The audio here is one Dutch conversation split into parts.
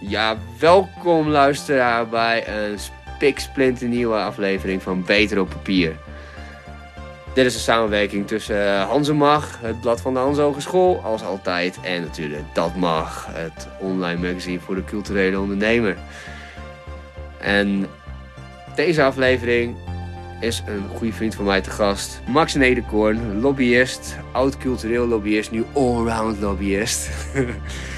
Ja, welkom luisteraar bij een spiksplinternieuwe aflevering van Beter op Papier. Dit is een samenwerking tussen eh, Hanze Mag, het blad van de Hans Hogeschool, als altijd. En natuurlijk Dat Mag, het online magazine voor de culturele ondernemer. En deze aflevering is een goede vriend van mij te gast. Max Nederkoorn, lobbyist, oud cultureel lobbyist, nu allround lobbyist.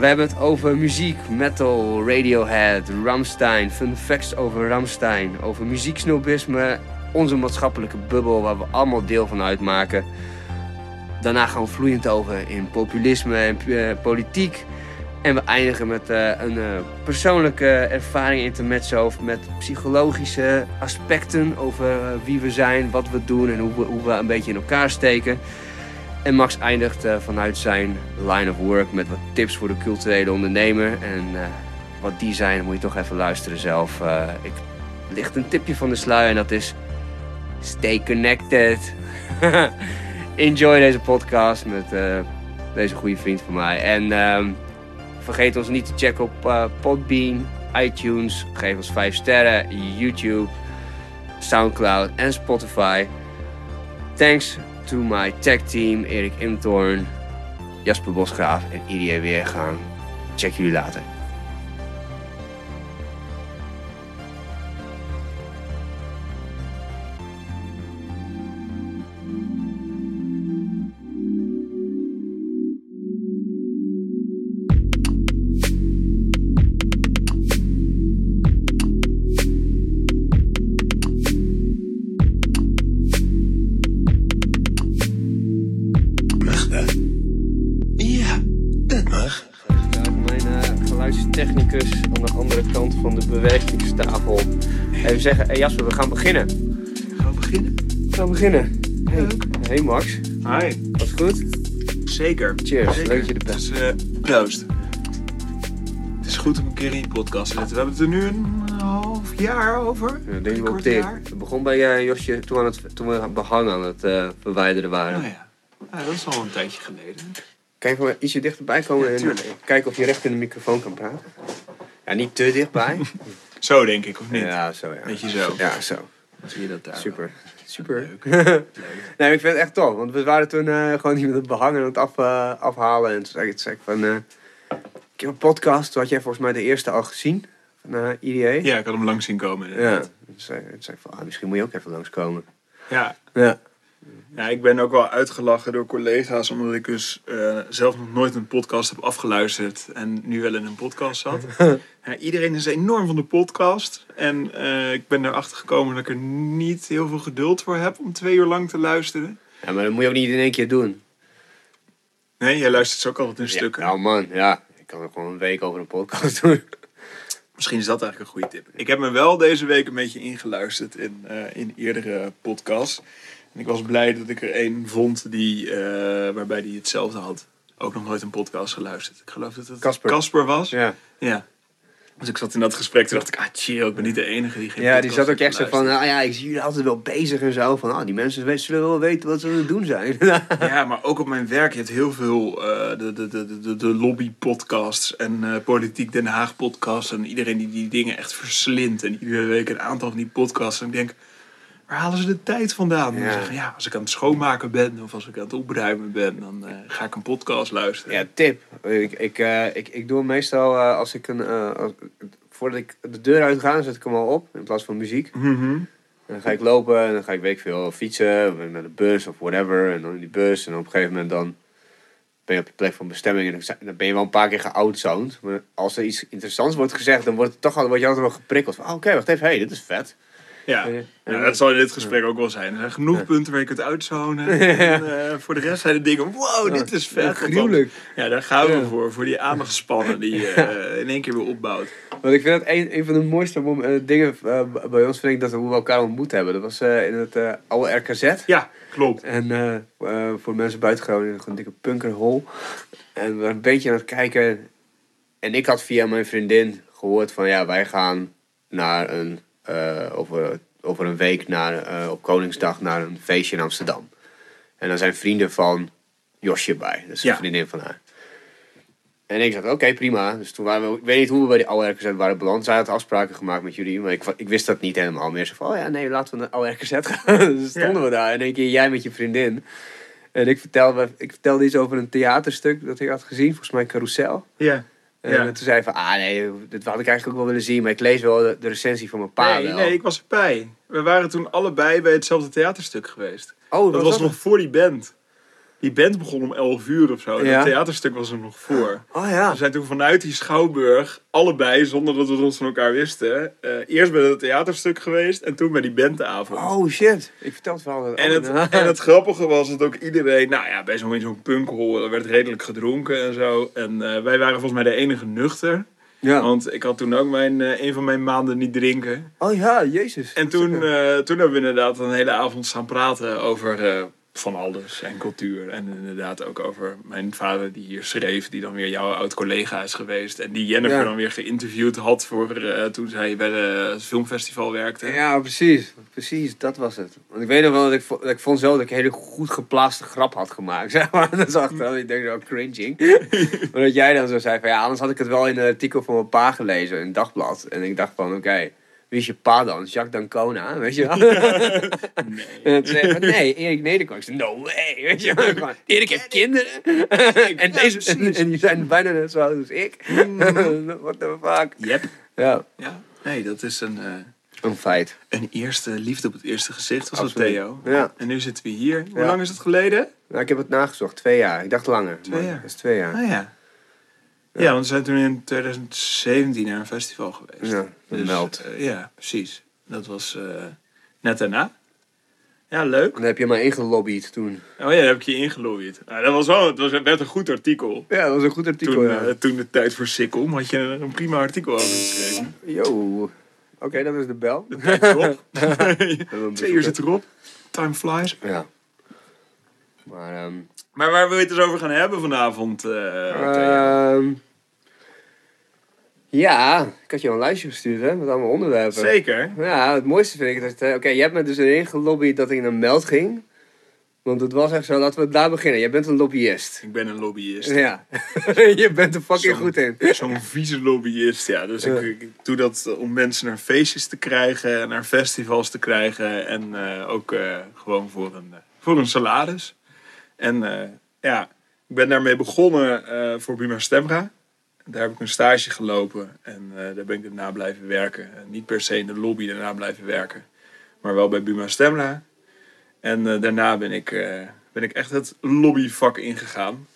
We hebben het over muziek, metal, Radiohead, Ramstein, fun facts over Ramstein, over muzieksnobisme, onze maatschappelijke bubbel waar we allemaal deel van uitmaken. Daarna gaan we vloeiend over in populisme en eh, politiek. En we eindigen met eh, een uh, persoonlijke ervaring intermezzo met psychologische aspecten over wie we zijn, wat we doen en hoe we, hoe we een beetje in elkaar steken. En Max eindigt uh, vanuit zijn line of work met wat tips voor de culturele ondernemer. En uh, wat die zijn, moet je toch even luisteren zelf. Uh, ik licht een tipje van de sluier en dat is stay connected. Enjoy deze podcast met deze goede vriend van mij. En ehm, vergeet ons niet te checken op Podbean, iTunes. Geef ons 5 sterren, YouTube, Soundcloud en Spotify. Thanks to my tech team, Erik Imtorn, Jasper Bosgraaf en Irie Weergaan. Check jullie later. Beginnen. Gaan we beginnen? We gaan beginnen. Hey, hey Max. Hi. Was goed? Zeker. Cheers, Zeker. leuk dat je er bent. Dus, uh, proost. Het is goed om een keer in je podcast te zetten. We hebben het er nu een half jaar over. Ja, denk ik dit. Het begon bij uh, Josje toen, aan het, toen we behang aan het uh, verwijderen waren. Oh ja. ja. dat is al een tijdje geleden. Kijk maar ietsje dichterbij komen ja, en kijken of je recht in de microfoon kan praten. Ja, niet te dichtbij. Zo denk ik, of niet? Ja, zo ja. Beetje zo. Ja, zo. Zie je dat daar? Super. Super. Leuk. Leuk. nee, ik vind het echt tof. Want we waren toen uh, gewoon met het behangen aan het af, uh, afhalen. En toen zei ik, zei ik van... Uh, ik heb een podcast. Had jij volgens mij de eerste al gezien. Van IDA. Ja, ik had hem langs zien komen. Ja. Toen zei, toen zei ik van... Ah, misschien moet je ook even langskomen. Ja. Ja. Ja, ik ben ook wel uitgelachen door collega's, omdat ik dus uh, zelf nog nooit een podcast heb afgeluisterd en nu wel in een podcast zat. ja, iedereen is enorm van de podcast en uh, ik ben erachter gekomen dat ik er niet heel veel geduld voor heb om twee uur lang te luisteren. Ja, maar dat moet je ook niet in één keer doen. Nee, jij luistert ze ook altijd in ja, stukken. Nou man, ja. Ik kan er gewoon een week over een podcast doen. Misschien is dat eigenlijk een goede tip. Ik heb me wel deze week een beetje ingeluisterd in, uh, in eerdere podcasts. En ik was blij dat ik er één vond die, uh, waarbij die hetzelfde had. Ook nog nooit een podcast geluisterd. Ik geloof dat het Casper, Casper was. Ja. ja. Dus ik zat in dat gesprek toen dacht ik, ah chill, ik ben niet de enige die geen Ja, die zat ook echt zo van, nou ja, ik zie jullie altijd wel bezig en zo. Van, ah, die mensen zullen wel weten wat ze aan het doen zijn. ja, maar ook op mijn werk, je hebt heel veel uh, de, de, de, de, de lobby podcasts en uh, Politiek Den Haag podcasts. En iedereen die die dingen echt verslindt. En iedere week een aantal van die podcasts. En ik denk, waar halen ze de tijd vandaan? Ja. Zeggen, ja, als ik aan het schoonmaken ben of als ik aan het opruimen ben, dan uh, ga ik een podcast luisteren. Ja, tip. Ik, ik, uh, ik, ik doe hem meestal uh, als ik een. Als, voordat ik de deur uit ga, zet ik hem al op in plaats van muziek. Mm -hmm. Dan ga ik lopen en dan ga ik weet ik veel fietsen of met de bus of whatever. En dan in die bus en op een gegeven moment dan ben je op je plek van bestemming en dan ben je wel een paar keer geoutzoned. Maar als er iets interessants wordt gezegd, dan wordt, het toch al, word je altijd wel geprikkeld. Van, oh, oké, okay, wacht even, hé, hey, dit is vet. Ja. ja, dat zal in dit gesprek ook wel zijn. Er zijn genoeg punten waar je kunt uitzonen. En uh, voor de rest zijn de dingen, wow, dit is vet. Gruwelijk. Ja, daar gaan we voor. Voor die aandachtspannen die je uh, in één keer weer opbouwt. Want ik vind dat een, een van de mooiste uh, dingen bij ons vind ik dat we elkaar ontmoet hebben. Dat was in het oude RKZ. Ja, klopt. En voor mensen buiten Groningen, gewoon een dikke punkerhol. En we waren een beetje aan het kijken. En ik had via mijn vriendin gehoord van, ja, wij gaan naar een over, over een week naar, uh, op Koningsdag naar een feestje in Amsterdam. En dan zijn vrienden van Josje bij. Dat is een Ja. vriendin van haar. En ik zei, oké, prima. Dus toen waren we, ik weet niet hoe we bij die oude waren beland. Zij had afspraken gemaakt met jullie, maar ik, ik wist dat niet helemaal meer. Zo van, oh ja, nee, laten we naar de oude RKZ gaan. dus stonden we daar. En één keer jij met je vriendin. En ik vertelde, ik vertelde iets over een theaterstuk dat ik had gezien. Volgens mij Carousel. Ja. En toen zei hij van, ah nee, dit had ik eigenlijk ook wel willen zien. Maar ik lees wel de, de recensie van mijn pa Nee, wel. nee, ik was erbij. We waren toen allebei bij hetzelfde theaterstuk geweest. oh, Dat was nog voor die band. Die band begon om 11 uur of zo. En Ja. het theaterstuk was er nog voor. Oh ja. We zijn toen vanuit die schouwburg, allebei, zonder dat we het ons van elkaar wisten, eh, eerst bij het theaterstuk geweest en toen bij die bandavond. Oh shit. Ik vertel het wel. En het, en het grappige was dat ook iedereen, nou ja, bij zo'n zo'n punkhol er werd redelijk gedronken en zo. En eh, wij waren volgens mij de enige nuchter. Ja. Want ik had toen ook mijn, eh, een van mijn maanden niet drinken. Oh ja, jezus. En toen, toen hebben we inderdaad een hele avond staan praten over van alles en cultuur. En inderdaad ook over mijn vader die hier schreef, die dan weer jouw oud-collega is geweest. En die Jennifer Ja. dan weer geïnterviewd had voor eh, toen zij bij het filmfestival werkte. Ja, precies. Precies, dat was het. Want ik weet nog wel dat ik, dat ik vond zo dat ik een hele goed geplaatste grap had gemaakt. Zeg maar. Dat is achteraf, ik denk zo cringing. maar dat jij dan zo zei van ja, anders had ik het wel in een artikel van mijn pa gelezen, in het dagblad. En ik dacht van oké, wie is je pa dan? Jacques Dancona, weet je wel? Nee. Nee, Erik Nederkwam. Ik zei, no way, weet je wel. Erik heeft kinderen. en, deze, en, en die zijn bijna net zo oud als ik. What the fuck? Yep. Ja, Ja. Nee, dat is een, eh, een feit. een eerste liefde op het eerste gezicht, was dat. Theo. Ja. En nu zitten we hier. Hoe Ja. lang is het geleden? Nou, ik heb het nagezocht, twee jaar. Ik dacht langer. Twee maar jaar. Dat is twee jaar. Ah ja. Ja, want we zijn toen in 2017 naar een festival geweest. Ja, een meld. eh, ja, precies. Dat was eh, net daarna. Ja, leuk. Dan heb je maar ingelobbyd toen. Oh ja, daar heb ik je ingelobbyd. Nou, dat was wel, het was, werd een goed artikel. Ja, dat was een goed artikel, Toen, ja. eh, toen de tijd voor Sikkom had je er een prima artikel over geschreven. Yo. Oké, dat is de bel. De tijd erop. Twee uur zit erop. Time flies. Ja. Maar, ehm Maar waar wil je het dus over gaan hebben vanavond? ehm, ja, ik had je al een lijstje gestuurd, hè, met allemaal onderwerpen. Zeker. Ja, het mooiste vind ik dat... eh, Oké, je hebt me dus erin gelobbyd dat ik naar Meld ging. Want het was echt zo, laten we daar beginnen. Jij bent een lobbyist. Ik ben een lobbyist. Ja. je bent er fucking goed in. Zo'n vieze lobbyist, ja. Dus Ja. ik, ik doe dat om mensen naar feestjes te krijgen, naar festivals te krijgen en eh, ook gewoon voor een, voor een salaris. En eh, ja, ik ben daarmee begonnen eh, voor Buma Stemra. Daar heb ik een stage gelopen en eh, daar ben ik daarna blijven werken. En niet per se in de lobby daarna blijven werken, maar wel bij Buma Stemra. En daarna ben ik, ben ik echt het lobbyvak ingegaan.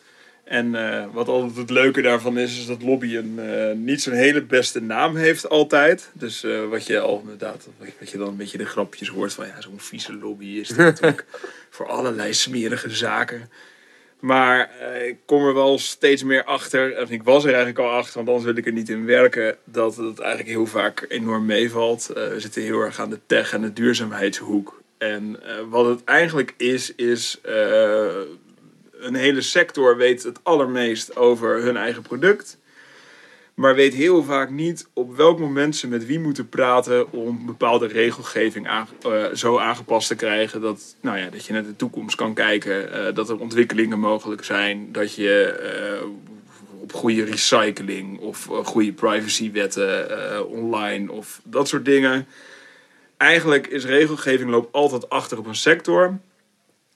En eh, wat altijd het leuke daarvan is, is dat lobbyen eh, niet zo'n hele beste naam heeft altijd. Dus eh, wat je al inderdaad, wat je dan een beetje de grapjes hoort van ja, zo'n vieze lobbyist natuurlijk voor allerlei smerige zaken. Maar ik kom er wel steeds meer achter, en ik was er eigenlijk al achter, want anders wil ik er niet in werken, dat het eigenlijk heel vaak enorm meevalt. We zitten heel erg aan de tech- en de duurzaamheidshoek. En wat het eigenlijk is, is een hele sector weet het allermeest over hun eigen product. Maar weet heel vaak niet op welk moment ze met wie moeten praten om bepaalde regelgeving eh, zo aangepast te krijgen dat, nou ja, dat je naar de toekomst kan kijken. eh, dat er ontwikkelingen mogelijk zijn. Dat je eh, op goede recycling of goede privacywetten online of dat soort dingen. Eigenlijk is regelgeving loopt altijd achter op een sector.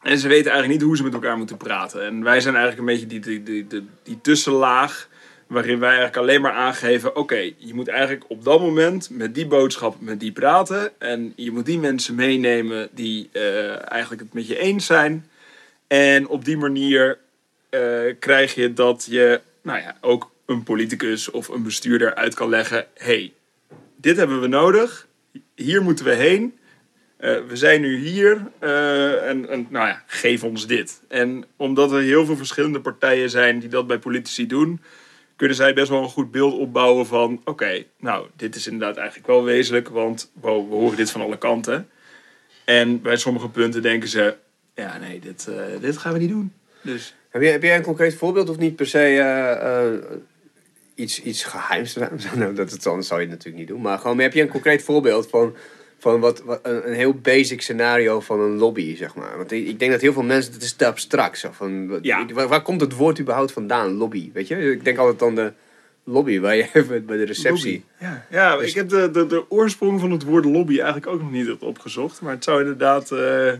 En ze weten eigenlijk niet hoe ze met elkaar moeten praten. En wij zijn eigenlijk een beetje die, die, die, die, die tussenlaag. Waarin wij eigenlijk alleen maar aangeven: oké, je moet eigenlijk op dat moment met die boodschap met die praten. En je moet die mensen meenemen die eh, eigenlijk het met je eens zijn. En op die manier eh, krijg je dat je nou ja, ook een politicus of een bestuurder uit kan leggen: hey, dit hebben we nodig. Hier moeten we heen. Eh, we zijn nu hier eh, en, en nou ja, geef ons dit. En omdat er heel veel verschillende partijen zijn die dat bij politici doen, kunnen zij best wel een goed beeld opbouwen van: oké, nou, dit is inderdaad eigenlijk wel wezenlijk, want we horen dit van alle kanten. En bij sommige punten denken ze: ja, nee, dit, eh, dit gaan we niet doen. Dus Heb jij, heb jij een concreet voorbeeld of niet per se iets, iets geheims? nou, dat anders zou je natuurlijk niet doen. Maar gewoon, heb je een concreet voorbeeld van van wat, wat een, een heel basic scenario van een lobby, zeg maar. Want ik, ik denk dat heel veel mensen, het is te abstract. Zo, van, wat- Ja. waar, waar komt het woord überhaupt vandaan, lobby? Weet je? Ik denk altijd aan de lobby waar je bij de receptie. Ja, ja Dus- ik heb de, de, de oorsprong van het woord lobby eigenlijk ook nog niet opgezocht. Maar het zou inderdaad eh,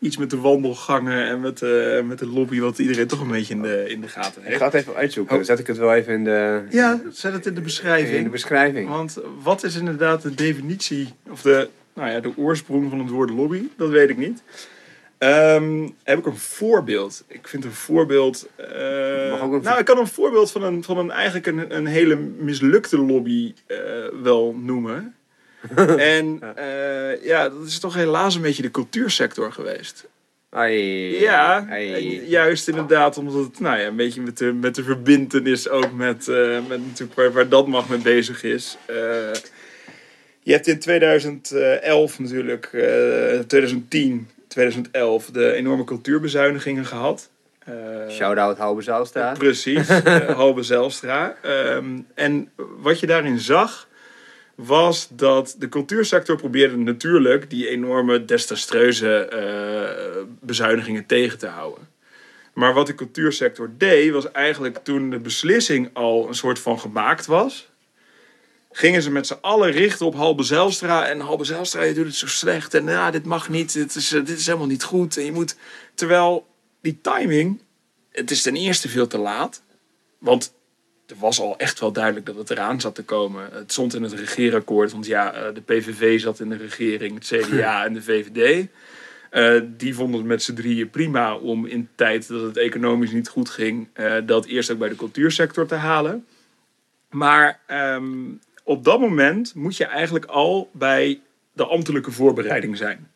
iets met de wandelgangen en met, de met de lobby wat iedereen toch een beetje in de, in de gaten Ik heeft. ga het even uitzoeken. Oh. Dan zet ik het wel even in de, Ja, zet het in de beschrijving. in de beschrijving. Want wat is inderdaad de definitie, of de, nou ja, de oorsprong van het woord lobby? Dat weet ik niet. Ehm, heb ik een voorbeeld? Ik vind een voorbeeld. eh, Mag ook een- nou, ik kan een voorbeeld van een, van een eigenlijk een, een hele mislukte lobby eh, wel noemen. en eh, ja, dat is toch helaas een beetje de cultuursector geweest. Ai, Ja, ai. juist inderdaad, omdat het nou ja, een beetje met de, met de verbindenis ook met, eh, met natuurlijk waar, waar dat mag mee bezig is. Eh, je hebt in 2011 natuurlijk, eh 2010, 2011, de enorme cultuurbezuinigingen gehad. Eh, Shout-out Halbe Zaalstra. Precies, eh Halbe Zijlstra. Ehm, en wat je daarin zag, was dat de cultuursector probeerde natuurlijk die enorme desastreuze eh, bezuinigingen tegen te houden. Maar wat de cultuursector deed, was eigenlijk toen de beslissing al een soort van gemaakt was, gingen ze met z'n allen richten op Halbe Zijlstra. En Halbe Zijlstra, je doet het zo slecht. En ja, dit mag niet, dit is, eh, dit is helemaal niet goed. En je moet, terwijl die timing, het is ten eerste veel te laat. Want er was al echt wel duidelijk dat het eraan zat te komen. Het stond in het regeerakkoord, want ja, eh, de PVV zat in de regering, het CDA en de VVD. Eh, die vonden het met z'n drieën prima om in tijd dat het economisch niet goed ging, eh, dat eerst ook bij de cultuursector te halen. Maar ehm, op dat moment moet je eigenlijk al bij de ambtelijke voorbereiding zijn.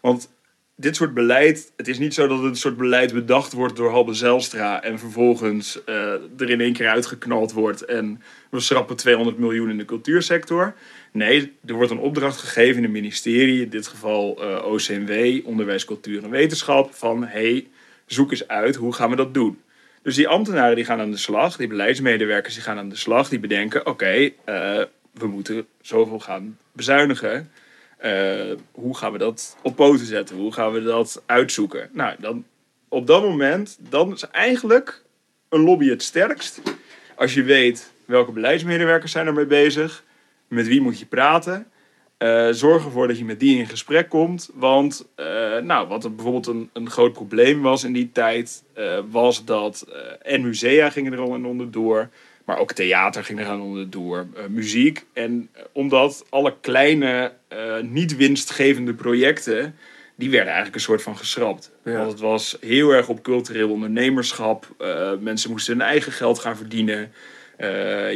Want dit soort beleid, het is niet zo dat het een soort beleid bedacht wordt door Halbe Zijlstra en vervolgens eh, er in één keer uitgeknald wordt en we schrappen 200 miljoen in de cultuursector. Nee, er wordt een opdracht gegeven in een ministerie, in dit geval eh, OCMW, Onderwijs, Cultuur en Wetenschap, van hey, zoek eens uit, hoe gaan we dat doen? Dus die ambtenaren die gaan aan de slag, die beleidsmedewerkers die gaan aan de slag, die bedenken, oké, eh, we moeten zoveel gaan bezuinigen. Eh, hoe gaan we dat op poten zetten? Hoe gaan we dat uitzoeken? Nou, dan, op dat moment, dan is eigenlijk een lobby het sterkst. Als je weet welke beleidsmedewerkers zijn ermee bezig, met wie moet je praten. Eh, zorg ervoor dat je met die in gesprek komt. Want eh, nou, wat er bijvoorbeeld een, een groot probleem was in die tijd, was dat en musea gingen er al in onderdoor. Maar ook theater ging eraan onderdoor, eh, muziek. En eh, omdat alle kleine, eh, niet winstgevende projecten, die werden eigenlijk een soort van geschrapt. Ja. Want het was heel erg op cultureel ondernemerschap. Mensen moesten hun eigen geld gaan verdienen.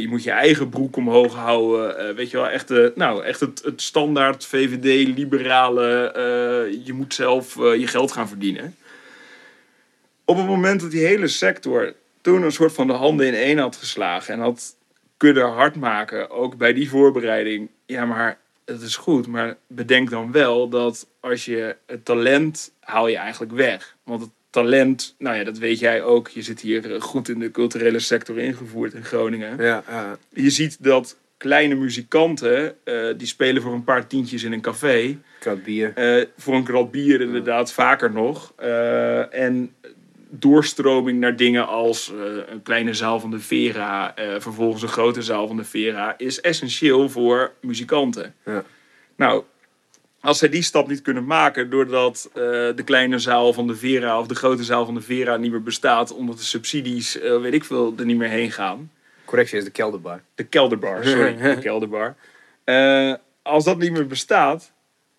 Je moet je eigen broek omhoog houden. Weet je wel, echt, de, nou, echt het, het standaard VVD-liberale. je moet zelf je geld gaan verdienen. Op het moment dat die hele sector toen een soort van de handen in één had geslagen en had kunnen hard maken, ook bij die voorbereiding. Ja, maar het is goed, maar bedenk dan wel dat als je het talent haal je eigenlijk weg. Want het talent, nou ja, dat weet jij ook. Je zit hier eh, goed in de culturele sector ingevoerd in Groningen. Ja. Je ziet dat kleine muzikanten, eh, die spelen voor een paar tientjes in een café. Krat bier. Eh, voor een krat bier inderdaad, vaker nog. En doorstroming naar dingen als eh, een kleine zaal van de Vera, eh, vervolgens een grote zaal van de Vera, is essentieel voor muzikanten. Ja. Nou, als zij die stap niet kunnen maken doordat eh, de kleine zaal van de Vera of de grote zaal van de Vera niet meer bestaat, omdat de subsidies, weet ik veel, er niet meer heen gaan. Correctie is de kelderbar. De kelderbar, sorry, de kelderbar. Als dat niet meer bestaat,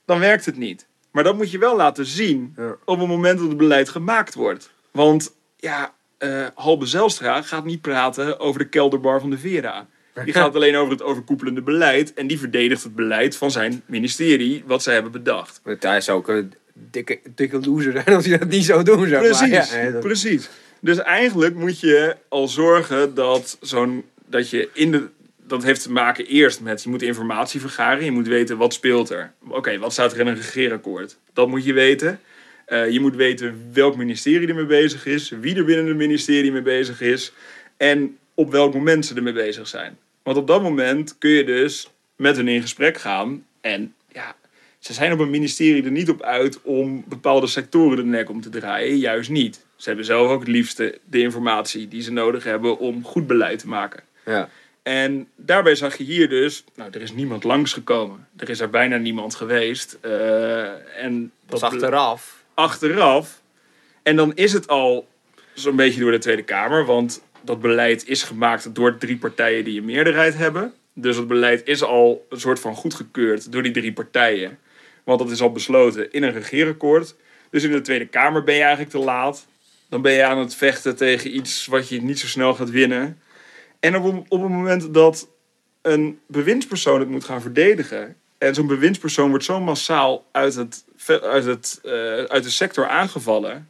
dan werkt het niet. Maar dat moet je wel laten zien op het moment dat het beleid gemaakt wordt. Want ja, eh Halbe Zijlstra gaat niet praten over de kelderbar van de Vera. Die gaat alleen over het overkoepelende beleid. En die verdedigt het beleid van zijn ministerie, wat zij hebben bedacht. Hij zou ook een dikke, dikke loser zijn als hij dat niet zou doen, zeg maar. Precies, ja, dat- precies. Dus eigenlijk moet je al zorgen dat zo'n dat je in de dat heeft te maken eerst met je moet informatie vergaren. Je moet weten wat speelt er. Oké, wat staat er in een regeerakkoord? Dat moet je weten. Eh, je moet weten welk ministerie er mee bezig is, wie er binnen het ministerie mee bezig is en op welk moment ze ermee bezig zijn. Want op dat moment kun je dus met hen in gesprek gaan en ja, ze zijn op een ministerie er niet op uit om bepaalde sectoren de nek om te draaien. Juist niet. Ze hebben zelf ook het liefste de informatie die ze nodig hebben om goed beleid te maken. Ja. En daarbij zag je hier dus, nou, er is niemand langsgekomen. Er is er bijna niemand geweest. Eh, en Dat is achteraf. Achteraf. En dan is het al zo'n beetje door de Tweede Kamer. Want dat beleid is gemaakt door drie partijen die een meerderheid hebben. Dus het beleid is al een soort van goedgekeurd door die drie partijen. Want dat is al besloten in een regeerakkoord. Dus in de Tweede Kamer ben je eigenlijk te laat. Dan ben je aan het vechten tegen iets wat je niet zo snel gaat winnen. En op, op het moment dat een bewindspersoon het moet gaan verdedigen. En zo'n bewindspersoon wordt zo massaal uit, het, uit, het, eh, uit de sector aangevallen.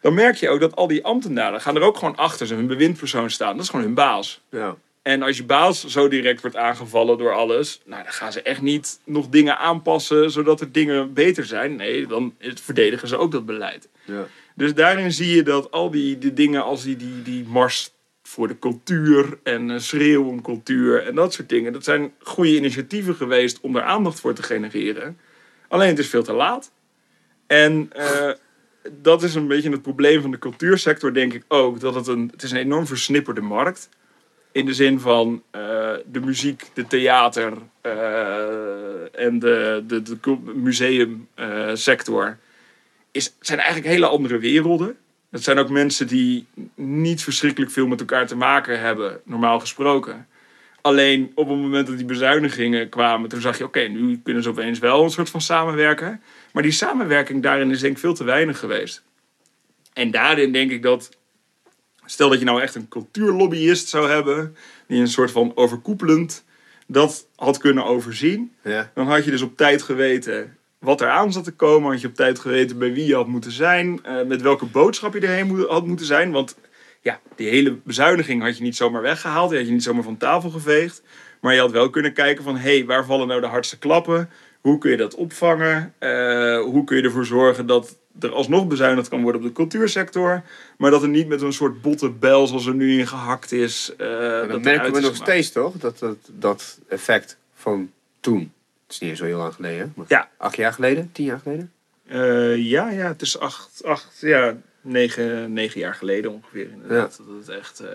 Dan merk je ook dat al die ambtenaren gaan er ook gewoon achter zijn bewindspersoon staan. Dat is gewoon hun baas. Ja. En als je baas zo direct wordt aangevallen door alles, nou, dan gaan ze echt niet nog dingen aanpassen zodat er dingen beter zijn. Nee, dan verdedigen ze ook dat beleid. Ja. Dus daarin zie je dat al die, die dingen als die, die, die mars voor de cultuur en eh, schreeuw om cultuur en dat soort dingen, dat zijn goede initiatieven geweest om daar aandacht voor te genereren. Alleen het is veel te laat. En eh, dat is een beetje het probleem van de cultuursector, denk ik ook. Dat het, een, het is een enorm versnipperde markt. In de zin van eh, de muziek, de theater en de, de, museumsector is, zijn eigenlijk hele andere werelden. Het zijn ook mensen die niet verschrikkelijk veel met elkaar te maken hebben, normaal gesproken. Alleen op het moment dat die bezuinigingen kwamen, toen zag je, oké, nu kunnen ze opeens wel een soort van samenwerken. Maar die samenwerking daarin is denk ik veel te weinig geweest. En daarin denk ik dat, stel dat je nou echt een cultuurlobbyist zou hebben, die een soort van overkoepelend dat had kunnen overzien. Ja. Dan had je dus op tijd geweten wat er aan zat te komen. Had je op tijd geweten bij wie je had moeten zijn. eh, met welke boodschap je erheen had moeten zijn. Want ja, die hele bezuiniging had je niet zomaar weggehaald. Die had je niet zomaar van tafel geveegd. Maar je had wel kunnen kijken van... hé, hey, waar vallen nou de hardste klappen? Hoe kun je dat opvangen? Eh, hoe kun je ervoor zorgen dat er alsnog bezuinigd kan worden op de cultuursector? Maar dat er niet met een soort botte bel zoals er nu in gehakt is... eh, dat dat merken we nog steeds, toch? Dat, dat, dat effect van toen. Het is niet eens zo heel lang geleden. Maar Ja. Acht jaar geleden? Tien jaar geleden? Eh, ja, ja, het is acht, acht ja, negen, negen jaar geleden ongeveer. Inderdaad. Dat het echt, eh,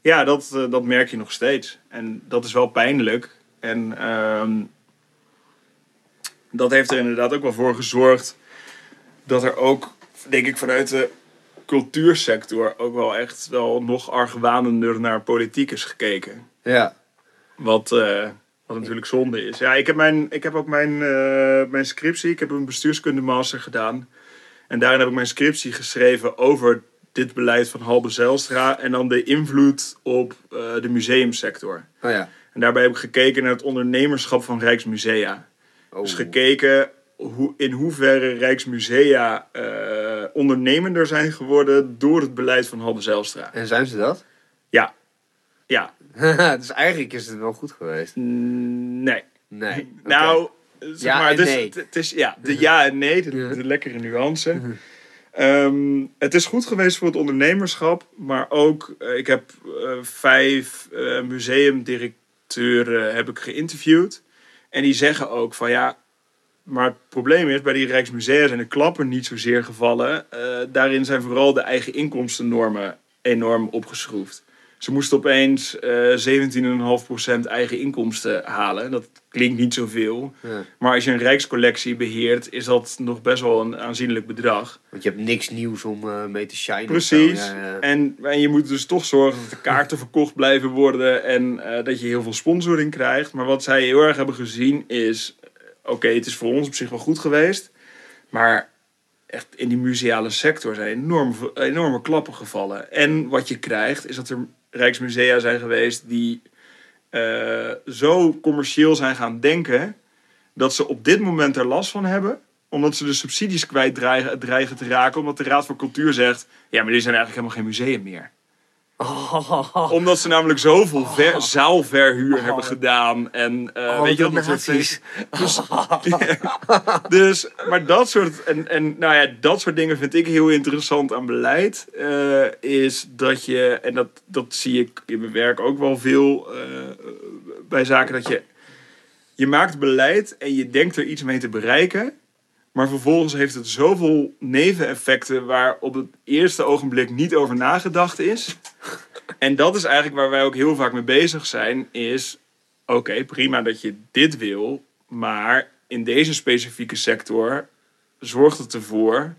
ja, dat, eh, dat merk je nog steeds. En dat is wel pijnlijk. En ehm, dat heeft er inderdaad ook wel voor gezorgd dat er ook, denk ik, vanuit de cultuursector ook wel echt wel nog argwanender naar politiek is gekeken. Ja. Wat, wat natuurlijk zonde is. Ja, ik heb, mijn, ik heb ook mijn, eh, mijn scriptie. Ik heb een bestuurskunde master gedaan. En daarin heb ik mijn scriptie geschreven over dit beleid van Halbe Zijlstra. En dan de invloed op eh, de museumsector. Oh ja. En daarbij heb ik gekeken naar het ondernemerschap van Rijksmusea. Oh. Dus gekeken hoe, in hoeverre Rijksmusea eh, ondernemender zijn geworden door het beleid van Halbe Zijlstra. En zijn ze dat? Ja. Ja. dus eigenlijk is het wel goed geweest. Nee. Nee. Nou, zeg Ja maar, is, nee. het is ja, de ja en nee, de, lekkere nuance. Ehm, het is goed geweest voor het ondernemerschap, maar ook, eh, ik heb eh, vijf eh, museumdirecteuren heb ik geïnterviewd. En die zeggen ook van ja, maar het probleem is, bij die Rijksmusea zijn de klappen niet zozeer gevallen. Daarin zijn vooral de eigen inkomstennormen enorm opgeschroefd. Ze moesten opeens eh 17,5% eigen inkomsten halen. Dat klinkt niet zoveel. Ja. Maar als je een rijkscollectie beheert, is dat nog best wel een aanzienlijk bedrag. Want je hebt niks nieuws om eh, mee te shinen. Precies. zo. Ja, ja. En, en je moet dus toch zorgen dat de kaarten verkocht blijven worden en eh, dat je heel veel sponsoring krijgt. Maar wat zij heel erg hebben gezien is, eh, oké, het is voor ons op zich wel goed geweest, maar echt in die museale sector zijn enorm, enorme klappen gevallen. En wat je krijgt is dat er rijksmusea zijn geweest die eh, zo commercieel zijn gaan denken dat ze op dit moment er last van hebben omdat ze de subsidies kwijt dreigen, dreigen te raken. Omdat de Raad voor Cultuur zegt... Ja, maar die zijn eigenlijk helemaal geen museum meer. Omdat ze namelijk zoveel ver, zaalverhuur hebben gedaan. En eh, Oh, weet je wat dat soort nazi's. dus, maar dat soort, en, en nou ja, dat soort dingen vind ik heel interessant aan beleid. eh, is dat je, en dat, dat zie ik in mijn werk ook wel veel eh, bij zaken, dat je je maakt beleid en je denkt er iets mee te bereiken. Maar vervolgens heeft het zoveel neveneffecten waar op het eerste ogenblik niet over nagedacht is. En dat is eigenlijk waar wij ook heel vaak mee bezig zijn. Is oké, prima dat je dit wil. Maar in deze specifieke sector zorgt het ervoor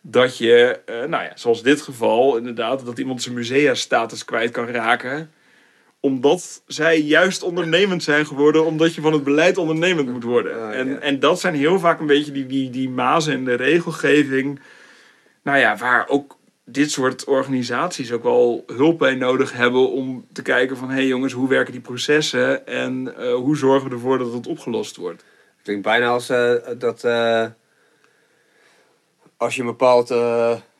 dat je, eh, nou ja, zoals dit geval, inderdaad, dat iemand zijn musea-status kwijt kan raken. Omdat zij juist ondernemend zijn geworden, omdat je van het beleid ondernemend moet worden. Ah, en, en dat zijn heel vaak een beetje die, die, die mazen in de regelgeving. Nou ja, waar ook dit soort organisaties ook wel hulp bij nodig hebben om te kijken van... hé hey jongens, hoe werken die processen en eh, hoe zorgen we ervoor dat het opgelost wordt? Klinkt bijna als eh, dat eh, als je een bepaald,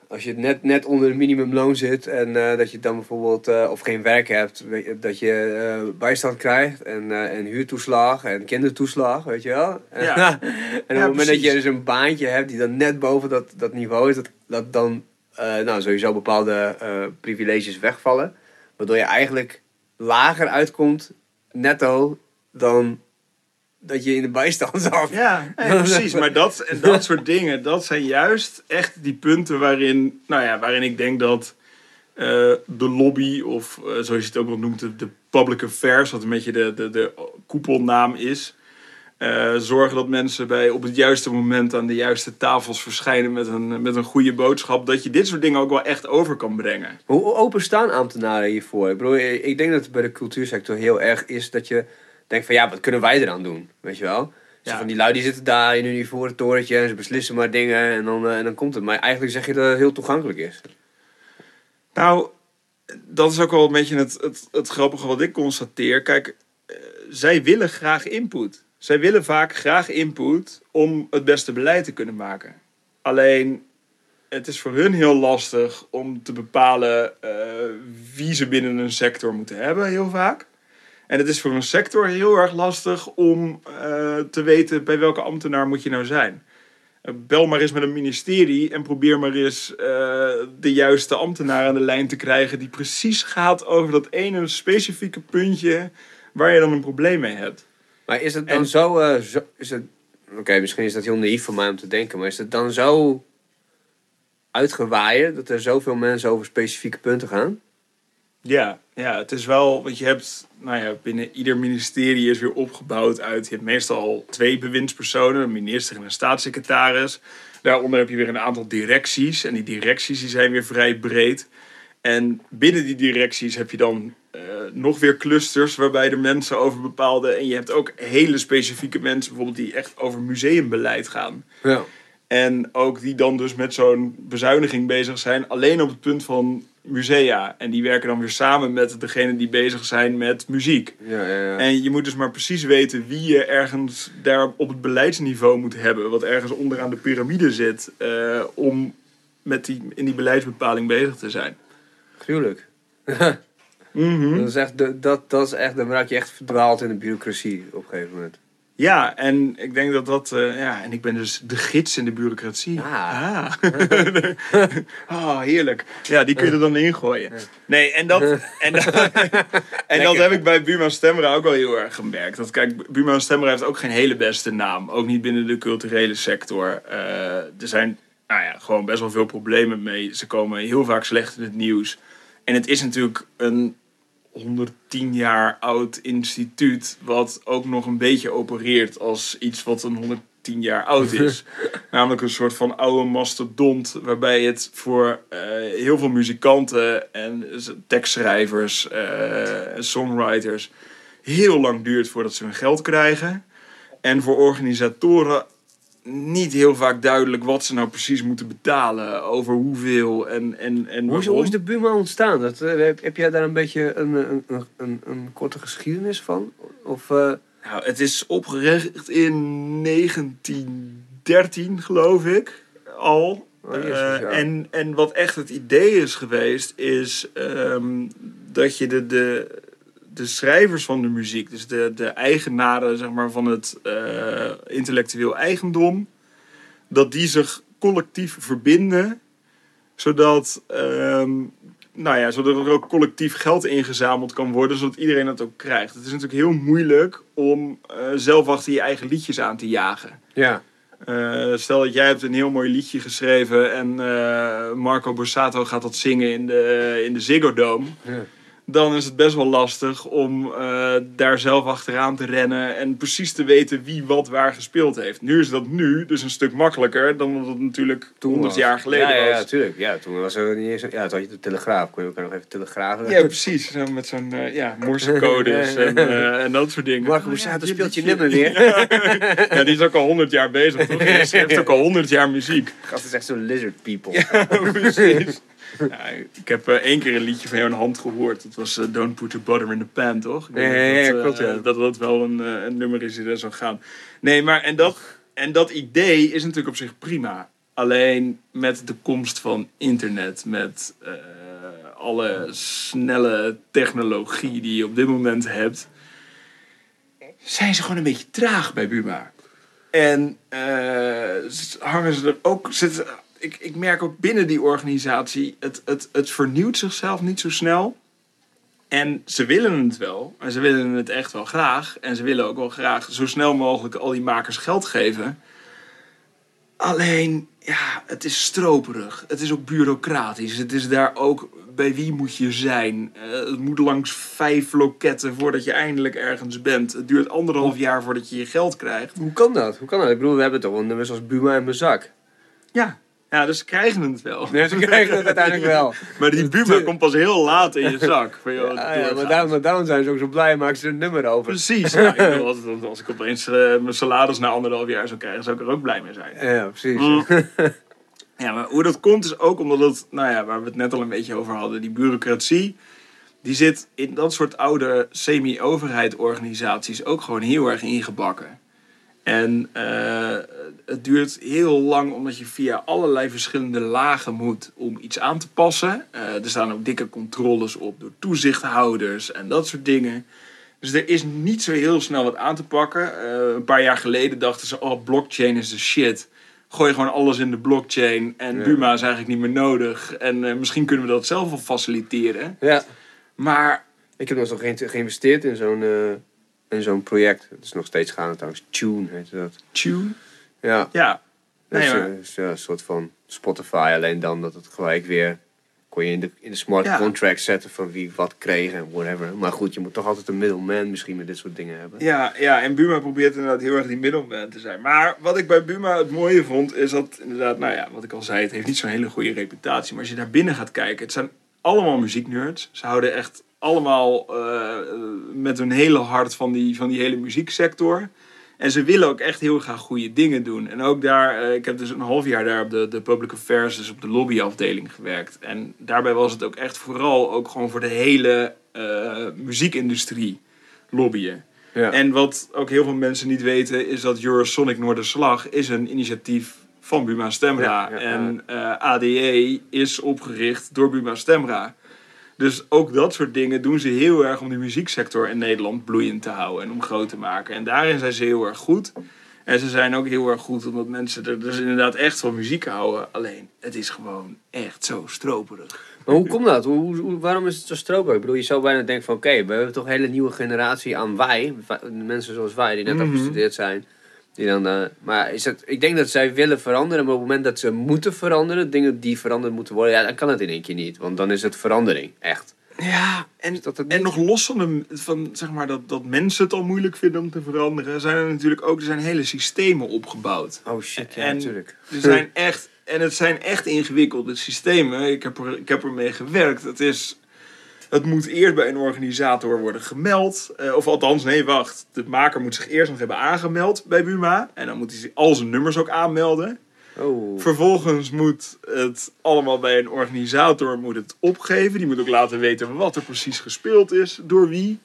als je net, net onder het minimumloon zit en dat je dan bijvoorbeeld of geen werk hebt, je, dat je bijstand krijgt en, en huurtoeslag en kindertoeslag, weet je wel. Ja. en op Ja, het moment dat je dus een baantje hebt die dan net boven dat, dat niveau is, dat, dat dan nou, sowieso bepaalde eh, privileges wegvallen, waardoor je eigenlijk lager uitkomt netto dan dat je in de bijstand zat. Ja, nee, precies. Maar dat, en dat soort dingen, dat zijn juist echt die punten waarin, nou ja, waarin ik denk dat eh, de lobby, of eh, zoals je het ook wel noemt, de, de public affairs, wat een beetje de, de, de koepelnaam is, eh, zorgen dat mensen bij, op het juiste moment aan de juiste tafels verschijnen met een, met een goede boodschap, dat je dit soort dingen ook wel echt over kan brengen. Hoe open staan ambtenaren hiervoor? Ik bedoel, ik denk dat het bij de cultuursector heel erg is dat je denkt van ja, wat kunnen wij eraan doen? Weet je wel? Zo van die lui die zitten daar in hun ivoren torentje en ze beslissen maar dingen en dan, eh, en dan komt het. Maar eigenlijk zeg je dat het heel toegankelijk is. Nou, dat is ook wel een beetje het, het, het grappige wat ik constateer. Kijk, eh, zij willen graag input. Zij willen vaak graag input om het beste beleid te kunnen maken. Alleen, het is voor hun heel lastig om te bepalen eh, wie ze binnen een sector moeten hebben, heel vaak. En het is voor een sector heel erg lastig om eh, te weten bij welke ambtenaar moet je nou zijn. Eh, Bel maar eens met een ministerie en probeer maar eens de juiste ambtenaar aan de lijn te krijgen die precies gaat over dat ene specifieke puntje waar je dan een probleem mee hebt. Maar is het dan En- zo, eh, zo is het, oké, misschien is dat heel naïef van mij om te denken, maar is het dan zo uitgewaaid dat er zoveel mensen over specifieke punten gaan? Ja, ja, het is wel, want je hebt, nou ja, binnen ieder ministerie is weer opgebouwd uit, je hebt meestal twee bewindspersonen, een minister en een staatssecretaris. Daaronder heb je weer een aantal directies en die directies die zijn weer vrij breed. En binnen die directies heb je dan eh, nog weer clusters waarbij de mensen over bepaalde, en je hebt ook hele specifieke mensen bijvoorbeeld die echt over museumbeleid gaan. Ja. En ook die dan dus met zo'n bezuiniging bezig zijn, alleen op het punt van musea. En die werken dan weer samen met degene die bezig zijn met muziek. Ja, ja, ja. En je moet dus maar precies weten wie je ergens daar op het beleidsniveau moet hebben. Wat ergens onderaan de piramide zit. eh, om met die, in die beleidsbepaling bezig te zijn. Gruwelijk. Mhm. Dat is echt, de- dat, dat is echt, dan raak je echt verdwaald in de bureaucratie op een gegeven moment. Ja, en ik denk dat dat... eh, ja, en ik ben dus de gids in de bureaucratie. Ah. Ah, heerlijk. Ja, die kun je er dan ingooien. Nee, en dat, en dat, en dat heb ik bij Buma Stemra ook wel heel erg gemerkt. Dat, kijk, Buma Stemra heeft ook geen hele beste naam. Ook niet binnen de culturele sector. Eh, er zijn nou ja, gewoon best wel veel problemen mee. Ze komen heel vaak slecht in het nieuws. En het is natuurlijk een 110 jaar oud instituut, wat ook nog een beetje opereert als iets wat een 110 jaar oud is. Namelijk een soort van oude mastodont, waarbij het voor eh, heel veel muzikanten en tekstschrijvers eh, en songwriters heel lang duurt voordat ze hun geld krijgen. En voor organisatoren niet heel vaak duidelijk wat ze nou precies moeten betalen, over hoeveel en, en, en Hoe is, hoe is de Buma ontstaan? Dat, eh, heb, heb jij daar een beetje een, een, een, een, een korte geschiedenis van? Of, eh, Nou, het is opgericht in 1913, geloof ik, al. Oh, jezus, Eh, en, en wat echt het idee is geweest, is ehm, dat je de, de, de schrijvers van de muziek, dus de, de eigenaren zeg maar, van het eh, intellectueel eigendom, dat die zich collectief verbinden, zodat ehm, nou ja, zodat er ook collectief geld ingezameld kan worden, zodat iedereen dat ook krijgt. Het is natuurlijk heel moeilijk om eh, zelf achter je eigen liedjes aan te jagen. Ja. Eh, stel dat jij hebt een heel mooi liedje geschreven en Marco Borsato gaat dat zingen in de, in de Ziggo Dome. Ja. Dan is het best wel lastig om eh, daar zelf achteraan te rennen en precies te weten wie wat waar gespeeld heeft. Nu is dat nu dus een stuk makkelijker dan dat het natuurlijk 100 was. jaar geleden ja, ja, was. Ja, tuurlijk. Ja, toen was er niet eens... Ja, toen had je de telegraaf. Kon je elkaar nog even telegrafen. Ja, precies. Zo met zo'n eh, ja, morsecodes en, eh, en dat soort dingen. Marco Borsato ja, speelt je nummer weer. Ja, die is ook al 100 jaar bezig, toch? Die schrijft ook al 100 jaar muziek. Gast is echt zo'n lizard people. Ja, precies. Ja, ik heb eh, één keer een liedje van jou in hand gehoord. Dat was eh, Don't Put the Butter in the Pan, toch? Ik denk Ja, ja, ja, dat, eh, klopt, ja. Dat dat wel een, een nummer is die er zou gaan. Nee, maar en dat, en dat idee is natuurlijk op zich prima. Alleen met de komst van internet, met alle snelle technologie die je op dit moment hebt, zijn ze gewoon een beetje traag bij Buma. En hangen ze er ook. Zitten, ik, ik merk ook binnen die organisatie, het, het, het vernieuwt zichzelf niet zo snel. En ze willen het wel. En ze willen het echt wel graag. En ze willen ook wel graag zo snel mogelijk al die makers geld geven. Alleen, ja, het is stroperig. Het is ook bureaucratisch. Het is daar ook, bij wie moet je zijn? Eh, het moet langs vijf loketten voordat je eindelijk ergens bent. Het duurt anderhalf jaar voordat je je geld krijgt. Hoe kan dat? Hoe kan dat? Ik bedoel, we hebben toch wel nummers als Buma in mijn zak. Ja, ja dus ze krijgen het wel. Nee, ze krijgen het uiteindelijk wel. Maar die Buma komt pas heel laat in je zak. Van, joh, Ja, ja, maar, daarom, zijn ze ook zo blij en maken ze een nummer over. Precies. Nou, ik bedoel, als, als ik opeens eh, mijn salaris na anderhalf jaar zou krijgen, zou ik er ook blij mee zijn. Ja, precies. Mm. Ja, maar hoe dat komt is ook omdat het, nou ja, waar we het net al een beetje over hadden, die bureaucratie, die zit in dat soort oude semi-overheidorganisaties ook gewoon heel erg ingebakken. En eh, het duurt heel lang omdat je via allerlei verschillende lagen moet om iets aan te passen. Eh, er staan ook dikke controles op door toezichthouders en dat soort dingen. Dus er is niet zo heel snel wat aan te pakken. Eh, een paar jaar geleden dachten ze, oh, blockchain is de shit. Gooi gewoon alles in de blockchain en Ja. Buma is eigenlijk niet meer nodig. En misschien kunnen we dat zelf wel faciliteren. Ja. Maar Ik heb nog eens ge- geïnvesteerd in zo'n in zo'n project. Het is nog steeds gaande trouwens. Tune heet dat. tune, Ja. ja. Nee, maar- ja, een soort van Spotify. Alleen dan dat het gelijk weer... Kon je in de, in de smart Ja. contract zetten van wie wat kreeg en whatever. Maar goed, je moet toch altijd een middleman misschien met dit soort dingen hebben. Ja, ja, en Buma probeert inderdaad heel erg die middelman te zijn. Maar wat ik bij Buma het mooie vond, is dat inderdaad, nou ja, wat ik al zei, het heeft niet zo'n hele goede reputatie. Maar als je daar binnen gaat kijken, het zijn allemaal muzieknerds. Ze houden echt allemaal eh, met hun hele hart van die, van die hele muzieksector. En ze willen ook echt heel graag goede dingen doen. En ook daar, eh, ik heb dus een half jaar daar op de, de public affairs, dus op de lobbyafdeling gewerkt. En daarbij was het ook echt vooral ook gewoon voor de hele eh, muziekindustrie lobbyen. Ja. En wat ook heel veel mensen niet weten, is dat Eurosonic Noorderslag is een initiatief van Buma Stemra. Ja, ja, ja. en ADE is opgericht door Buma Stemra. Dus ook dat soort dingen doen ze heel erg om de muzieksector in Nederland bloeiend te houden en om groot te maken. En daarin zijn ze heel erg goed. En ze zijn ook heel erg goed omdat mensen er dus inderdaad echt van muziek houden. Alleen, het is gewoon echt zo stroperig. Maar hoe komt dat? Hoe, hoe- waarom is het zo stroperig? Ik bedoel, je zou bijna denken van... Oké, we hebben toch een hele nieuwe generatie aan wij. Mensen zoals wij, die net Mhm. afgestudeerd zijn. Die dan, eh, maar is het, ik denk dat zij willen veranderen. Maar op het moment dat ze moeten veranderen... Dingen die veranderd moeten worden... Ja, dan kan het in één keer niet. Want dan is het verandering. Echt. Ja, en, Is dat en nog los van, de, van zeg maar, dat, dat mensen het al moeilijk vinden om te veranderen, zijn er natuurlijk ook er zijn hele systemen opgebouwd. Oh shit, ja, En- natuurlijk. Er zijn echt, en het zijn echt ingewikkelde systemen. Ik heb, er, ik heb ermee gewerkt. Het, is, het moet eerst bij een organisator worden gemeld. Eh, of althans, nee, wacht. De maker moet zich eerst nog hebben aangemeld bij Buma. En dan moet hij al zijn nummers ook aanmelden. Oh. Vervolgens moet het allemaal bij een organisator moet het opgeven. Die moet ook laten weten wat er precies gespeeld is, door wie.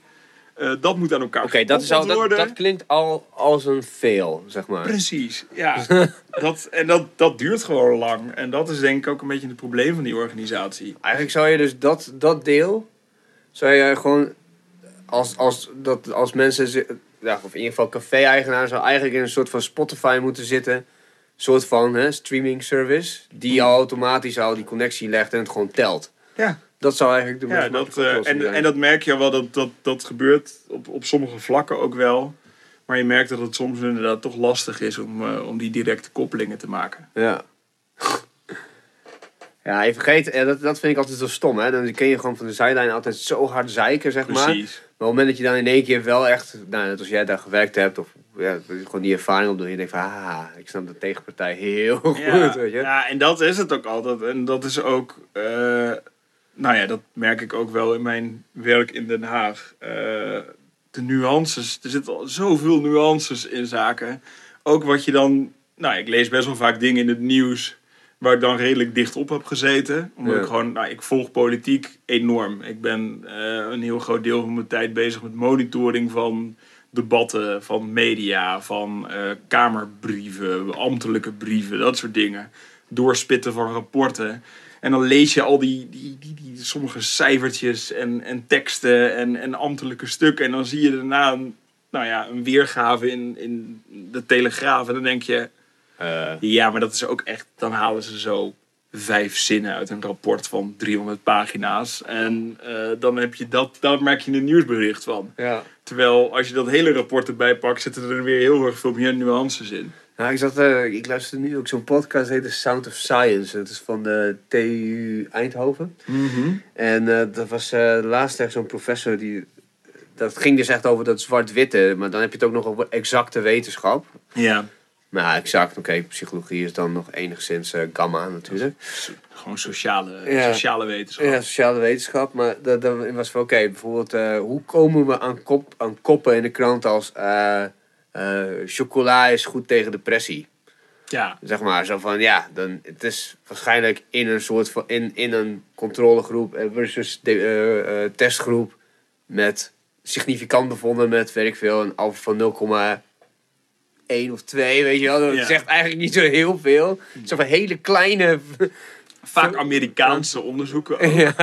Eh, dat moet aan elkaar Oké, dat, is al- gekoppeld dat, worden. dat klinkt al als een fail, zeg maar. Precies, ja. dat, en dat, dat duurt gewoon lang. En dat is denk ik ook een beetje het probleem van die organisatie. Eigenlijk zou je dus dat, dat deel, zou je gewoon, als, als, dat, als mensen, ja, of in ieder geval café-eigenaar, zou eigenlijk in een soort van Spotify moeten zitten. Een soort van hè, streaming service, die Hmm. al automatisch al die connectie legt en het gewoon telt. Ja, Dat zou eigenlijk de Ja, meest dat, eh, en, zijn. en dat merk je wel, dat, dat, dat gebeurt op, op sommige vlakken ook wel. Maar je merkt dat het soms inderdaad toch lastig is om, eh, om die directe koppelingen te maken. Ja. Ja, je vergeet, eh, dat, dat vind ik altijd zo stom, hè. Dan kun je gewoon van de zijlijn altijd zo hard zeiken, zeg maar. Precies. Maar op het moment dat je dan in één keer wel echt, nou, net als jij daar gewerkt hebt, of ja, gewoon die ervaring opdoet, en je denkt van, ah, ik snap de tegenpartij heel goed, Ja, weet je. ja, en dat is het ook altijd. En dat is ook, eh, nou ja, dat merk ik ook wel in mijn werk in Den Haag. Eh, de nuances, er zitten al zoveel nuances in zaken. Ook wat je dan, nou ik lees best wel vaak dingen in het nieuws waar ik dan redelijk dicht op heb gezeten. Omdat Ja. ik gewoon, nou ik volg politiek enorm. Ik ben eh, een heel groot deel van mijn tijd bezig met monitoring van debatten, van media, van eh, kamerbrieven, ambtelijke brieven, dat soort dingen. Doorspitten van rapporten. En dan lees je al die, die, die, die sommige cijfertjes en, en teksten en, en ambtelijke stukken. En dan zie je daarna een, nou ja, een weergave in, in de Telegraaf. En dan denk je, Eh, ja, maar dat is ook echt. Dan halen ze zo vijf zinnen uit een rapport van 300 pagina's. En eh, dan heb je dat, daar merk je een nieuwsbericht van. ja. Terwijl als je dat hele rapport erbij pakt, zitten er weer heel erg veel meer nuances in. Nou, ik, zat, eh, ik luister nu ook zo'n podcast, heet The Sound of Science. Dat is van de TU Eindhoven. En eh, dat was laatst echt zo'n professor die... Dat ging dus echt over dat zwart-witte, maar dan heb je het ook nog over exacte wetenschap. Ja, Maar ja, exact, oké, psychologie is dan nog enigszins eh, gamma natuurlijk. gewoon sociale, Ja. sociale wetenschap. Ja, sociale wetenschap, maar dat, dat was van oké, bijvoorbeeld eh, hoe komen we aan, kop, aan koppen in de krant als eh, chocola is goed tegen depressie? Ja, Zeg maar, zo van ja, dan, het is waarschijnlijk in een soort van, in, in een controlegroep versus de, testgroep met significant bevonden met, weet ik veel, een alpha van 0,1 of 2, weet je wel. Dat Ja. zegt eigenlijk niet zo heel veel. Zo van hele kleine... vaak Amerikaanse onderzoeken ook. ja.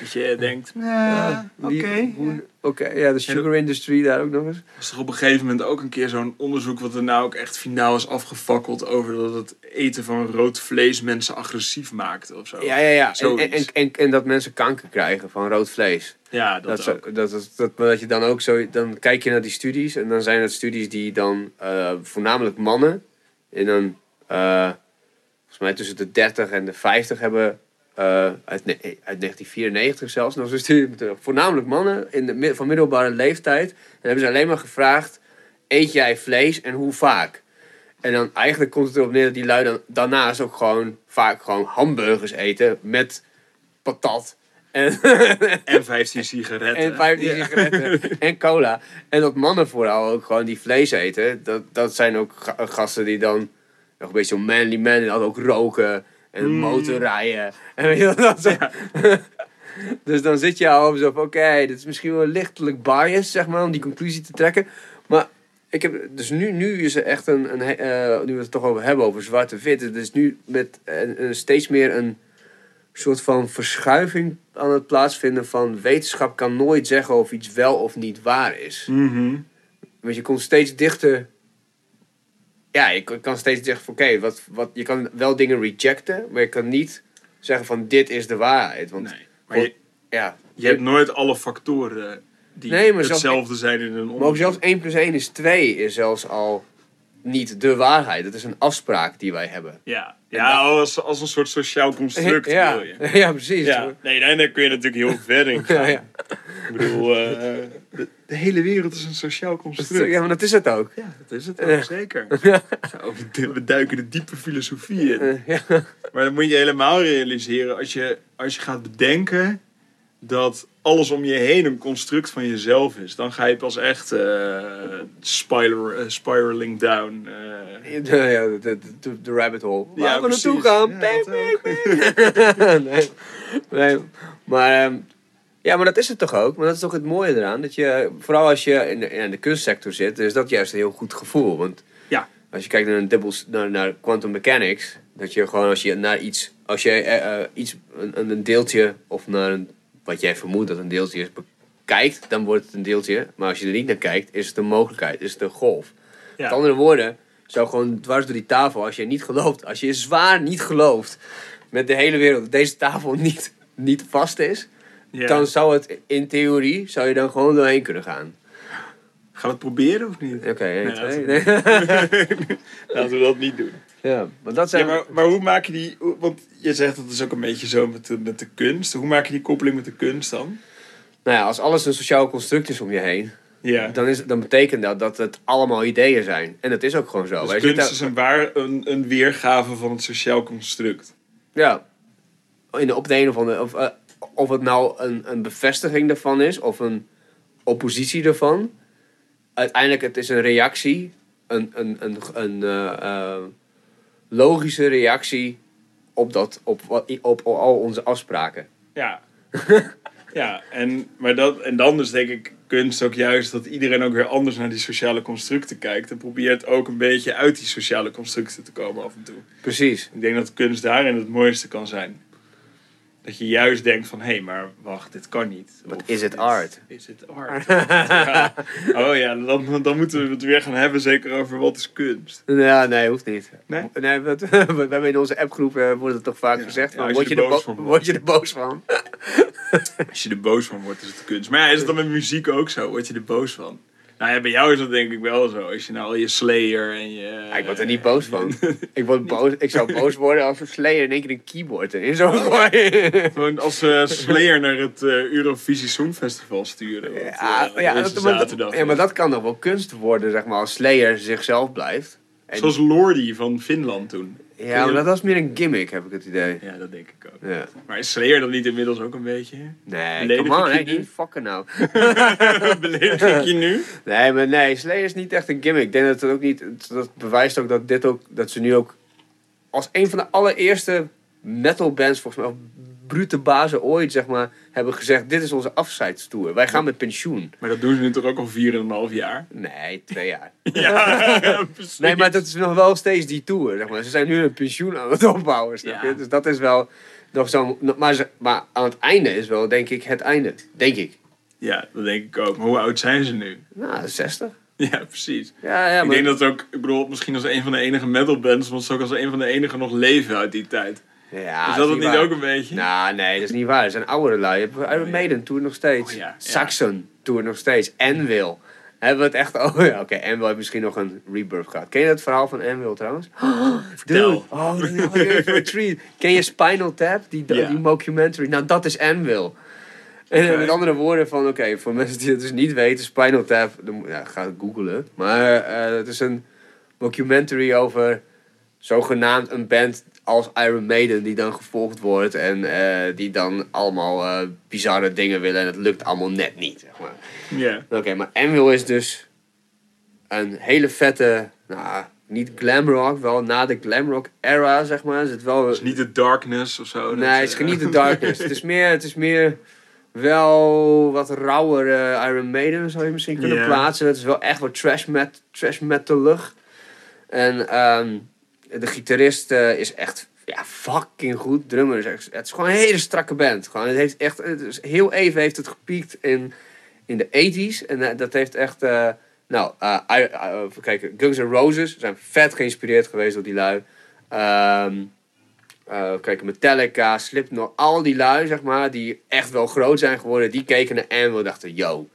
Dat je denkt, ja, oké. Wie- hoe- Oké, ja, de sugar industry daar ook nog eens. Was er op een gegeven moment ook een keer zo'n onderzoek... wat er nou ook echt finaal is afgefakkeld... over dat het eten van rood vlees mensen agressief maakt of zo. Ja, ja, ja. En, en, en, en dat mensen kanker krijgen van rood vlees. Ja, dat, Dat, ook. dat, dat, dat, dat, dat je dan ook zo... Dan kijk je naar die studies en dan zijn het studies die dan eh, voornamelijk mannen... in een... eh, volgens mij tussen de 30 en de 50 hebben... eh, uit, uit 1994 zelfs nog zo'n studie. met, Voornamelijk mannen in de, van middelbare leeftijd. En hebben ze alleen maar gevraagd... Eet jij vlees en hoe vaak? En dan eigenlijk komt het erop neer dat die lui dan daarnaast ook gewoon vaak gewoon hamburgers eten met patat. En, En 15 sigaretten. en 15 Ja. sigaretten en cola. En dat mannen vooral ook gewoon die vlees eten. Dat, dat zijn ook ga- gasten die dan nog een beetje zo'n manly man en dan ook roken en Mm. motorrijden. En weet je wat dat zo- Dus dan zit je al zo van, oké, dit is misschien wel lichtelijk biased, zeg maar, om die conclusie te trekken. Maar ik heb, dus nu, nu is er echt een, een eh, nu we het toch over hebben, over zwarte-wit. Het is nu met een steeds meer een soort van verschuiving aan het plaatsvinden van wetenschap kan nooit zeggen of iets wel of niet waar is. Mhm. Want je komt steeds dichter. Ja, je kan- steeds zeggen van oké, wat, wat, je kan wel dingen rejecten, maar je kan niet zeggen van dit is de waarheid. Want Nee. Maar je, ja, je hebt nooit alle factoren die Nee, maar zelfs- hetzelfde zijn in een maar ook onderzoek. zelfs 1 plus 1 is 2 is zelfs al niet de waarheid. Dat is een afspraak die wij hebben. Ja, ja als, als een soort sociaal construct ja, wil je. ja, precies. Ja, nee, nee, daar kun je natuurlijk heel ver in gaan. Ja, ja. Ik bedoel, eh, de, de hele wereld is een sociaal construct. ja, maar dat is het ook. Ja, dat is het ook, zeker. Zo, we- duiken de diepe filosofie in. Ja. Maar dan moet je helemaal realiseren als je, als je gaat bedenken dat alles om je heen een construct van jezelf is. Dan ga je pas echt eh spiral, eh, spiraling down. eh. De, ja, de, de, de, de rabbit hole. Waar Ja, we naartoe gaan. Ja, Bang, dat bang, bang. nee, nee. Maar, ehm, ja, maar dat is het toch ook. Maar dat is toch het mooie eraan. Dat je, vooral als je in de, in de kunstsector zit, is dat juist een heel goed gevoel. Want Ja. als je kijkt naar, een dubbel, naar, naar quantum mechanics, dat je gewoon als je naar iets, als je iets, een, een deeltje of naar een, wat jij vermoedt dat een deeltje is, kijkt, dan wordt het een deeltje. Maar als je er niet naar kijkt, is het een mogelijkheid, is het een golf. Ja. Met andere woorden, zou gewoon dwars door die tafel, als je niet gelooft, als je zwaar niet gelooft met de hele wereld dat deze tafel niet, niet vast is, Ja. dan zou het in theorie, zou je dan gewoon doorheen kunnen gaan. Gaan we het proberen of niet? Oké, nee. Laten we dat niet doen. Ja, maar dat Ja, zijn... maar, maar hoe maak je die... Want je zegt dat is ook een beetje zo met de, met de kunst. Hoe maak je die koppeling met de kunst dan? Nou ja, als alles een sociaal construct is om je heen, Ja. dan, is, dan betekent dat dat het allemaal ideeën zijn. En dat is ook gewoon zo. Dus kunst is een, waar, een, een weergave van het sociaal construct. Ja. In de, op de een of andere... Of, eh, of het nou een, een bevestiging daarvan is, of een oppositie daarvan. Uiteindelijk, het is een reactie. Een, een, een, een eh, eh, logische reactie op, dat, op, op, op al onze afspraken. Ja. ja, en, maar dat, en dan is denk ik kunst ook juist dat iedereen ook weer anders naar die sociale constructen kijkt. En probeert ook een beetje uit die sociale constructen te komen af en toe. Precies. Ik denk dat kunst daarin het mooiste kan zijn. Dat je juist denkt van, hé, maar wacht, dit kan niet. Of is it dit- art? Is het art? Ja. Oh ja, dan, dan moeten we het weer gaan hebben zeker over wat is kunst. Ja, nee, hoeft niet. Nee? nee we, we hebben in onze appgroep eh, wordt het toch vaak Ja. gezegd. Ja, word, je je er boos bo- van word je er boos van? Als je er boos van wordt, is het kunst. Maar ja, is het dan met muziek ook zo? Word je er boos van? Nou ja, bij jou is dat denk ik wel zo. Als je nou al je Slayer en je... Ja, ik word er niet boos van. ik, word boos, ik zou boos worden als een Slayer in één keer een keyboard erin zou gooien. Gewoon als eh, Slayer naar het eh, Eurovisie Songfestival sturen. wat, Ja, eh, ja, dat, maar, zaterdag ja, maar dat kan nog wel kunst worden, zeg maar, als Slayer zichzelf blijft. En- Zoals Lordi van Finland toen. Ja, maar dat was meer een gimmick, heb ik het idee. Ja, dat denk ik ook. Ja. Maar is Slayer dan niet inmiddels ook een beetje? Nee, Beledig come on, fucken nou. Beledig ik je nu? Nee, maar nee, Slayer is niet echt een gimmick. Ik denk dat het ook niet, dat bewijst ook dat dit ook, dat ze nu ook als een van de allereerste metal bands, volgens mij, of brute bazen ooit, zeg maar, hebben gezegd, dit is onze afscheidstour. Wij gaan met pensioen. Maar dat doen ze nu toch ook al 4,5 jaar? Nee, twee jaar. Ja, precies. Nee, maar dat is nog wel steeds die tour, zeg maar. Ze zijn nu een pensioen aan het opbouwen, snap je? Ja. Dus dat is wel nog zo... Maar, ze, maar aan het einde is wel, denk ik, het einde. Denk ik. Ja, dat denk ik ook. Maar hoe oud zijn ze nu? Nou, 60. Ja, precies. Ja, ja, ik maar... denk dat ook, ik bedoel, misschien als een van de enige metalbands, want ze ook als een van de enige nog leven uit die tijd. Ja, is dat het niet ook een beetje? Nou, nee, dat is niet waar. Er zijn oudere lui. Iron Maiden toert nog steeds. Oh, ja. Saxon toert nog steeds. Anvil. Hebben we het echt... Oh ja, oké. Anvil heeft misschien nog een rebirth gehad. Ken je het verhaal van Anvil trouwens? Vertel. Oh, dat is even een treat. Ken je Spinal Tap? Die, die mockumentary. Nou, dat is Anvil. En met andere woorden van, oké, voor mensen die het dus niet weten, Spinal Tap, dan, ja, ga het googlen. Maar eh, het is een documentary over zogenaamd een band als Iron Maiden die dan gevolgd wordt en eh, die dan allemaal eh, bizarre dingen willen en het lukt allemaal net niet, zeg maar. Ja. Oké, maar Anvil is dus een hele vette, nou, niet glam rock, wel na de glam rock era, zeg maar. Is het wel... Dus niet de darkness of zo. Nee, het is niet de darkness. het, is meer, het is meer wel wat rauwer eh, Iron Maiden, zou je misschien kunnen plaatsen. Het is wel echt wat trash, met, trash metalig. En ehm, de gitarist eh, is echt ja, fucking goed. Drummer is echt, het is gewoon een hele strakke band. Gewoon, het heeft echt, het is, heel even heeft het gepiekt in, in de 80s. En eh, dat heeft echt... eh, nou, kijken. Guns N' Roses zijn vet geïnspireerd geweest door die lui. Kijk, Metallica, Slipknot, al die lui, zeg maar, die echt wel groot zijn geworden, die keken naar Anvil en dachten, yo,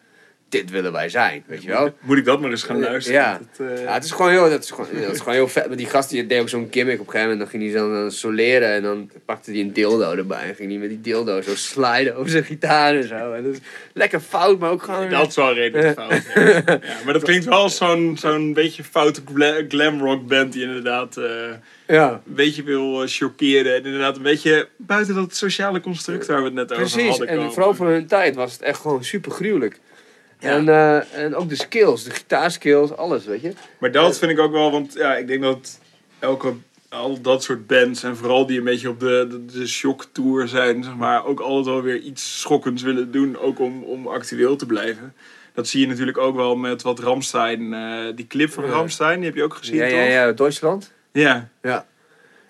dit willen wij zijn, weet je wel? Moet ik dat maar eens gaan luisteren? Ja. Dat, eh, Ja, het is gewoon heel, dat is gewoon, dat is gewoon heel vet. Maar die gast die deed ook zo'n gimmick op een gegeven moment. Dan ging hij dan, dan soleren en dan pakte hij een dildo erbij. En ging hij met die dildo zo sliden over zijn gitaar en zo. En dat is lekker fout, maar ook gewoon... Dat is wel redelijk fout. Ja. Ja, maar dat klinkt wel als zo'n zo'n beetje foute gla- glam rock band die inderdaad eh, Ja, een beetje wil eh, chockeren. En inderdaad een beetje buiten dat sociale construct waar we het net over precies. hadden En komen. vooral voor hun tijd was het echt gewoon super gruwelijk. Ja. En, eh, en ook de skills, de gitaarskills, alles, weet je. Maar dat vind ik ook wel, want ja, ik denk dat elke, al dat soort bands en vooral die een beetje op de, de, de shock tour zijn, zeg maar, ook altijd wel weer iets schokkends willen doen, ook om, om actueel te blijven. Dat zie je natuurlijk ook wel met wat Ramstein, eh, die clip van. Ramstein, die heb je ook gezien, Ja, toch? ja, ja, Duitsland. Ja. Ja.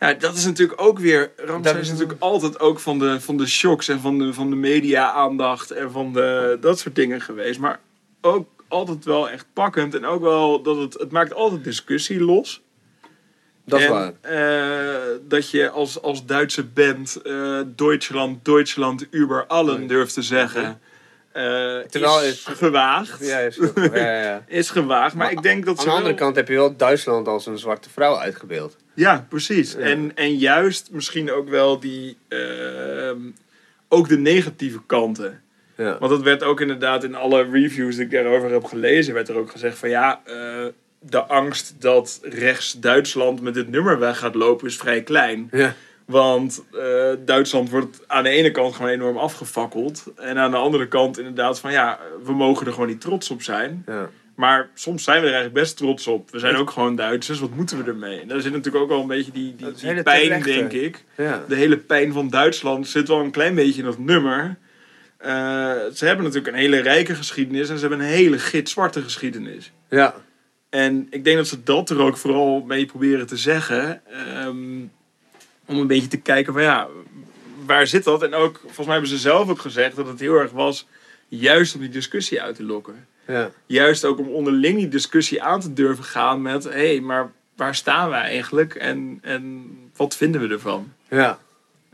Ja, dat is natuurlijk ook weer. Dat is natuurlijk altijd ook van de, van de shocks en van de, van de media-aandacht en van de, dat soort dingen geweest. Maar ook altijd wel echt pakkend. En ook wel dat het, het maakt altijd discussie los. Dat is en, waar. eh, dat je als, als Duitse band eh Deutschland, Deutschland über allen Nee. durft te zeggen. Eh, Terwijl is het- gewaagd. Ja, is ja, ja. Is gewaagd, maar, Maar ik denk dat Aan de andere wel- kant heb je wel Duitsland als een zwarte vrouw uitgebeeld. Ja, precies. Ja. En, en juist misschien ook wel die... ehm, ook de negatieve kanten. Ja. Want dat werd ook inderdaad in alle reviews die ik daarover heb gelezen, werd er ook gezegd van ja, eh, de angst dat rechts Duitsland met dit nummer weg gaat lopen is vrij klein. Ja. Want eh, Duitsland wordt aan de ene kant gewoon enorm afgefakkeld. En aan de andere kant inderdaad van ja, we mogen er gewoon niet trots op zijn. Ja. Maar soms zijn we er eigenlijk best trots op. We zijn ook gewoon Duitsers, wat moeten we ermee? En daar zit natuurlijk ook wel een beetje die, die, pijn, terechte. denk ik Ja. de hele pijn van Duitsland zit wel een klein beetje in dat nummer. Eh, ze hebben natuurlijk een hele rijke geschiedenis en ze hebben een hele gitzwarte geschiedenis. ja. En ik denk dat ze dat er ook vooral mee proberen te zeggen. ehm, om een beetje te kijken van ja, waar zit dat? En ook, volgens mij hebben ze zelf ook gezegd dat het heel erg was juist om die discussie uit te lokken. Ja. Juist ook om onderling die discussie aan te durven gaan met hé, hey, maar waar staan wij eigenlijk en, en wat vinden we ervan? ja.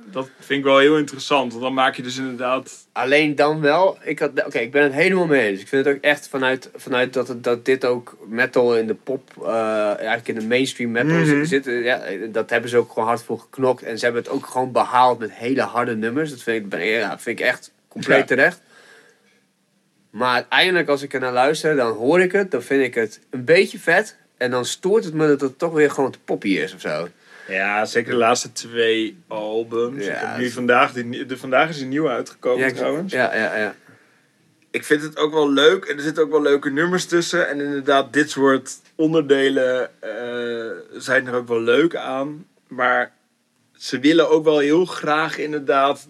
Dat vind ik wel heel interessant. Want dan maak je dus inderdaad. Alleen dan wel. Ik had, oké, ik ben het helemaal mee eens. Ik vind het ook echt vanuit, vanuit dat, het, dat dit ook metal in de pop, eh, eigenlijk in de mainstream metal Mhm. zit. Ja, dat hebben ze ook gewoon hard voor geknokt. En ze hebben het ook gewoon behaald met hele harde nummers. Dat vind ik, ben- ja, vind ik echt compleet Ja. terecht. Maar uiteindelijk, als ik er naar luister, dan hoor ik het. Dan vind ik het een beetje vet. En dan stoort het me dat het toch weer gewoon te poppy is of zo. Ja, zeker de laatste twee albums. Ja, Ik heb dat nu vandaag, die, de, vandaag is een nieuwe uitgekomen trouwens. Ja, ja, ja. Ik vind het ook wel leuk. En er zitten ook wel leuke nummers tussen. En inderdaad, dit soort onderdelen eh, zijn er ook wel leuk aan. Maar ze willen ook wel heel graag inderdaad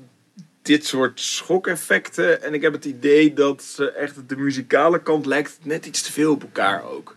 dit soort schokeffecten. En ik heb het idee dat ze echt de muzikale kant lijkt net iets te veel op elkaar ook.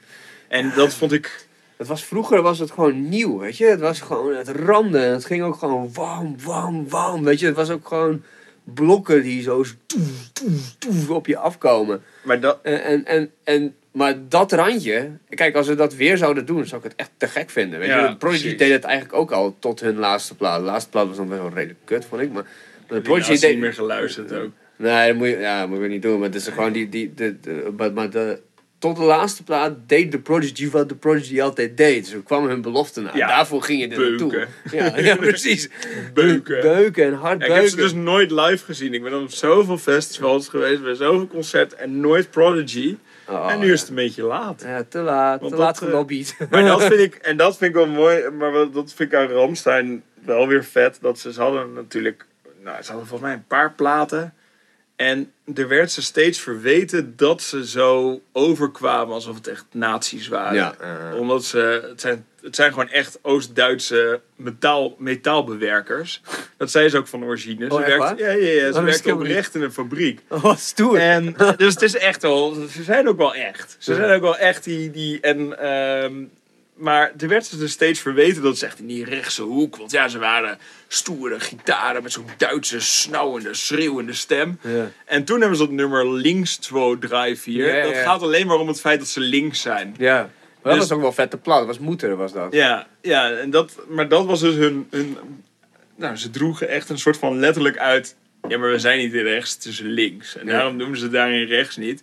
En dat vond ik... Het was, vroeger was het gewoon nieuw, weet je. Het was gewoon het randen. En het ging ook gewoon wam, wam, wam. Weet je, het was ook gewoon blokken die zo toef, toef, toef op je afkomen. Maar dat, En, en, en, en, maar dat randje... Kijk, als ze dat weer zouden doen, zou ik het echt te gek vinden. Weet Ja, je, Prodigy deed het eigenlijk ook al tot hun laatste plaat. De laatste plaat was dan wel redelijk kut, vond ik. Maar, maar de Prodigy deed... niet meer geluisterd ook. Nee, dat moet je, ja, dat moet je niet doen. Maar het is gewoon die... die de, maar de, tot de laatste plaat deed de Prodigy wat de Prodigy altijd deed. Ze kwamen hun belofte na. Ja, Daarvoor ging je er naartoe. beuken. Ja, ja, precies. Beuken. Beuken en hard Ja, ik heb ze dus nooit live gezien. Ik ben op zoveel festivals geweest, bij zoveel concerten en nooit Prodigy. Oh, en nu is het een beetje laat. Ja, te laat. Want te dat, laat eh, gelobbyd. Maar dat vind ik, en dat vind ik wel mooi, maar dat vind ik aan Ramstein wel weer vet. Dat ze, ze hadden natuurlijk, nou, ze hadden volgens mij een paar platen. En er werd ze steeds verweten dat ze zo overkwamen alsof het echt nazi's waren. Ja, eh. Omdat ze, het zijn, het zijn gewoon echt Oost-Duitse metaal, metaalbewerkers. Dat zei ze ook van origine. Ze Oh, echt werkt, waar? ja, ja, ze werkt ik helemaal oprecht in een fabriek. Oh, wat stoer. En, dus het is echt wel, ze zijn ook wel echt. Ze Ja. zijn ook wel echt die, die en, ehm, maar er werd ze dus steeds verweten dat ze echt in die rechtse hoek, want ja, ze waren stoere gitaren met zo'n Duitse snauwende, schreeuwende stem. Ja. En toen hebben ze dat nummer links 2, 3, 4. Ja, ja, Dat ja. gaat alleen maar om het feit dat ze links zijn. ja. Dat Dus- was ook wel vette plat. Dat was moeder, was dat. Ja, ja en dat, maar dat was dus hun, hun. Nou, ze droegen echt een soort van letterlijk uit. Ja, maar we zijn niet in rechts, het is links. En daarom noemen ze daarin rechts niet.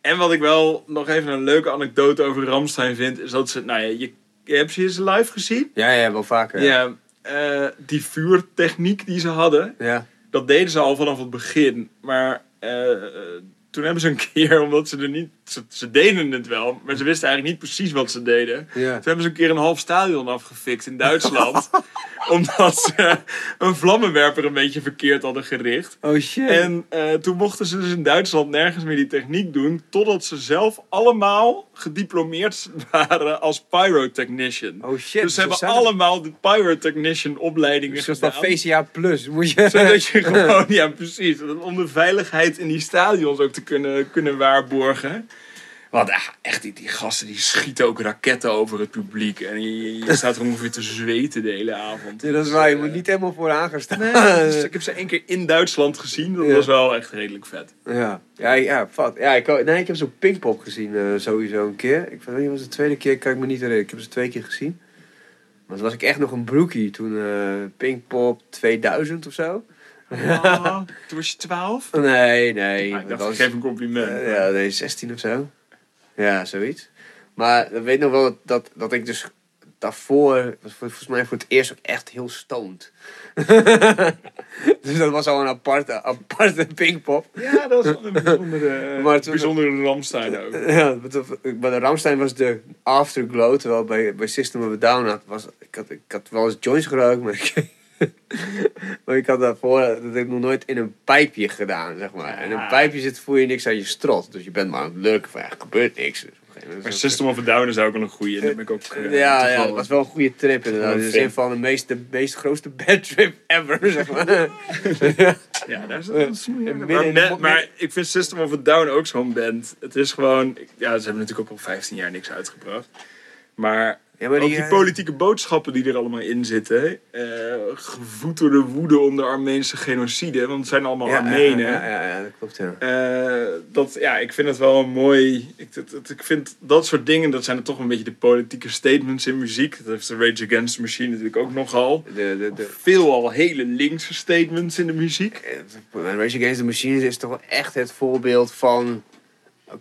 En wat ik wel nog even een leuke anekdote over Ramstein vind, is dat ze. Nou ja, je, je hebt ze eens live gezien? Ja, ja, wel vaker. Ja. eh, die vuurtechniek die ze hadden, ja. dat deden ze al vanaf het begin. Maar eh, toen hebben ze een keer, omdat ze er niet. Ze, ze deden het wel, maar ze wisten eigenlijk niet precies wat ze deden. Toen hebben ze een keer een half stadion afgefikt in Duitsland. omdat ze een vlammenwerper een beetje verkeerd hadden gericht. Oh shit. En eh, toen mochten ze dus in Duitsland nergens meer die techniek doen. Totdat ze zelf allemaal gediplomeerd waren als pyrotechnician. oh shit. dus ze hebben zijn- allemaal de pyrotechnician opleidingen van gedaan. VCA Plus. Moet je... Zodat je gewoon, ja precies, om de veiligheid in die stadions ook te kunnen, kunnen waarborgen. Want ah, echt, die, die gasten die schieten ook raketten over het publiek. En je, je staat er ongeveer te zweten de hele avond. Ja, dat is waar. Je moet niet helemaal vooraan gaan staan. Nee, dus ik heb ze één keer in Duitsland gezien. Dat Ja. was wel echt redelijk vet. Ja, ja, ja, vat. Ja, ik, nee, ik heb zo'n Pinkpop gezien eh, sowieso een keer. Ik weet niet, was de tweede keer, kan ik me niet herinneren. Ik heb ze twee keer gezien. Maar toen was ik echt nog een broekie. Toen eh Pinkpop 2000 of zo. Oh, toen was je 12? Nee, nee. Ah, ik dat ik was- geef een compliment. Eh, ja, nee, 16 of zo. Ja, zoiets. Maar ik weet nog wel dat, dat, dat ik dus daarvoor, was voor- volgens mij voor het eerst ook echt heel stoned. dus dat was al een aparte, aparte Pinkpop. Ja, dat wel een bijzondere, Maar toen- bijzondere Ramstein ook. Ja, maar de Ramstein was de afterglow, terwijl bij, bij System of a Down had, was, ik had, ik had wel eens joints gerookt, maar ik, maar ik had daarvoor, dat heb ik nog nooit in een pijpje gedaan, zeg maar. En een pijpje zit, voel je niks aan je strot, dus je bent maar aan het lurken van, ja, er gebeurt niks. Dus Maar het- System of a Down is ook wel een goeie. Daar ben ik ook eh, ja, ja, het was wel een goede trip inderdaad. In de zin van de meest, de meest grootste bad trip ever, zeg maar. Ja, daar dat een snoeien. midden Maar, met- maar ik vind System of a Down ook zo'n band. Het is gewoon... Ja, ze hebben natuurlijk ook al 15 jaar niks uitgebracht. Maar, Ja, maar die eh, politieke boodschappen die er allemaal in zitten. eh gevoed door de woede om de Armeense genocide. Want het zijn allemaal ja, Armenen. Ja, ja, ja, dat klopt, ja. Eh, dat, ja, ik vind het wel een mooi. Ik, dat- dat- ik vind dat soort dingen, dat zijn er toch een beetje de politieke statements in muziek. Dat heeft de Rage Against the Machine natuurlijk ook nogal. De, de, de, Veelal hele linkse statements in de muziek. Rage Against the Machine is toch wel echt het voorbeeld van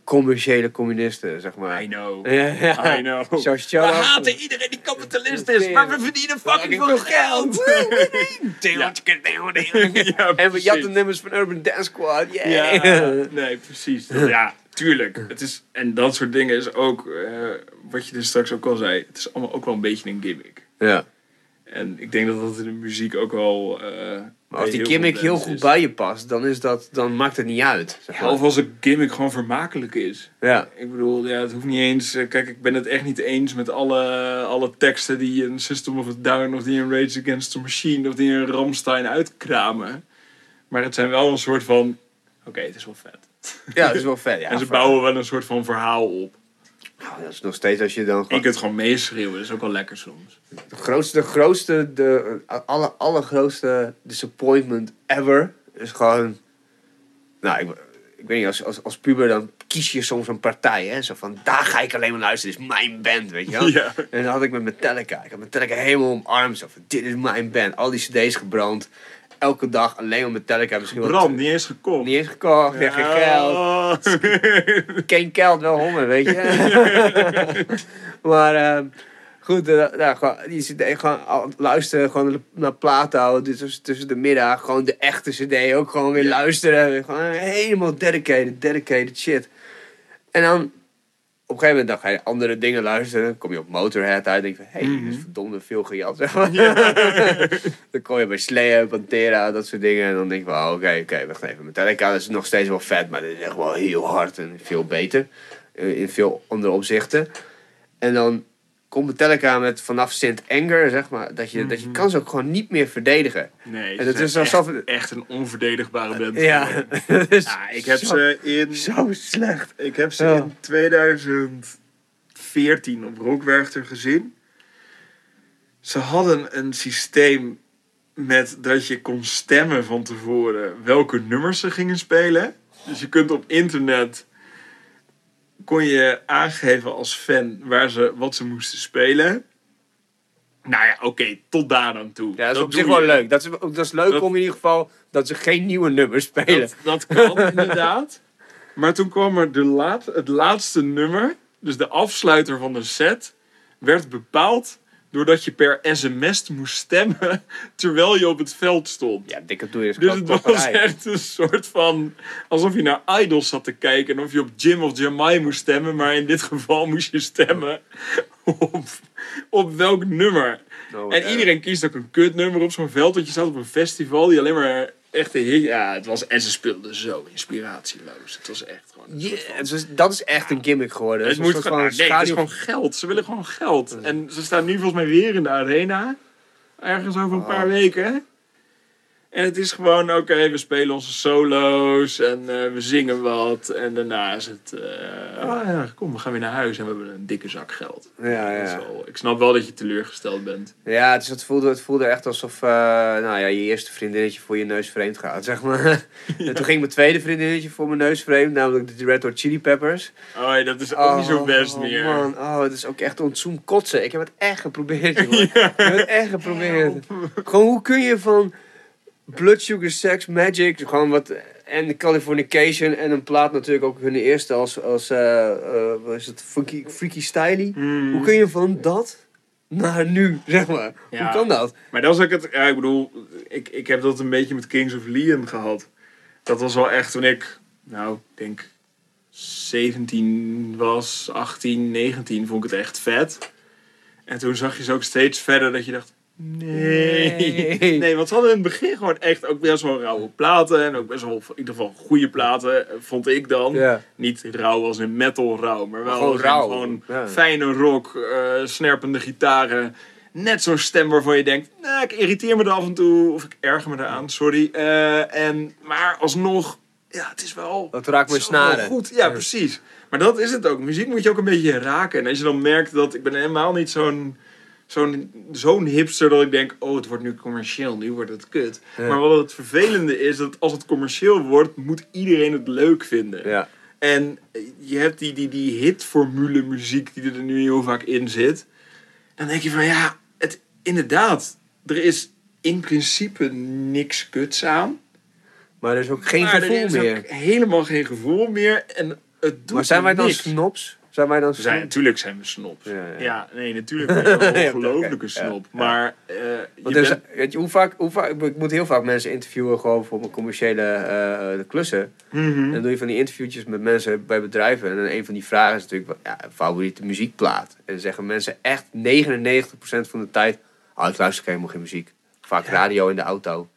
commerciële communisten, zeg maar. I know. Ja. I know. We haten iedereen die kapitalist is, maar we verdienen fucking veel geld. Ja. En we jatten nummers van Urban Dance Squad. Yeah. Ja, nee, precies. Ja, tuurlijk. Het is, en dat soort dingen is ook, eh, wat je dus straks ook al zei, het is allemaal ook wel een beetje een gimmick. ja. En ik denk dat dat in de muziek ook wel. eh, Maar als die gimmick heel goed is. bij je past, dan, is dat, dan maakt het niet uit. Zeg maar. of als een gimmick gewoon vermakelijk is. Ja. Ik bedoel, ja, het hoeft niet eens. eh, Kijk, ik ben het echt niet eens met alle, alle teksten die een System of a Down of die een Rage Against the Machine of die een Ramstein uitkramen. Maar het zijn wel een soort van. Oké, het is wel vet. ja, dat is wel vet. Ja, en ze bouwen wel een soort van verhaal op. Nou, dat is nog steeds als je dan En je gewoon... kunt gewoon meeschreeuwen, dat is ook wel lekker soms. De grootste, de grootste, de aller, allergrootste disappointment ever is gewoon... Nou, ik, ik weet niet, als, als, als puber dan kies je soms een partij, hè. Zo van, daar ga ik alleen maar luisteren, dit is mijn band, weet je wel. Ja. En dan had ik met Metallica. Ik had Metallica helemaal omarmd. Zo van, dit is mijn band. Al die cd's gebrand. Elke dag alleen maar Metallica. Misschien wel Brand, niet eens gekocht. Niet eens gekocht, ja. geen geld. Geen geld, wel honger, weet je. maar ehm, goed, eh, nou, gewoon, die CD, gewoon luisteren gewoon naar houden. Dus tussen- tussen de middag gewoon de echte CD ook gewoon weer luisteren. Gewoon helemaal dedicated, dedicated shit. En dan op een gegeven moment dan ga je andere dingen luisteren. Dan kom je op Motorhead uit en denk je van, hé, hey, dit is verdomde veel gejat. Zeg maar. dan kom je bij Slayer, Pantera, dat soort dingen. En dan denk je van, oh, oké, oké, wacht even. Metallica is nog steeds wel vet, maar dit is echt wel heel hard en veel beter. eh, In veel andere opzichten. En dan komt Metallica met vanaf Sint Anger, zeg maar, dat je, dat je kan ze ook gewoon niet meer verdedigen. Nee, En dat is alsof- echt, echt een onverdedigbare band. Ja, Ja, ik heb zo, ze in zo slecht. Ik heb ze Ja. in 2014 op Rockwerchter gezien. Ze hadden een systeem met dat je kon stemmen van tevoren welke nummers ze gingen spelen. Dus je kunt op internet kon je aangeven als fan waar ze, wat ze moesten spelen. Nou ja, oké, tot daar aan toe. Ja, dat is op zich wel je. leuk. Dat is, dat is leuk Dat- om in ieder geval dat ze geen nieuwe nummers spelen. Dat, dat kan inderdaad. Maar toen kwam er de laat, het laatste nummer, dus de afsluiter van de set, werd bepaald doordat je per sms moest stemmen terwijl je op het veld stond. Ja, dikke doe je Dus het was echt een soort van alsof je naar Idols zat te kijken en of je op Jim of Jamai moest stemmen, maar in dit geval moest je stemmen op, op welk nummer. Oh, En iedereen kiest ook een kutnummer op zo'n veld. Want je staat op een festival die alleen maar echte hit... Ja, het was... En ze speelden zo inspiratieloos. Het was echt gewoon... een dat is echt een gimmick geworden. het een moet gewoon... nee, het is gewoon geld. Ze willen gewoon geld. En ze staan nu volgens mij weer in de arena. Ergens over een paar Oh. weken. En het is gewoon, oké, we spelen onze solo's en eh, we zingen wat. En daarna is het, eh, ah ja, kom, we gaan weer naar huis en we hebben een dikke zak geld. Ja, ja. wel- ik snap wel dat je teleurgesteld bent. Ja, dus het, voelde, het voelde echt alsof uh, nou ja, je eerste vriendinnetje voor je neus vreemd gaat, zeg maar. en toen ging mijn tweede vriendinnetje voor mijn neus vreemd, namelijk de Red Hot Chili Peppers. Oh, ja, dat is ook niet zo best Oh, meer. man, oh, het is ook echt ontzoom kotsen. Ik heb het echt geprobeerd, jongen. Ik heb het echt geprobeerd. Gewoon, hoe kun je van Blood Sugar Sex Magic, gewoon wat... En Californication en een plaat natuurlijk ook hun eerste als, als eh, eh, wat is het, Freaky, Freaky Styly. Hmm. Hoe kun je van dat naar nu, zeg maar? Ja. Hoe kan dat? Maar dat is ook het, ja, ik bedoel, ik, ik heb dat een beetje met Kings of Leon gehad. Dat was wel echt toen ik, nou, ik denk 17 was, 18, 19, vond ik het echt vet. En toen zag je ze ook steeds verder dat je dacht, nee. Nee. Nee, want ze hadden in het begin gewoon echt ook best wel rauwe platen. En ook best wel, in ieder geval, goede platen, vond ik dan. Ja. Niet rauw als in metal rauw, maar wel Gewoon rauw. Gewoon Ja. fijne rock, eh, snerpende gitaren. Net zo'n stem waarvan je denkt, nou, ik irriteer me er af en toe. Of ik erger me eraan, sorry. Eh, en, maar alsnog, ja, het is wel... Dat raakt wel snaren. Goed, ja, precies. Maar dat is het ook. Muziek moet je ook een beetje raken. En als je dan merkt dat... Ik ben helemaal niet zo'n zo'n zo'n hipster dat ik denk... Oh, het wordt nu commercieel. Nu wordt het kut. Ja. Maar wat het vervelende is... Dat als het commercieel wordt... Moet iedereen het leuk vinden. Ja. En je hebt die, die, die hitformule muziek die er nu heel vaak in zit. Dan denk je van ja, het, inderdaad, er is in principe niks kuts aan. Maar er is ook geen maar gevoel er is meer. ook helemaal geen gevoel meer. En het doet Maar zijn wij dan niks. snobs? Zijn wij dan zijn, natuurlijk zijn we snobs. Ja, Ja, ja. nee, natuurlijk ben je een ongelofelijke snop. Maar eh, je is- bent- weet je, hoe vaak, hoe vaak, ik moet heel vaak mensen interviewen gewoon voor mijn commerciële eh, klussen. Mhm. En dan doe je van die interviewtjes met mensen bij bedrijven. En dan een van die vragen is natuurlijk, ja, favoriete muziekplaat. En dan zeggen mensen echt 99% van de tijd, oh, ik luister helemaal geen muziek. Vaak radio in de auto.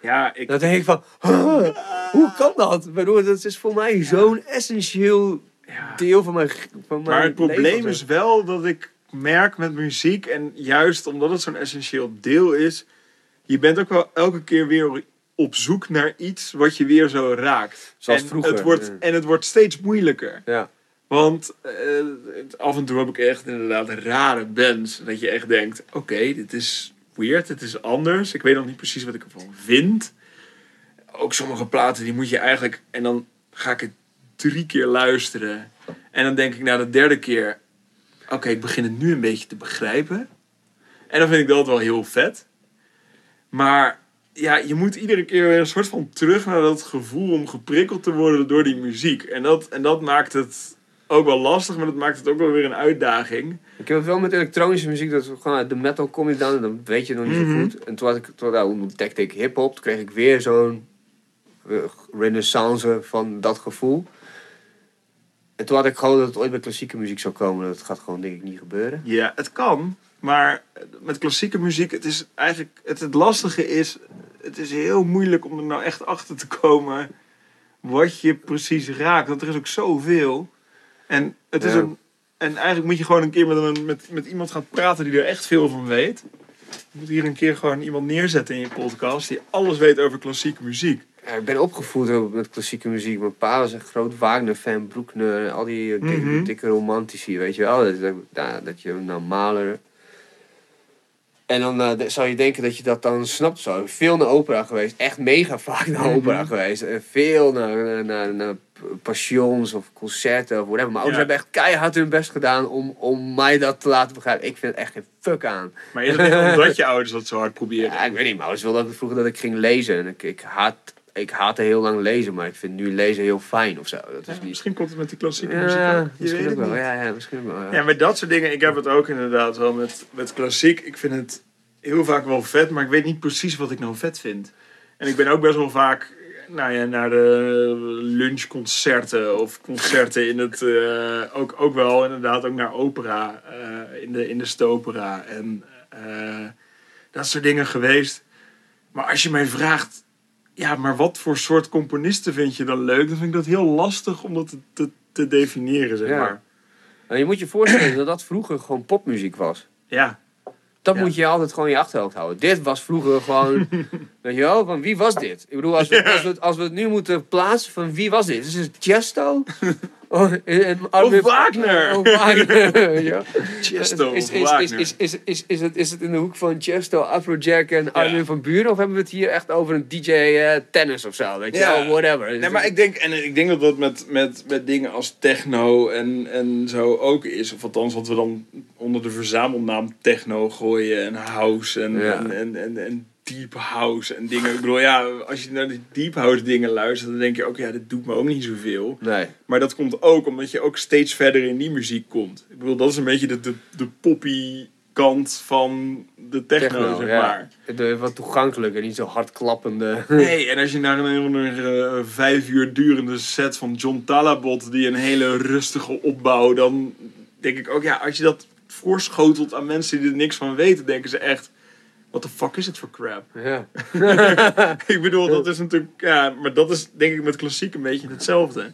ja, ik, Dan denk ik van, huh, hoe kan dat? Ik bedoel, dat is voor mij zo'n essentieel ja. deel van mijn van mijn Maar het probleem leven. is wel dat ik merk met muziek, en juist omdat het zo'n essentieel deel is, je bent ook wel elke keer weer op zoek naar iets wat je weer zo raakt. Zoals en vroeger, Het wordt. En het wordt steeds moeilijker. Ja. Want eh, het- af en toe heb ik echt inderdaad rare bands. Dat je echt denkt, oké, dit is weird, dit is anders. Ik weet nog niet precies wat ik ervan vind. Ook sommige platen, die moet je eigenlijk... En dan ga ik het drie keer luisteren. En dan denk ik na de derde keer... Oké, ik begin het nu een beetje te begrijpen. En dan vind ik dat wel heel vet. Maar ja, je moet iedere keer weer een soort van terug naar dat gevoel om geprikkeld te worden door die muziek. En dat, en dat maakt het ook wel lastig, maar dat maakt het ook wel weer een uitdaging. Ik heb het wel met elektronische muziek, dat gewoon uit de metal kom je dan, dan weet je nog niet Mhm. zo goed. En toen, had ik, toen nou, ontdekte ik hip-hop, toen kreeg ik weer zo'n eh, renaissance van dat gevoel. En toen had ik gewoon dat het ooit bij klassieke muziek zou komen. Dat gaat gewoon denk ik niet gebeuren. Ja, het kan, maar met klassieke muziek, het is eigenlijk, het, het lastige is, het is heel moeilijk om er nou echt achter te komen wat je precies raakt. Want er is ook zoveel. En het is Ja. een, en eigenlijk moet je gewoon een keer met, een, met, met iemand gaan praten die er echt veel van weet. Je moet hier een keer gewoon iemand neerzetten in je podcast die alles weet over klassieke muziek. Ja, ik ben opgevoed met klassieke muziek. Mijn pa was een groot Wagner-fan, Broekner, al die eh, dikke, Mhm. dikke romantici, weet je wel. Dat, dat, je nou Mahler... En dan eh, zou je denken dat je dat dan snapt. Zo. Veel naar opera geweest. Echt mega vaak naar Mhm. opera geweest. En veel naar, naar, naar, naar passions of concerten of whatever. Mijn ouders Ja. hebben echt keihard hun best gedaan om, om mij dat te laten begrijpen. Ik vind het echt geen fuck aan. Maar is het niet omdat je ouders dat zo hard proberen? Ja, ik weet niet. Mijn ouders wilden vroeger dat ik ging lezen. En ik, ik, haat, ik haatte heel lang lezen. Maar ik vind nu lezen heel fijn of zo. Dat is Ja, niet... misschien komt het met die klassieke muziek Ja, ook. Je misschien weet ook het wel. niet. Ja, ja, misschien ook wel. Ja. Ja, met dat soort dingen. Ik heb het ook inderdaad wel met, met klassiek. Ik vind het heel vaak wel vet, maar ik weet niet precies wat ik nou vet vind. En ik ben ook best wel vaak nou ja, naar de lunchconcerten of concerten in het... eh, ook, ook wel inderdaad ook naar opera eh, in, de, in de Stopera. En eh, dat soort dingen geweest. Maar als je mij vraagt... Ja, maar wat voor soort componisten vind je dan leuk? Dan vind ik dat heel lastig om dat te, te, te definiëren, zeg Ja. maar. Nou, je moet je voorstellen dat dat vroeger gewoon popmuziek was. Ja. Dat Ja. moet je altijd gewoon in je achterhoofd houden. Dit was vroeger gewoon, weet je wel, van wie was dit? Ik bedoel, als we, als we, het- als we het nu moeten plaatsen van wie was dit? Is het Chesto? Oh, en, Armin- Wagner. Oh, Wagner. ja. Chesto is, of is, is, Wagner. is, is, is, is, het, is het in de hoek van Chesto, Afrojack en Armin van Buren? Of hebben we het hier echt over een DJ eh, tennis of zo? Weet je Ja. wel, whatever. Nee, maar ik denk, en ik denk dat dat met, met, met dingen als techno en, en zo ook is. Of althans, wat we dan onder de verzamelnaam techno gooien en house en, Ja. en, en, en, en deep house en dingen. Ik bedoel, ja, als je naar die deep house dingen luistert, dan denk je ook, ja, dit doet me ook niet zoveel. Nee. Maar dat komt ook omdat je ook steeds verder in die muziek komt. Ik bedoel, dat is een beetje de, de, de poppy kant van de techno, Techno, zeg ja. maar. De, wat toegankelijker, niet zo hard klappende. Nee, en als je naar een, een, een vijf uur durende set van John Talabot, die een hele rustige opbouw, dan denk ik ook, ja, als je dat voorschotelt aan mensen die er niks van weten, denken ze echt, what the fuck is het voor crap? Ja. ik bedoel, dat is natuurlijk, ja, maar dat is denk ik met klassiek een beetje hetzelfde.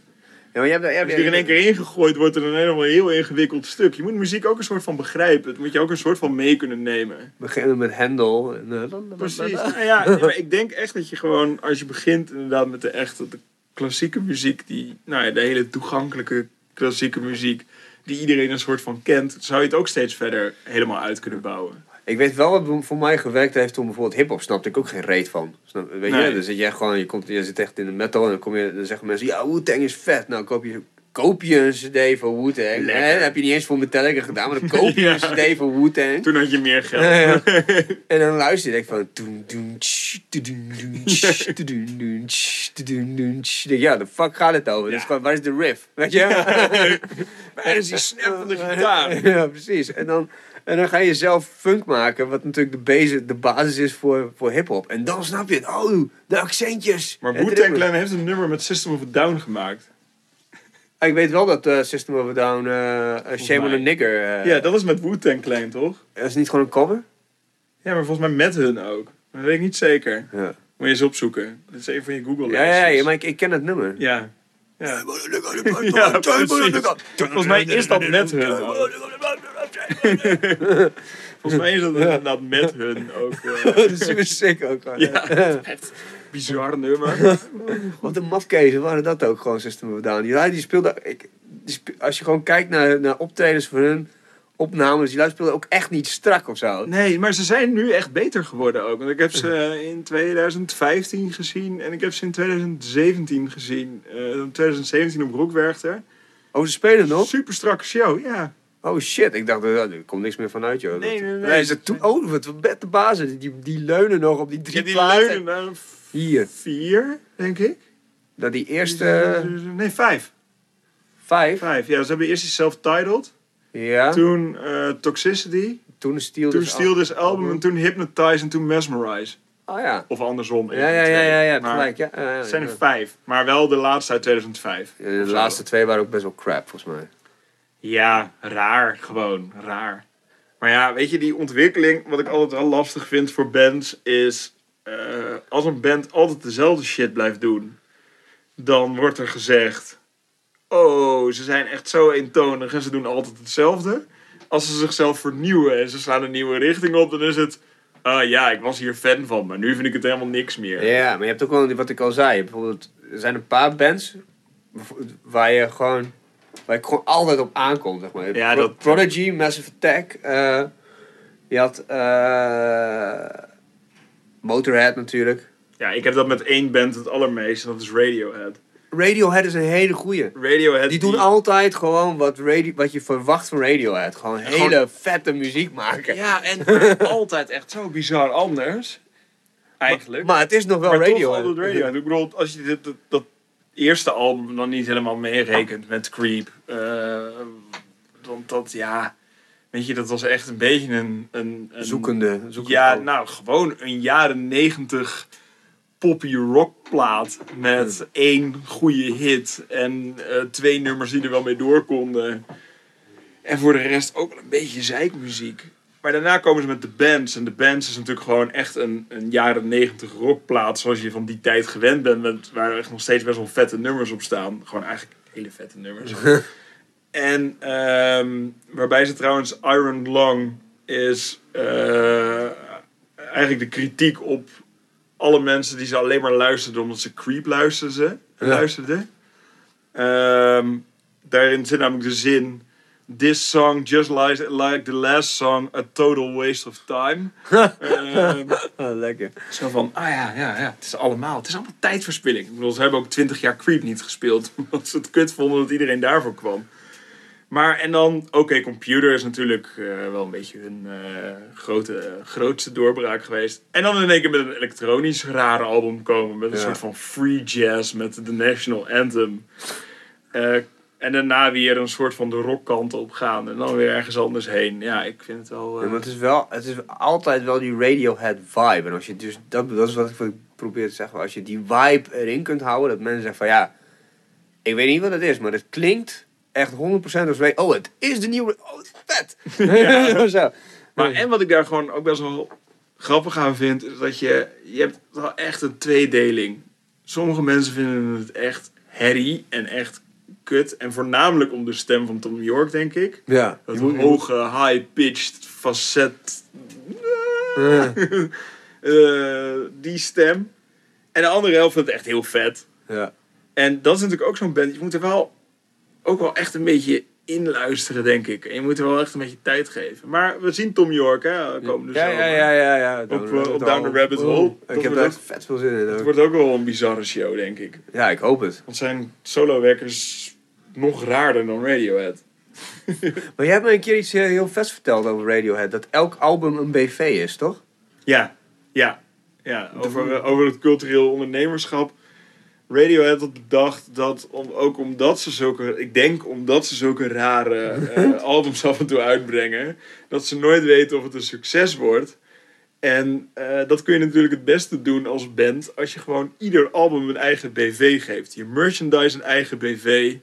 Ja, maar je hebt, je hebt, Als je er in één keer ingegooid wordt, er een helemaal heel ingewikkeld stuk. Je moet muziek ook een soort van begrijpen. Het moet je ook een soort van mee kunnen nemen. beginnen met Hendel. En, eh, Precies. Nou ja, maar ik denk echt dat je gewoon, als je begint inderdaad met de echte de klassieke muziek, die, nou ja, de hele toegankelijke klassieke muziek, die iedereen een soort van kent, zou je het ook steeds verder helemaal uit kunnen bouwen. Ik weet wel wat voor mij gewerkt heeft toen bijvoorbeeld hip-hop snapte ik ook geen reet van. Snap, weet Nee. je, dan zit je echt gewoon, je, komt, je zit echt in de metal en dan, kom je, dan zeggen mensen, ja, Wu-Tang is vet. Nou, koop je, koop je een cd van Wu-Tang. Hè? Dat heb je niet eens voor Metallica gedaan, maar dan koop je Ja. een cd van Wu-Tang. Toen had je meer geld. Ja, ja. En dan luister je denk van... Ja, de fuck gaat het over? Ja. gewoon, waar is de riff? Weet je? Waar is die snap van de gitaar? Ja, precies. En dan, en dan ga je zelf funk maken, wat natuurlijk de, base, de basis is voor, voor hip-hop. En dan snap je het. Oh, de accentjes. Maar Wu-Tang. Clan heeft een nummer met System of a Down gemaakt. Ik weet wel dat eh, System of a Down, eh, Shame on a Nigger, Ja, dat is met Wu-Tang Clan, toch? dat is niet gewoon een cover? Ja, maar volgens mij met hun ook. Dat weet ik niet zeker. Ja, Moet je eens opzoeken. Dat is een van je google ja, ja, ja, maar ik, ik ken het nummer. Ja. Ja. Ja, precies. Volgens mij is dat met hun. Volgens mij is dat inderdaad met hun ook. eh, dat is super sick ook gewoon. Ja. bizar nummer. Wat een mafkezen waren dat ook gewoon, System of Down. Die, die speelde, ik, die als je gewoon kijkt naar, naar optredens van hun, opnames, die lui speelden ook echt niet strak of zo. Nee, maar ze zijn nu echt beter geworden ook. Want ik heb ze in 2015 gezien en ik heb ze in 2017 gezien. Eh, in 2017 op Rockwerchter. Oh, ze spelen nog? Super strakke show, ja. Oh shit, ik dacht, eh, er komt niks meer vanuit, joh. Nee, nee, nee. het toen, oh, wat wat de basis. Die, die leunen nog op die drie Ja, die platen. leunen Hier. vier, denk ik. Dat die eerste Nee, vijf. vijf. Vijf, ja. Ze hebben eerst die self-titled. Ja. Toen eh, Toxicity. Toen Steel Toen dus Steal This Album. En toen Hypnotize en toen Mesmerize. Oh ja. Of andersom. Ja, ja, ja, ja, gelijk. Ja, ja, ja, Het zijn er vijf. Maar wel de laatste uit 2005. Ja, De laatste twee waren ook best wel crap, volgens mij. Ja, raar. Gewoon, raar. Maar ja, weet je, die ontwikkeling, wat ik altijd wel lastig vind voor bands, is eh, als een band altijd dezelfde shit blijft doen, dan wordt er gezegd, oh, ze zijn echt zo eentonig en ze doen altijd hetzelfde. Als ze zichzelf vernieuwen en ze slaan een nieuwe richting op, dan is het, ah ja, ik was hier fan van, maar nu vind ik het helemaal niks meer. Ja, maar je hebt ook wel, wat ik al zei, bijvoorbeeld, er zijn een paar bands waar je gewoon, waar ik gewoon altijd op aankom, zeg maar. Ja, Pro- dat- Prodigy, Massive Attack, eh, je had eh, Motorhead natuurlijk. Ja, ik heb dat met één band het allermeest en dat is Radiohead. Radiohead is een hele goeie. Radiohead Die doen altijd gewoon wat, radio, wat je verwacht van Radiohead. Gewoon hele Gewoon- vette muziek maken. Ja, en altijd echt zo bizar anders. Eigenlijk. Maar het is nog wel Maar toch Radiohead. altijd Radiohead. Ik bedoel, als je dit, dat, dat eerste album dan niet helemaal meerekent met Creep. eh, want dat, ja... Weet je, dat was echt een beetje een... een, een Zoekende. zoekende Ja, album. nou, gewoon een jaren negentig poppy rockplaat. Met één goede hit. En eh, twee nummers die er wel mee door konden. En voor de rest ook wel een beetje zeikmuziek. Maar daarna komen ze met de bands. En de bands is natuurlijk gewoon echt een, een jaren negentig rockplaat. Zoals je van die tijd gewend bent. Met, waar echt nog steeds best wel vette nummers op staan. Gewoon eigenlijk hele vette nummers. en ehm, waarbij ze trouwens Iron Lung is eh, eigenlijk de kritiek op alle mensen die ze alleen maar luisterden omdat ze Creep luisterden. Ja. luisterden. Ehm, daarin zit namelijk de zin... This song, just like, like the last song, a total waste of time. Oh, lekker. zo van, ah ja, ja, ja, het is allemaal, het is allemaal tijdverspilling. Ik bedoel, ze hebben ook twintig jaar Creep niet gespeeld, omdat ze het kut vonden dat iedereen daarvoor kwam. Maar, en dan, oké, Computer is natuurlijk eh, wel een beetje hun eh, grote, grootste doorbraak geweest. En dan in één keer met een elektronisch rare album komen, met een Ja. soort van free jazz, met de National Anthem. Eh, en daarna weer een soort van de rockkant op gaan en dan weer ergens anders heen. Ja, ik vind het wel... eh, Ja, maar het is wel, het is altijd wel die Radiohead vibe. En als je dus, dat, dat is wat ik probeer te zeggen. Als je die vibe erin kunt houden, dat mensen zeggen van ja, ik weet niet wat het is, maar het klinkt echt 100% als. Oh, het is de nieuwe, oh, het is vet. Ja. Zo. Maar en wat ik daar gewoon ook best wel grappig aan vind, is dat je, je hebt wel echt een tweedeling. Sommige mensen vinden het echt herrie en echt kut. En voornamelijk om de stem van Tom York, denk ik. Ja. Dat hoge, high-pitched, facet. Ja. eh, die stem. En de andere helft vindt het echt heel vet. Ja. En dat is natuurlijk ook zo'n band. Je moet er wel ook wel echt een beetje in luisteren, denk ik. En je moet er wel echt een beetje tijd geven. Maar we zien Tom York, hè, komende Ja, zomer. ja, ja, ja, ja. Op, eh, op Down the Rabbit Hole. Ik heb daar echt vet veel zin in. Het wordt ook wel een bizarre show, denk ik. Ja, ik hoop het. Want zijn solo-werkers nog raarder dan Radiohead. Maar jij hebt me een keer iets heel, heel vets verteld over Radiohead. Dat elk album een BV is, toch? Ja, ja. ja over, eh, over het cultureel ondernemerschap. Radiohead had bedacht dat, om, ook omdat ze zulke, ik denk omdat ze zulke rare eh, albums af en toe uitbrengen, dat ze nooit weten of het een succes wordt. En eh, dat kun je natuurlijk het beste doen als band als je gewoon ieder album een eigen BV geeft. Je merchandise een eigen BV.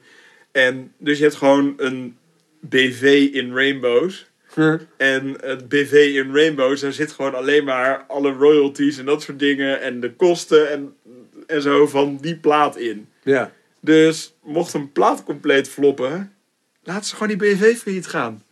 En dus je hebt gewoon een BV in Rainbows. En het BV in Rainbows, daar zit gewoon alleen maar alle royalties en dat soort dingen. En de kosten en, en zo van die plaat in. Ja. Dus mocht een plaat compleet floppen, laat ze gewoon die BV failliet gaan.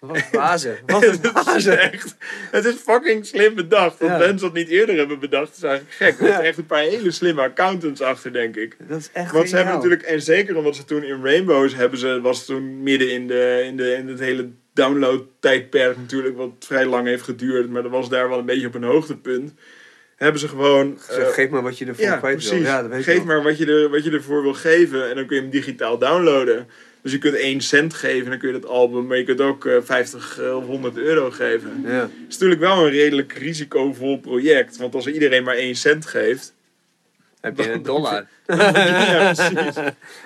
Wat een bazen. Wat een Het is bazen. echt, het is fucking slim bedacht. Dat Ja. mensen dat niet eerder hebben bedacht, is eigenlijk gek. Er zitten echt een paar hele slimme accountants achter, denk ik. Dat is echt Want ze hebben natuurlijk, en zeker omdat ze toen in Rainbows hebben ze, was het toen midden in, de, in, de, in het hele download-tijdperk natuurlijk, wat vrij lang heeft geduurd, maar dat was daar wel een beetje op een hoogtepunt. Hebben ze gewoon. Eh, geef maar wat je ervoor ja, kwijt wil. precies. Ja, dat weet ik Geef wel. maar wat je, er, wat je ervoor wil geven en dan kun je hem digitaal downloaden. Dus je kunt 1 cent geven en dan kun je dat album, maar je kunt ook eh, 50 of 100 euro geven. Ja. Het is natuurlijk wel een redelijk risicovol project, want als iedereen maar 1 cent geeft, Heb je een dollar? ja, precies.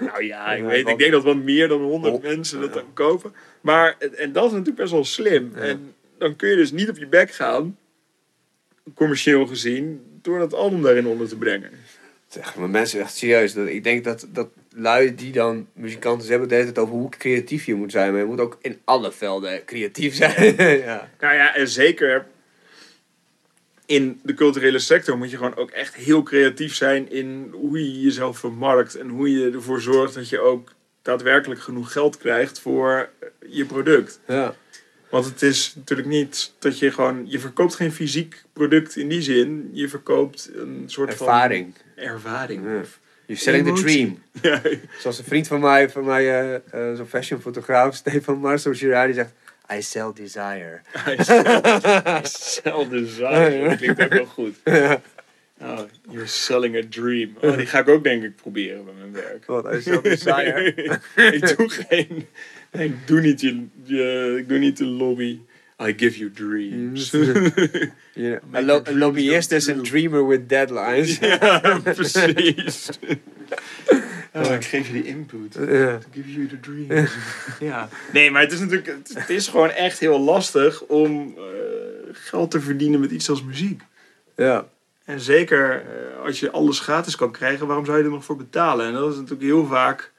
Nou ja, ik, weet, ik denk dat wat meer dan 100 Oh, mensen dat dan kopen. Maar, en dat is natuurlijk best wel slim. En dan kun je dus niet op je bek gaan, commercieel gezien, door dat album daarin onder te brengen. Zeg, maar mensen echt serieus. Dat, ik denk dat, dat lui die dan muzikanten hebben het tijd over hoe creatief je moet zijn. Maar je moet ook in alle velden creatief zijn. ja. Nou ja, en zeker in de culturele sector moet je gewoon ook echt heel creatief zijn in hoe je jezelf vermarkt en hoe je ervoor zorgt dat je ook daadwerkelijk genoeg geld krijgt voor je product. ja. Want het is natuurlijk niet dat je gewoon, je verkoopt geen fysiek product in die zin, je verkoopt een soort Ervaring. van ervaring. Ja. You're selling the dream. Ja, Zoals een vriend van mij, van mij eh, eh, zo'n fashionfotograaf, Stefan Marcel Girard, die zegt... I sell desire. hij sell desire. Dat klinkt ook wel goed. Oh, you're selling a dream. Oh, die ga ik ook denk ik proberen bij mijn werk. Wat, I sell desire. ik doe geen. Ik doe niet je, je. Ik doe niet de lobby. I give you dreams. Een, lo- een lobbyist is een dreamer with deadlines. ja, precies. Oh, ik geef je die input. Ja. Give you the dreams. ja. Nee, maar het is natuurlijk. Het, het is gewoon echt heel lastig om eh, geld te verdienen met iets als muziek. ja. En zeker eh, als je alles gratis kan krijgen, waarom zou je er nog voor betalen? En dat is natuurlijk heel vaak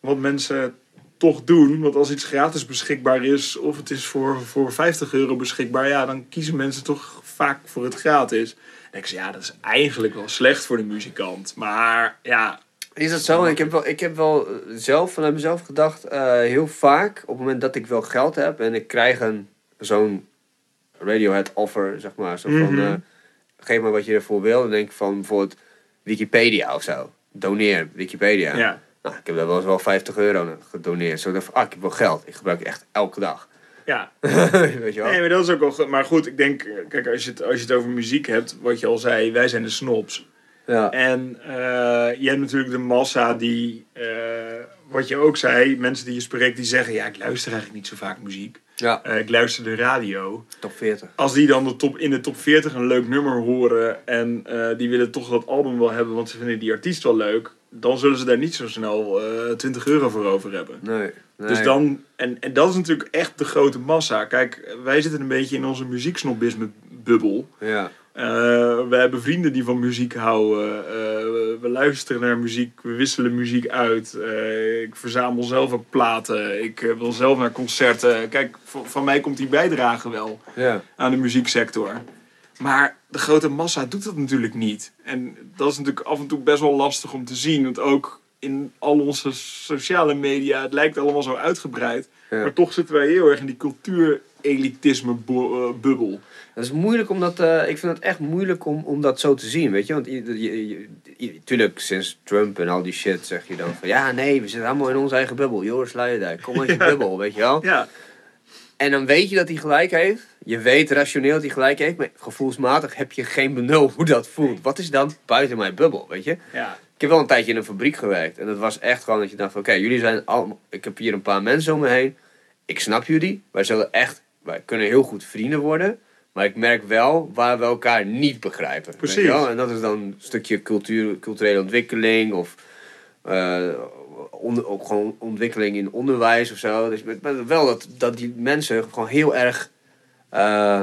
wat mensen toch doen. Want als iets gratis beschikbaar is, of het is voor, voor 50 euro beschikbaar, ja, dan kiezen mensen toch vaak voor het gratis. En ik zeg, ja, dat is eigenlijk wel slecht voor de muzikant. Maar ja, Is dat zo? Ik heb wel, ik heb wel eh, zelf vanuit mezelf gedacht, eh, heel vaak, op het moment dat ik wel geld heb en ik krijg een zo'n Radiohead offer, zeg maar, zo van, Mhm. eh, geef me wat je ervoor wil, dan denk ik van bijvoorbeeld Wikipedia of zo. Doneer Wikipedia. Ja. Nou, ik heb daar wel eens wel 50 euro gedoneerd. Zo dacht ik van, ah, ik heb wel geld. Ik gebruik het echt elke dag. Ja. Weet je wel? Nee, maar dat is ook wel goed. Maar goed, ik denk, kijk, als je, het, als je het over muziek hebt, wat je al zei, wij zijn de snobs. Ja. En eh, je hebt natuurlijk de massa die, eh, wat je ook zei, mensen die je spreekt die zeggen, ja, ik luister eigenlijk niet zo vaak muziek. ja, Eh, ik luister de radio. top 40. Als die dan de top, in de top 40 een leuk nummer horen en die willen toch dat album wel hebben, want ze vinden die artiest wel leuk, dan zullen ze daar niet zo snel eh 20 euro voor over hebben. Nee. nee. Dus dan, en, en dat is natuurlijk echt de grote massa. Kijk, wij zitten een beetje in onze muzieksnobisme bubbel. Ja. Eh, we hebben vrienden die van muziek houden. Eh, we luisteren naar muziek. We wisselen muziek uit. Ik verzamel zelf ook platen. Ik wil zelf naar concerten. Kijk, van, van mij komt die bijdrage wel Ja. aan de muzieksector. Maar de grote massa doet dat natuurlijk niet. En dat is natuurlijk af en toe best wel lastig om te zien. Want ook in al onze sociale media, het lijkt allemaal zo uitgebreid. Ja. Maar toch zitten wij heel erg in die cultuur-elitisme bo- eh, bubbel. Dat is moeilijk omdat, eh, ik vind het echt moeilijk om, om dat zo te zien, weet je. Want je, je, je- je- tuurlijk, sinds Trump en al die shit zeg je dan van... Ja, nee, we zitten allemaal in onze eigen bubbel. Joris Luijendijk, kom uit je bubbel, weet je wel. Ja, En dan weet je dat hij gelijk heeft. Je weet rationeel dat hij gelijk heeft. Maar gevoelsmatig heb je geen benul hoe dat voelt. Wat is dan buiten mijn bubbel, weet je. ja. Ik heb wel een tijdje in een fabriek gewerkt. En dat was echt gewoon dat je dacht. Oké, jullie zijn allemaal... Ik heb hier een paar mensen om me heen. Ik snap jullie. Wij zullen echt... Wij kunnen heel goed vrienden worden. Maar ik merk wel waar we elkaar niet begrijpen. weet Precies. je wel? En dat is dan een stukje cultuur, culturele ontwikkeling. Of eh, ook gewoon ontwikkeling in onderwijs of zo. Dus wel dat, dat die mensen gewoon heel erg... eh,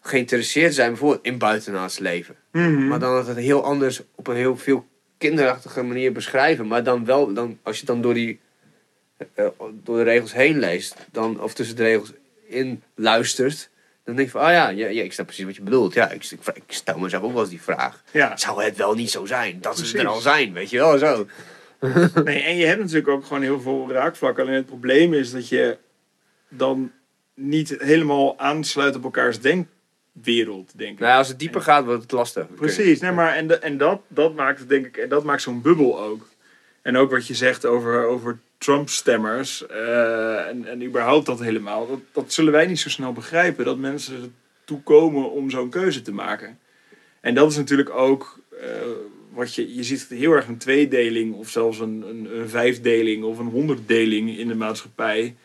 geïnteresseerd zijn bijvoorbeeld in buitenaards leven. Mhm. Maar dan dat het heel anders op een heel veel kinderachtige manier beschrijven. Maar dan wel, dan, als je dan door, die, eh, door de regels heen leest, dan, of tussen de regels in luistert, dan denk je van, oh ja, ja, ja ik snap precies wat je bedoelt. Ja, ik, ik, ik stel mezelf ook wel eens die vraag. ja. Zou het wel niet zo zijn dat ze Precies. er al zijn, weet je wel, zo. Nee, en je hebt natuurlijk ook gewoon heel veel raakvlakken. Alleen het probleem is dat je dan niet helemaal aansluit op elkaars denkwereld, denk ik. Nou ja, als het dieper gaat, wordt het lastig. Precies, nee, maar en, de- en dat, dat maakt het denk ik, en dat maakt zo'n bubbel ook. En ook wat je zegt over, over Trump-stemmers eh, en, en überhaupt dat helemaal, dat, dat zullen wij niet zo snel begrijpen. Dat mensen ertoe komen om zo'n keuze te maken. En dat is natuurlijk ook eh, wat je, je ziet heel erg een tweedeling of zelfs een, een, een vijfdeling of een honderddeling in de maatschappij.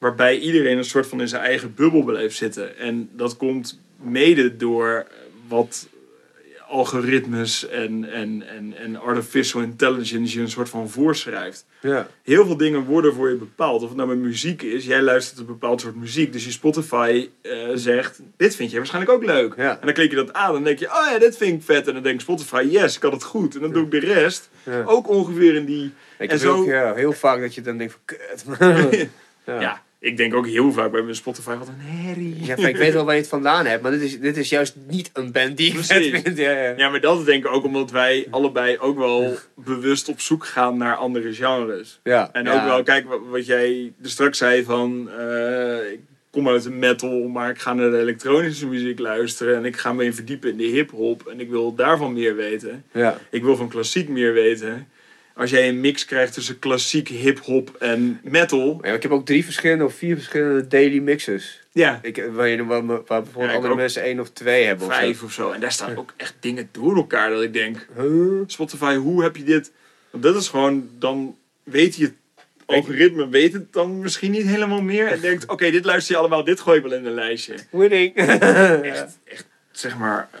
Waarbij iedereen een soort van in zijn eigen bubbel blijft zitten. En dat komt mede door wat algoritmes en, en, en, en artificial intelligence je een soort van voorschrijft. Ja. Heel veel dingen worden voor je bepaald. Of het nou met muziek is, jij luistert een bepaald soort muziek. Dus je Spotify eh, zegt, dit vind je waarschijnlijk ook leuk. Ja. En dan klik je dat aan en dan denk je, oh ja, dit vind ik vet. En dan denkt Spotify, yes, ik had het goed. En dan doe ik de rest Ja. ook ongeveer in die... Ik En zo- heel, ja, heel vaak dat je dan denkt van, kut. ja. Ik denk ook heel vaak bij mijn Spotify, wat een herrie. Ja, ik weet wel waar je het vandaan hebt, maar dit is, dit is juist niet een band die ik vind. Ja, ja. Ja, maar dat denk ik ook omdat wij allebei ook wel bewust op zoek gaan naar andere genres. Ja, En ook wel, kijk wat, wat jij er straks zei van... eh, ik kom uit de metal, maar ik ga naar de elektronische muziek luisteren... en ik ga me in verdiepen in de hip-hop en ik wil daarvan meer weten. Ja. Ik wil van klassiek meer weten. Als jij een mix krijgt tussen klassiek, hip-hop en metal... Ja, ik heb ook drie verschillende of vier verschillende daily mixes. Ja, Ik, waar, je, waar, waar bijvoorbeeld Ja, andere mensen één of twee hebben. Of vijf of zo. En daar staan ook echt dingen door elkaar dat ik denk... zo. Huh? Spotify, hoe heb je dit? Want dat is gewoon, dan weet je het algoritme, weet het dan misschien niet helemaal meer. En denkt, oké, dit luister je allemaal, dit gooi ik wel in een lijstje. Winning. Echt, echt zeg maar, eh,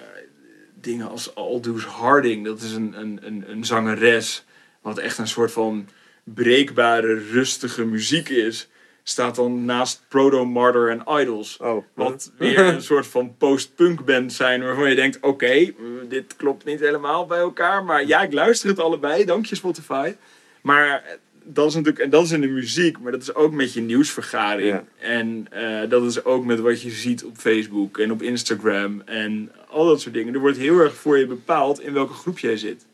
dingen als Aldous Harding, dat is een, een, een, een zangeres, wat echt een soort van breekbare, rustige muziek is, staat dan naast Proto Martyr en Idols. Oh. Wat weer een soort van post-punk band zijn waarvan je denkt: oké, eh, dit klopt niet helemaal bij elkaar. Maar ja, ik luister het allebei, dank je Spotify. Maar eh, dat is natuurlijk, en dat is in de muziek, maar dat is ook met je nieuwsvergaring. Ja. En eh, dat is ook met wat je ziet op Facebook en op Instagram en al dat soort dingen. Er wordt heel erg voor je bepaald in welke groep jij zit.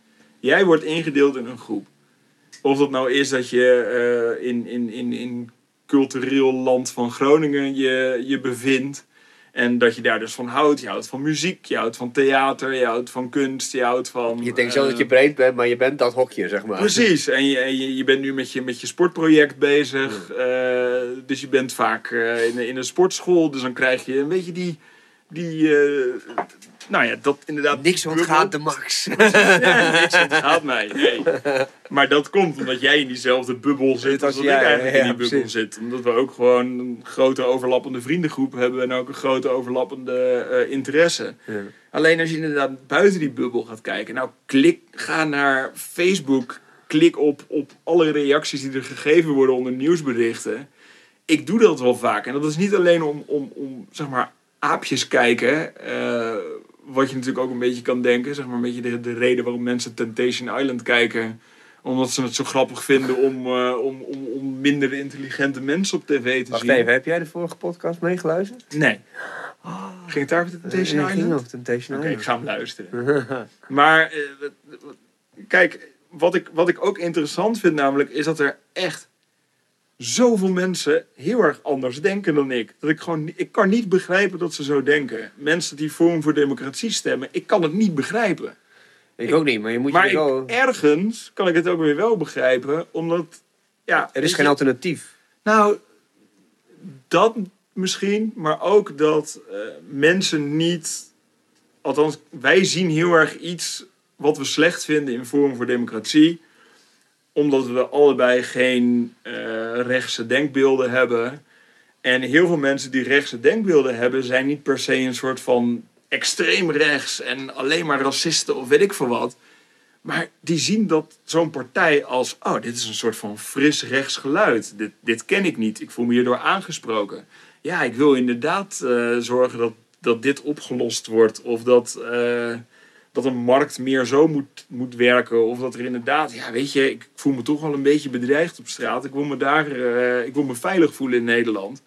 Jij wordt ingedeeld in een groep. Of dat nou is dat je eh, in, in, in, in cultureel land van Groningen je, je bevindt. En dat je daar dus van houdt. Je houdt van muziek, je houdt van theater, je houdt van kunst, je houdt van... Je denkt zo eh, dat je breed bent, maar je bent dat hokje, zeg maar. Precies, en je, en je, je bent nu met je, met je sportproject bezig. eh, dus je bent vaak eh, in, in een sportschool. Dus dan krijg je een beetje die. die eh, nou ja, dat inderdaad. Niks ontgaat de max. Ja, niks ontgaat mij. Nee. Maar dat komt omdat jij in diezelfde bubbel zit als als dat ik jij, eigenlijk ja, in die bubbel precies. zit. Omdat we ook gewoon een grote overlappende vriendengroep hebben en ook een grote overlappende eh, interesse. Ja. Alleen als je inderdaad buiten die bubbel gaat kijken. Nou, klik, ga naar Facebook. Klik op, op alle reacties die er gegeven worden onder nieuwsberichten. Ik doe dat wel vaak. En dat is niet alleen om, om, om zeg maar, aapjes kijken. eh, wat je natuurlijk ook een beetje kan denken. Zeg maar een beetje de, de reden waarom mensen Temptation Island kijken. Omdat ze het zo grappig vinden om, eh, om, om, om minder intelligente mensen op tv te Wacht zien. even, heb jij de vorige podcast meegeluisterd? Nee. Ging het daar over Temptation Island? over Temptation Oké, ik Island. ga hem luisteren. Maar eh, kijk, wat ik, wat ik ook interessant vind namelijk, is dat er echt zoveel mensen heel erg anders denken dan ik. Dat ik gewoon, ik kan niet begrijpen dat ze zo denken. Mensen die Forum voor Democratie stemmen, ik kan het niet begrijpen. Ik ook niet, maar je moet Maar je ik, wel... ergens kan ik het ook weer wel begrijpen, omdat, ja... Er is je- geen alternatief. nou, dat misschien, maar ook dat eh, mensen niet. Althans, wij zien heel erg iets wat we slecht vinden in Forum voor Democratie, omdat we allebei geen eh, rechtse denkbeelden hebben. En heel veel mensen die rechtse denkbeelden hebben, zijn niet per se een soort van extreem rechts en alleen maar racisten of weet ik veel wat. Maar die zien dat zo'n partij als, oh, dit is een soort van fris rechts geluid. Dit, dit ken ik niet. Ik voel me hierdoor aangesproken. Ja, ik wil inderdaad eh, zorgen dat, dat dit opgelost wordt. Of dat, eh, dat een markt meer zo moet, moet werken. Of dat er inderdaad, ja, weet je, ik voel me toch wel een beetje bedreigd op straat. Ik wil me daar, eh, ik wil me veilig voelen in Nederland.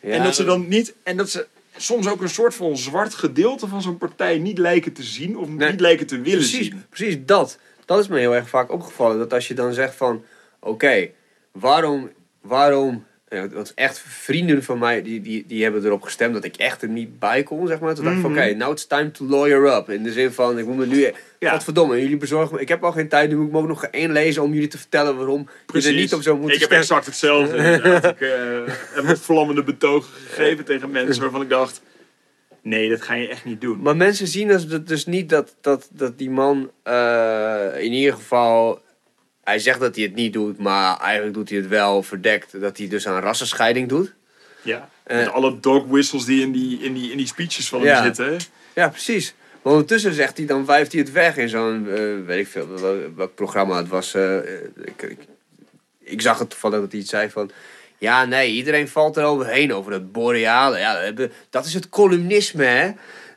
Ja, en dat ze dan niet, en dat ze soms ook een soort van zwart gedeelte van zo'n partij niet lijken te zien. Of Nee, niet lijken te willen Precies, zien. precies dat. Dat is me heel erg vaak opgevallen. Dat als je dan zegt van... Oké, waarom... waarom ja, want echt vrienden van mij, die, die, die hebben erop gestemd dat ik echt er niet bij kon, zeg maar. Toen dacht ik van, Mhm. oké, now it's time to lawyer up. In de zin van, ik moet me nu... Ja. Godverdomme, jullie bezorgen me... Ik heb al geen tijd, nu moet ik me ook nog één lezen om jullie te vertellen waarom je er niet op zo moet Ik heb exact hetzelfde. ik eh, heb nog vlammende betogen gegeven tegen mensen waarvan ik dacht... Nee, dat ga je echt niet doen. Maar mensen zien dus, dat- dus niet dat, dat, dat die man eh, in ieder geval... Hij zegt dat hij het niet doet, maar eigenlijk doet hij het wel verdekt. Dat hij dus aan rassenscheiding doet. Ja. Eh. Met alle dog whistles die in die, in die, in die speeches van Ja. hem zitten. Ja, precies. Maar ondertussen zegt hij, dan wuift hij het weg in zo'n, eh, weet ik veel, welk programma het was. eh, ik, ik, ik zag het toevallig dat hij iets zei van... Ja, nee, iedereen valt er overheen over dat boreale. Ja, dat is het columnisme, hè.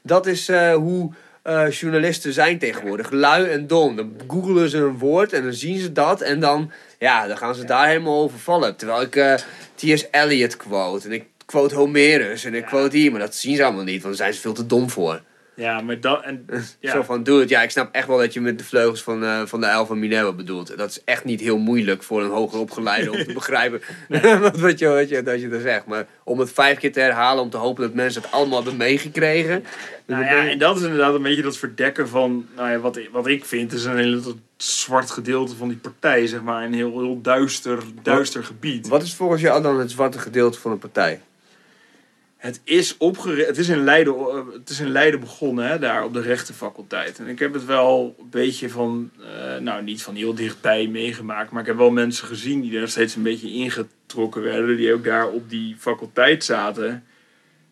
Dat is hoe eh, journalisten zijn tegenwoordig. Lui en dom. Dan googelen ze een woord en dan zien ze dat. En dan, ja, dan gaan ze daar helemaal over vallen. Terwijl ik eh T.S. Eliot quote. En ik quote Homerus. En ik quote hier. Maar dat zien ze allemaal niet, want daar zijn ze veel te dom voor. Ja, maar dat... En, ja. Zo van, doe het. Ja, ik snap echt wel dat je met de vleugels van, eh, van de uil van Minerva bedoelt. Dat is echt niet heel moeilijk voor een hoger opgeleide om te begrijpen wat, wat, je, wat, je, dat je er zegt. Maar om het vijf keer te herhalen, om te hopen dat mensen het allemaal hebben meegekregen. Nou ja, en dat is inderdaad een beetje dat verdekken van... Nou ja, wat, ik- wat ik vind is een hele zwart gedeelte van die partij, zeg maar. Een heel, heel duister, duister gebied. Wat is volgens jou dan het zwarte gedeelte van een partij? Het is, het, is in Leiden, eh, het is in Leiden begonnen, hè, daar op de rechtenfaculteit. En ik heb het wel een beetje van, eh, nou niet van heel dichtbij meegemaakt, maar ik heb wel mensen gezien die er steeds een beetje ingetrokken werden, die ook daar op die faculteit zaten.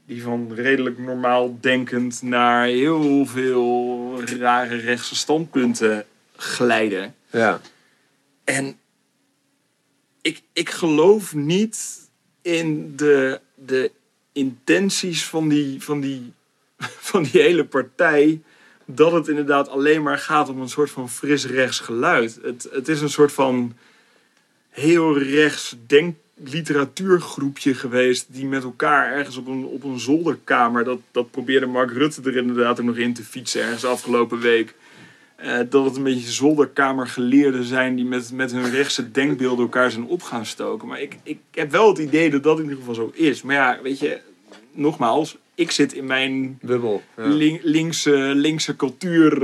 Die van redelijk normaal denkend naar heel veel rare rechtse standpunten glijden. Ja. En ik, ik geloof niet in de, de intenties van die, van, die, van die hele partij. Dat het inderdaad alleen maar gaat om een soort van fris rechts geluid. Het, het is een soort van heel rechts denk literatuurgroepje geweest die met elkaar ergens op een, op een zolderkamer, dat, dat probeerde Mark Rutte er inderdaad ook nog in te fietsen ergens afgelopen week, Eh, dat het een beetje zolderkamergeleerden zijn die met, met hun rechtse denkbeelden elkaar zijn op gaan stoken. Maar ik, ik heb wel het idee dat dat in ieder geval zo is. Maar ja, weet je, nogmaals, ik zit in mijn Bubbel. Ja. link- linkse, linkse cultuur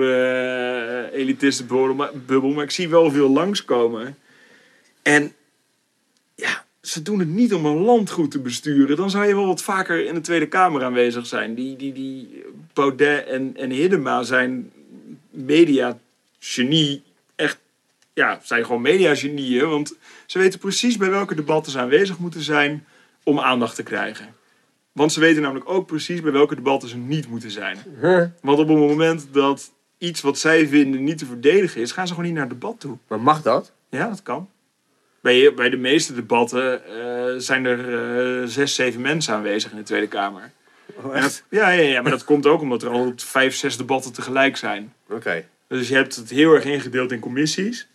elitistenbubbel, maar, bubbel, maar ik zie wel veel langskomen. En ja, ze doen het niet om een land goed te besturen. Dan zou je wel wat vaker in de Tweede Kamer aanwezig zijn. Die, die, die Baudet en, en Hiddema zijn media-genie. Echt, ja, zijn gewoon media-genieën. Want ze weten precies bij welke debatten ze aanwezig moeten zijn om aandacht te krijgen. Want ze weten namelijk ook precies bij welke debatten ze niet moeten zijn. Want op het moment dat iets wat zij vinden niet te verdedigen is, gaan ze gewoon niet naar het debat toe. Maar mag dat? Ja, dat kan. Bij, bij de meeste debatten eh, zijn er eh, zes, zeven mensen aanwezig in de Tweede Kamer. Oh, ja, ja, ja, maar dat komt ook omdat er al vijf, zes debatten tegelijk zijn. Oké. Dus je hebt het heel erg ingedeeld in commissies.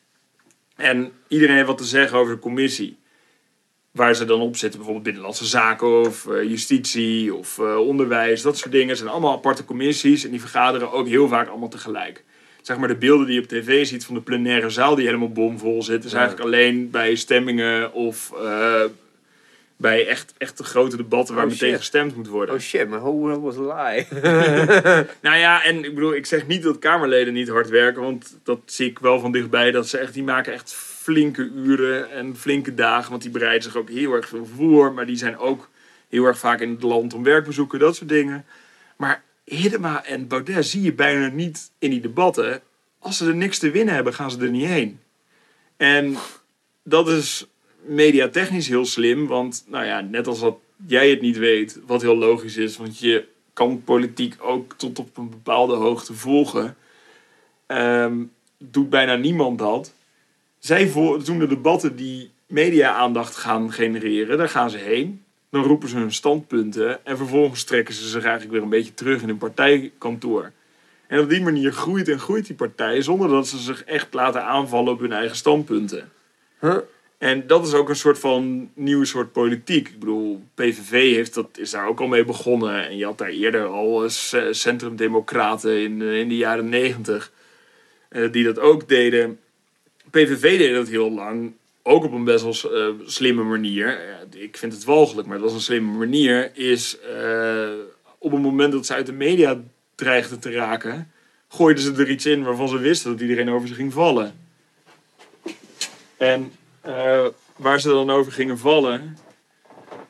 En iedereen heeft wat te zeggen over de commissie. Waar ze dan op zitten, bijvoorbeeld Binnenlandse Zaken of eh, Justitie of eh, Onderwijs, dat soort dingen. Het zijn allemaal aparte commissies en die vergaderen ook heel vaak allemaal tegelijk. Zeg maar de beelden die je op tv ziet van de plenaire zaal die helemaal bomvol zit, is Ja. eigenlijk alleen bij stemmingen of eh, bij echt, echt de grote debatten waar Oh, meteen shit. gestemd moet worden. Oh shit, whole world was a lie. Nou ja, en ik bedoel, ik zeg niet dat Kamerleden niet hard werken, want dat zie ik wel van dichtbij. Dat ze echt, die maken echt flinke uren en flinke dagen, want die bereiden zich ook heel erg veel voor. Maar die zijn ook heel erg vaak in het land om werkbezoeken, dat soort dingen. Maar Hiddema en Baudet zie je bijna niet in die debatten. Als ze er niks te winnen hebben, gaan ze er niet heen. En dat is mediatechnisch heel slim, want nou ja, net als dat jij het niet weet, wat heel logisch is, want je kan politiek ook tot op een bepaalde hoogte volgen. Ehm, doet bijna niemand dat. Zij doen de debatten die media-aandacht gaan genereren, daar gaan ze heen. Dan roepen ze hun standpunten en vervolgens trekken ze zich eigenlijk weer een beetje terug in hun partijkantoor. En op die manier groeit en groeit die partij zonder dat ze zich echt laten aanvallen op hun eigen standpunten. En dat is ook een soort van nieuw soort politiek. Ik bedoel, PVV heeft dat, is daar ook al mee begonnen. En je had daar eerder al eh, centrumdemocraten in, eh, in de jaren negentig. eh, die dat ook deden. PVV deed dat heel lang. Ook op een best wel slimme manier. Ik vind het walgelijk, maar het was een slimme manier. Is op het moment dat ze uit de media dreigden te raken... gooiden ze er iets in waarvan ze wisten dat iedereen over ze ging vallen. En eh, waar ze dan over gingen vallen,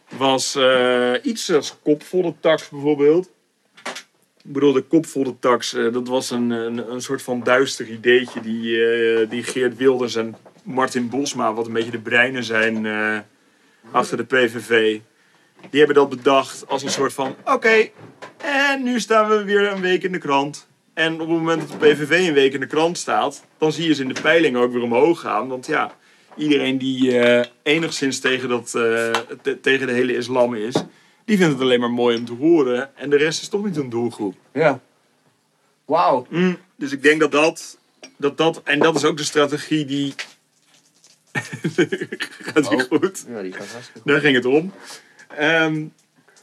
was eh, iets als kopvolle tax bijvoorbeeld. Ik bedoel, de kopvolle tax, eh, dat was een, een, soort van duister ideetje die, die Geert Wilders en Martin Bosma, wat een beetje de breinen zijn achter de PVV, die hebben dat bedacht als een soort van, oké, en nu staan we weer een week in de krant. En op het moment dat de PVV een week in de krant staat, dan zie je ze in de peiling ook weer omhoog gaan. Want ja, iedereen die eh, enigszins tegen, dat, eh, te- tegen de hele islam is, die vindt het alleen maar mooi om te horen. En de rest is toch niet een doelgroep. Ja. Wauw. Mm, dus ik denk dat dat, dat dat, en dat is ook de strategie die... Gaat die Oh. goed? Ja, die gaat hartstikke goed. Daar ging het om. Ehm,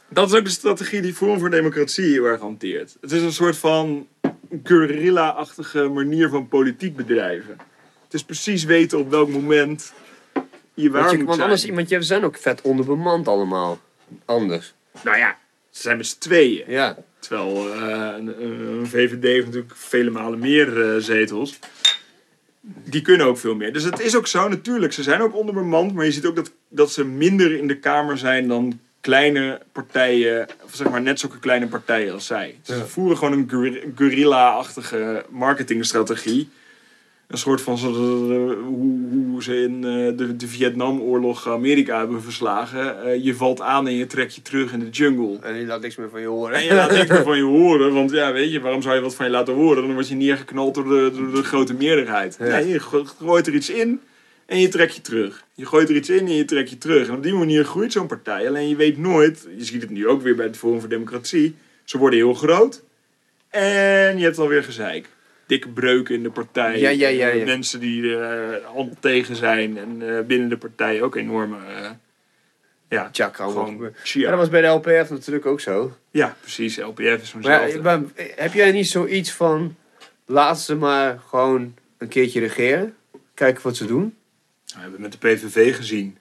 dat is ook de strategie die Forum voor Democratie heel erg hanteert. Het is een soort van guerrilla-achtige manier van politiek bedrijven. Het is precies weten op welk moment je waar Want, je, moet want zijn. anders, want je zijn ook vet onderbemand allemaal. Anders. Nou ja, ze zijn met z'n tweeën. Ja. Terwijl eh, een, een VVD heeft natuurlijk vele malen meer eh, zetels. Die kunnen ook veel meer. Dus het is ook zo, natuurlijk. Ze zijn ook onderbemand. Maar je ziet ook dat, dat ze minder in de Kamer zijn dan kleine partijen. Of zeg maar net zulke kleine partijen als zij. Ze Ja. voeren gewoon een guer- guerrilla-achtige marketingstrategie. Een soort van zo, hoe, hoe ze in eh, de, de Vietnamoorlog Amerika hebben verslagen. Eh, je valt aan en je trekt je terug in de jungle. En je laat niks meer van je horen. En je laat niks meer van je horen, want ja, weet je, waarom zou je wat van je laten horen? Dan word je neergeknald door de, door de grote meerderheid. Ja. Nee, je go- gooit er iets in en je trekt je terug. Je gooit er iets in en je trekt je terug. En op die manier groeit zo'n partij. Alleen je weet nooit, je ziet het nu ook weer bij het Forum voor Democratie, ze worden heel groot en je hebt alweer gezeik. Dikke breuken in de partij. Ja, ja, ja, ja. Mensen die er uh, allemaal tegen zijn en eh, binnen de partij ook enorme... eh, ja, wel gewoon. Ja, dat was bij de LPF natuurlijk ook zo. Ja, precies. LPF is zo'n Maar, maar heb jij niet zoiets van... Laat ze maar gewoon een keertje regeren. Kijken wat ze doen. Nou, we hebben met de PVV gezien.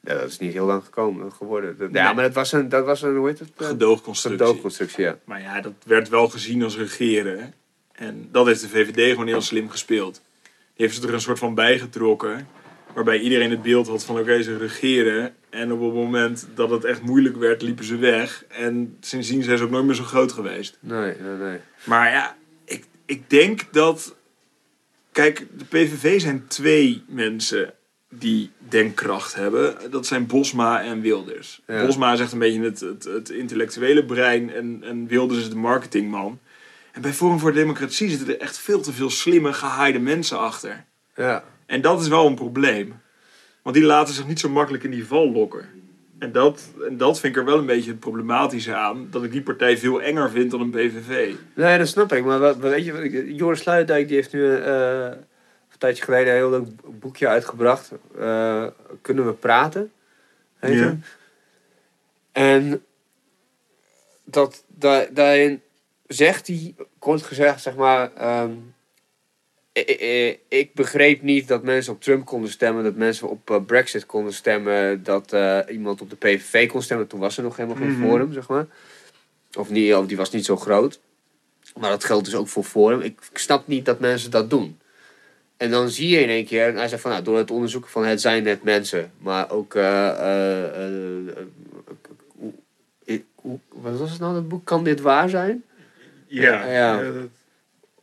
Ja, dat is niet heel lang gekomen, geworden. Dat- Nee. Ja, maar dat was een, dat was een hoe heet het? Eh, Gedoogconstructie. Gedoogconstructie, ja. Maar ja, dat werd wel gezien als regeren. hè. En dat heeft de VVD gewoon heel slim gespeeld. Die heeft ze er een soort van bijgetrokken. Waarbij iedereen het beeld had van oké, ze regeren. En op het moment dat het echt moeilijk werd, liepen ze weg. En sindsdien zijn ze ook nooit meer zo groot geweest. Nee, nee, nee. Maar ja, ik, ik denk dat. Kijk, de PVV zijn twee mensen die denkkracht hebben. Dat zijn Bosma en Wilders. Ja. Bosma is echt een beetje het, het, het intellectuele brein en, en Wilders is de marketingman. En bij Forum voor Democratie zitten er echt veel te veel slimme, gehaaide mensen achter. Ja. En dat is wel een probleem. Want die laten zich niet zo makkelijk in die val lokken. En dat, en dat vind ik er wel een beetje het problematische aan. Dat ik die partij veel enger vind dan een PVV. Nee, dat snap ik. Maar wat, weet je, Joris Sluitdijk die heeft nu eh, een tijdje geleden een heel leuk boekje uitgebracht. Eh, Kunnen we praten? Heet Ja. En dat, da, daarin zegt hij, kort gezegd, zeg maar... ehm, ik, begreep niet dat mensen op Trump konden stemmen, dat mensen op eh, Brexit konden stemmen, dat eh, iemand op de PVV kon stemmen. Toen was er nog helemaal geen Mhm. forum, zeg maar. Of, niet, of die was niet zo groot. Maar dat geldt dus ook voor Forum. Ik, ik snap niet dat mensen dat doen. En dan zie je in één keer, hij zegt van nou, door het onderzoeken van het zijn net mensen, maar ook. eh, hoe- wat was het nou, dat boek? Kan dit waar zijn? Ja, ja.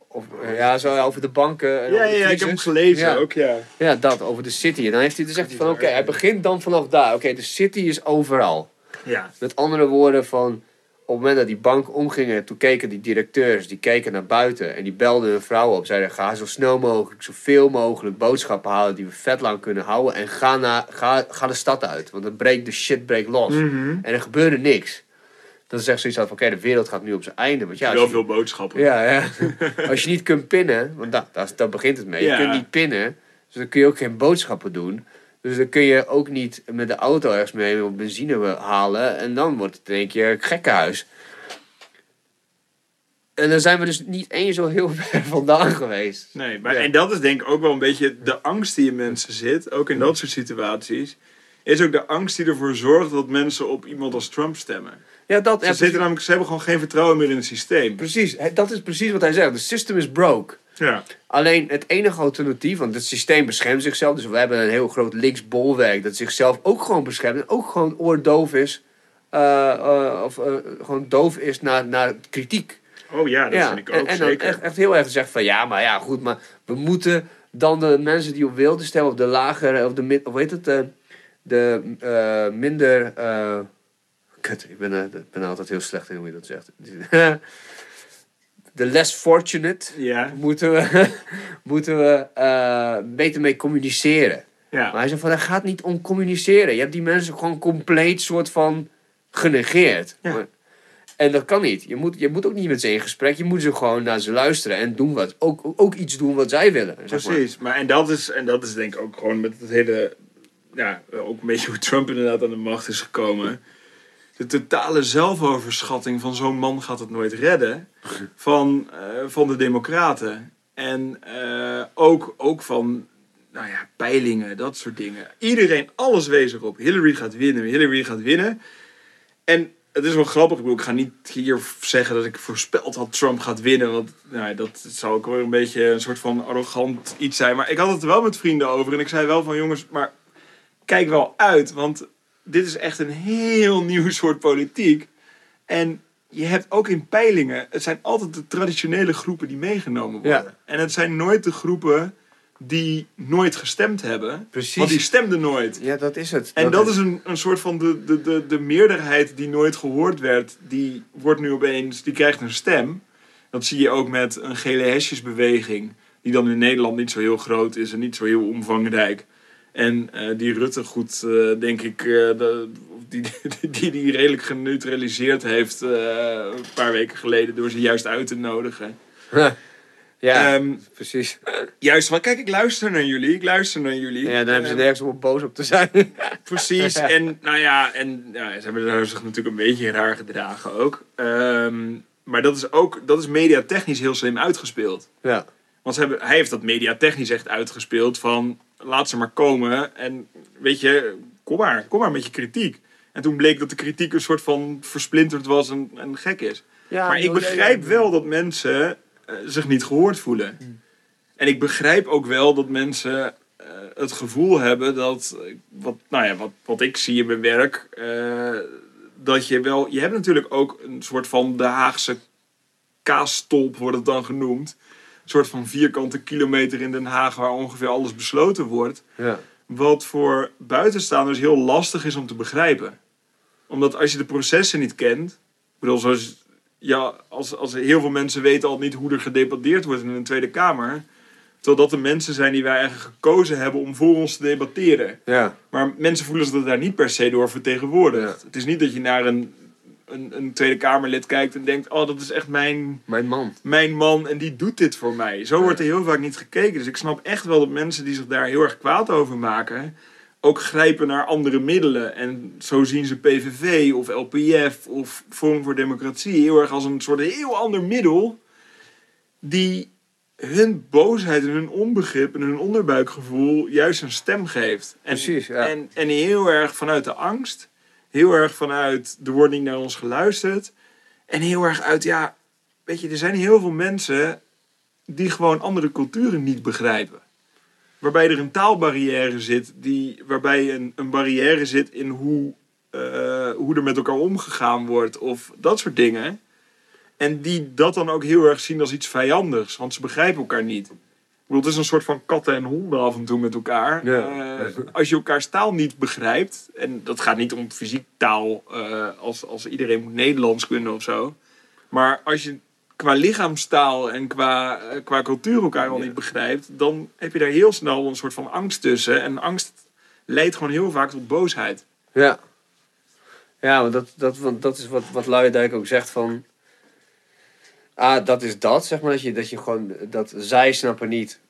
Of, eh, ja, zo over de banken. en Ja, ja, ik heb hem gelezen Ja. ook, ja. Ja, dat, over de city. En dan heeft hij dus echt van, oké, hij begint dan vanaf daar. Oké, de city is overal. Ja, Met andere woorden van... Op het moment dat die bank omgingen, toen keken die directeurs, die keken naar buiten en die belden hun vrouw op. Zeiden, ga zo snel mogelijk, zoveel mogelijk boodschappen halen die we vet lang kunnen houden. En ga, naar, ga, ga de stad uit, want dan breekt de shit breekt los. Mhm. En er gebeurde niks. Dan zegt zoiets van, oké, de wereld gaat nu op zijn einde. Want ja, je- veel boodschappen. ja, ja. Als je niet kunt pinnen, want dat, dat, daar begint het mee. Ja. Je kunt niet pinnen, dus dan kun je ook geen boodschappen doen. Dus dan kun je ook niet met de auto ergens mee op benzine halen. En dan wordt het in één keer een gekkenhuis. En dan zijn we dus niet eens zo heel ver vandaan geweest. Nee, maar, Ja. en dat is denk ik ook wel een beetje de angst die in mensen zit, ook in dat soort situaties. Is ook de angst die ervoor zorgt dat mensen op iemand als Trump stemmen. Ja, dat, Ze, ja, zitten precies, namelijk, ze hebben gewoon geen vertrouwen meer in het systeem. precies. Dat is precies wat hij zegt. The system is broke. Ja. Alleen het enige alternatief, want het systeem beschermt zichzelf. Dus we hebben een heel groot links bolwerk dat zichzelf ook gewoon beschermt. En ook gewoon oordoof is. eh, eh, of eh, gewoon doof is naar, naar kritiek. Oh ja, dat vind ik ook en, en dan zeker. echt, echt heel erg zeggen van ja, maar ja, goed, maar we moeten dan de mensen die op wilde stemmen, of de lagere, of de of heet het, de, de minder. Kut, ik ben, ik ben altijd heel slecht in hoe je dat zegt. de less fortunate Ja, moeten we, moeten we eh, beter mee communiceren. Maar hij zegt van, dat gaat niet om communiceren. Je hebt die mensen gewoon compleet soort van genegeerd. Maar- En dat kan niet. Je moet, je moet ook niet met ze in gesprek. Je moet ze gewoon naar ze luisteren en doen wat. Ook, ook iets doen wat zij willen. Zeg maar. precies. Maar en dat, is, en dat is denk ik ook gewoon met het hele... Ja, ook een beetje hoe Trump inderdaad aan de macht is gekomen. De totale zelfoverschatting van zo'n man gaat het nooit redden. Van, eh, van de democraten. En eh, ook, ook van nou ja, peilingen, dat soort dingen. Iedereen, alles wees erop. Hillary gaat winnen, Hillary gaat winnen. En het is wel grappig, ik, ik ga niet hier zeggen dat ik voorspeld had Trump gaat winnen. Want nou, ja, dat zou ook wel een beetje een soort van arrogant iets zijn. Maar ik had het er wel met vrienden over. En ik zei wel van jongens, maar kijk wel uit. Want dit is echt een heel nieuw soort politiek. En je hebt ook in peilingen, het zijn altijd de traditionele groepen die meegenomen worden. Ja. En het zijn nooit de groepen die nooit gestemd hebben. Precies. Want die stemden nooit. Ja, dat is het. En dat is een, een soort van de, de, de, de meerderheid die nooit gehoord werd, die wordt nu opeens, die krijgt een stem. Dat zie je ook met een gele hesjesbeweging, die dan in Nederland niet zo heel groot is en niet zo heel omvangrijk. En eh, die Rutte goed, eh, denk ik, eh, de, die, die die redelijk geneutraliseerd heeft een paar weken geleden door ze juist uit te nodigen. ja, Ehm, precies. juist van, kijk, ik luister naar jullie, ik luister naar jullie. Ja, dan hebben ze Ehm, nergens om boos op te zijn. Precies. En nou ja, en ja, ze hebben zich natuurlijk een beetje raar gedragen ook. Ehm, Maar dat is ook dat is mediatechnisch heel slim uitgespeeld. Ja. Want hebben, hij heeft dat mediatechnisch echt uitgespeeld van laat ze maar komen en weet je, kom maar, kom maar met je kritiek. En toen bleek dat de kritiek een soort van versplinterd was en, en gek is. ja maar ik begrijp wel dat mensen eh, zich niet gehoord voelen. En ik begrijp ook wel dat mensen eh, het gevoel hebben dat, wat, nou ja, wat, wat ik zie in mijn werk, eh, dat je wel, je hebt natuurlijk ook een soort van de Haagse kaasstolp, wordt het dan genoemd. Een soort van vierkante kilometer in Den Haag waar ongeveer alles besloten wordt. Ja. Wat voor buitenstaanders heel lastig is om te begrijpen. Omdat als je de processen niet kent. Ik bedoel, zoals, ja, als, als heel veel mensen weten al niet hoe er gedebatteerd wordt in een Tweede Kamer. Terwijl dat de mensen zijn die wij eigenlijk gekozen hebben om voor ons te debatteren. Ja. Maar mensen voelen zich daar niet per se door vertegenwoordigd. Ja. Het is niet dat je naar een, een, een Tweede Kamerlid kijkt en denkt: oh, dat is echt mijn, Mijn man. mijn man en die doet dit voor mij. Zo wordt er heel vaak niet gekeken. Dus ik snap echt wel dat mensen die zich daar heel erg kwaad over maken, ook grijpen naar andere middelen. En zo zien ze PVV of LPF of Forum voor Democratie heel erg als een soort heel ander middel die hun boosheid en hun onbegrip en hun onderbuikgevoel juist een stem geeft. En, Precies, ja. en, en heel erg vanuit de angst, heel erg vanuit wordt niet naar ons geluisterd en heel erg uit, ja, weet je, er zijn heel veel mensen die gewoon andere culturen niet begrijpen. Waarbij er een taalbarrière zit, die, waarbij een, een barrière zit in hoe, eh, hoe er met elkaar omgegaan wordt of dat soort dingen. En die dat dan ook heel erg zien als iets vijandigs, want ze begrijpen elkaar niet. Ik bedoel, het is een soort van katten en honden af en toe met elkaar. Ja. Eh, als je elkaars taal niet begrijpt, en dat gaat niet om fysiek taal, eh, als, als iedereen moet Nederlands kunnen of zo. Maar als je qua lichaamstaal en qua, eh, qua cultuur elkaar al Ja. niet begrijpt, dan heb je daar heel snel een soort van angst tussen. En angst leidt gewoon heel vaak tot boosheid. Ja. Ja, want dat, dat, dat is wat, wat Luijendijk ook zegt van... Ah, dat is dat, zeg maar. Dat je, dat je gewoon... Dat zij snappen niet...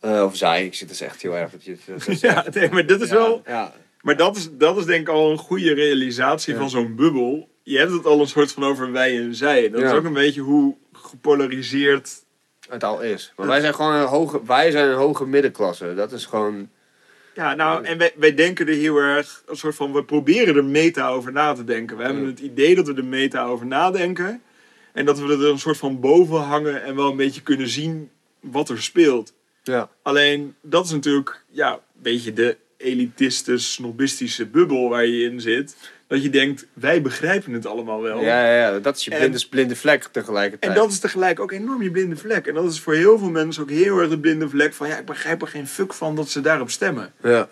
eh, of zij, ik zit dus echt heel erg... Dat je, dat Ja, nee, maar dat is ja, wel. Ja, Maar dat is, dat is denk ik al een goede realisatie Ja. van zo'n bubbel. Je hebt het al een soort van over wij en zij. Dat is ook een beetje hoe gepolariseerd. het al is. Maar wij zijn gewoon een hoge... Wij zijn een hoge middenklasse. Dat is gewoon... Ja, nou, en wij, wij denken er heel erg een soort van. We proberen er meta over na te denken. We hebben het idee dat we er meta over nadenken. En dat we er een soort van boven hangen en wel een beetje kunnen zien wat er speelt. Ja. Alleen dat is natuurlijk ja, een beetje de elitiste, snobistische bubbel waar je in zit. Dat je denkt, wij begrijpen het allemaal wel. Ja, ja, ja, dat is je En- blinde, blinde vlek tegelijkertijd. En dat is tegelijk ook enorm je blinde vlek. En dat is voor heel veel mensen ook heel erg de blinde vlek van... ja, ik begrijp er geen fuck van dat ze daarop stemmen. Ja.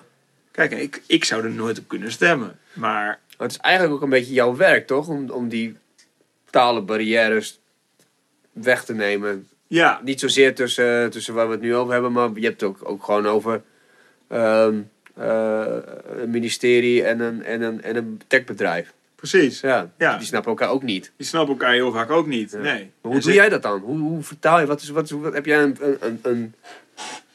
Kijk, ik, ik zou er nooit op kunnen stemmen. Maar Maar het is eigenlijk ook een beetje jouw werk, toch? Om, om die talenbarrières weg te nemen. ja, Niet zozeer tussen, tussen waar we het nu over hebben, maar je hebt het ook, ook gewoon over ehm, eh, een ministerie en een, en een, en een techbedrijf. precies. Ja, Ja. die snappen elkaar ook niet. Die snappen elkaar heel vaak ook niet. Ja. Nee. Maar hoe En doe jij dat dan? Hoe, hoe vertaal je? Wat is, wat, is- wat, heb jij een, een, een,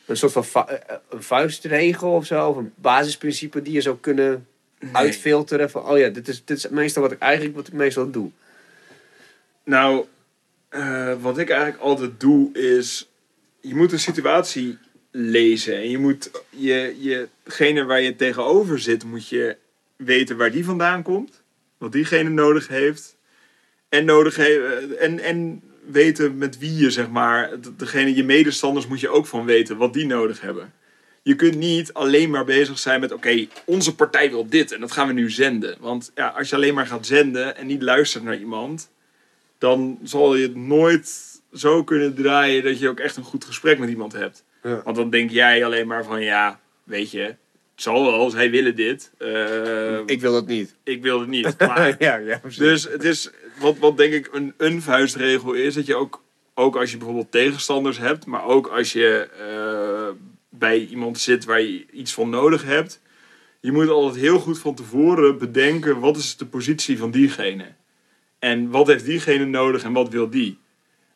een, soort van va- eh, een vuistregel of zo? Of een basisprincipe die je zou kunnen Nee. uitfilteren? Van, oh ja, dit is, dit is meestal wat ik eigenlijk wat ik meestal doe. Nou, eh, wat ik eigenlijk altijd doe is... Je moet een situatie lezen. En je moet je, jegene waar je tegenover zit, moet je weten waar die vandaan komt. Wat diegene nodig heeft. En, nodig he- en, en weten met wie je, zeg maar... de- Degene, je medestanders moet je ook van weten wat die nodig hebben. Je kunt niet alleen maar bezig zijn met... Oké, onze partij wil dit en dat gaan we nu zenden. Want ja, als je alleen maar gaat zenden en niet luistert naar iemand dan zal je het nooit zo kunnen draaien dat je ook echt een goed gesprek met iemand hebt. Ja. Want dan denk jij alleen maar van ja, weet je, het zal wel, zij willen dit. Eh, ik, Ik wil dat niet. wil het niet. Maar, ja, ja, precies. dus het is, wat, wat denk ik een, een vuistregel is, dat je ook, ook als je bijvoorbeeld tegenstanders hebt, maar ook als je eh, bij iemand zit waar je iets van nodig hebt, je moet altijd heel goed van tevoren bedenken wat is de positie van diegene. En wat heeft diegene nodig en wat wil die?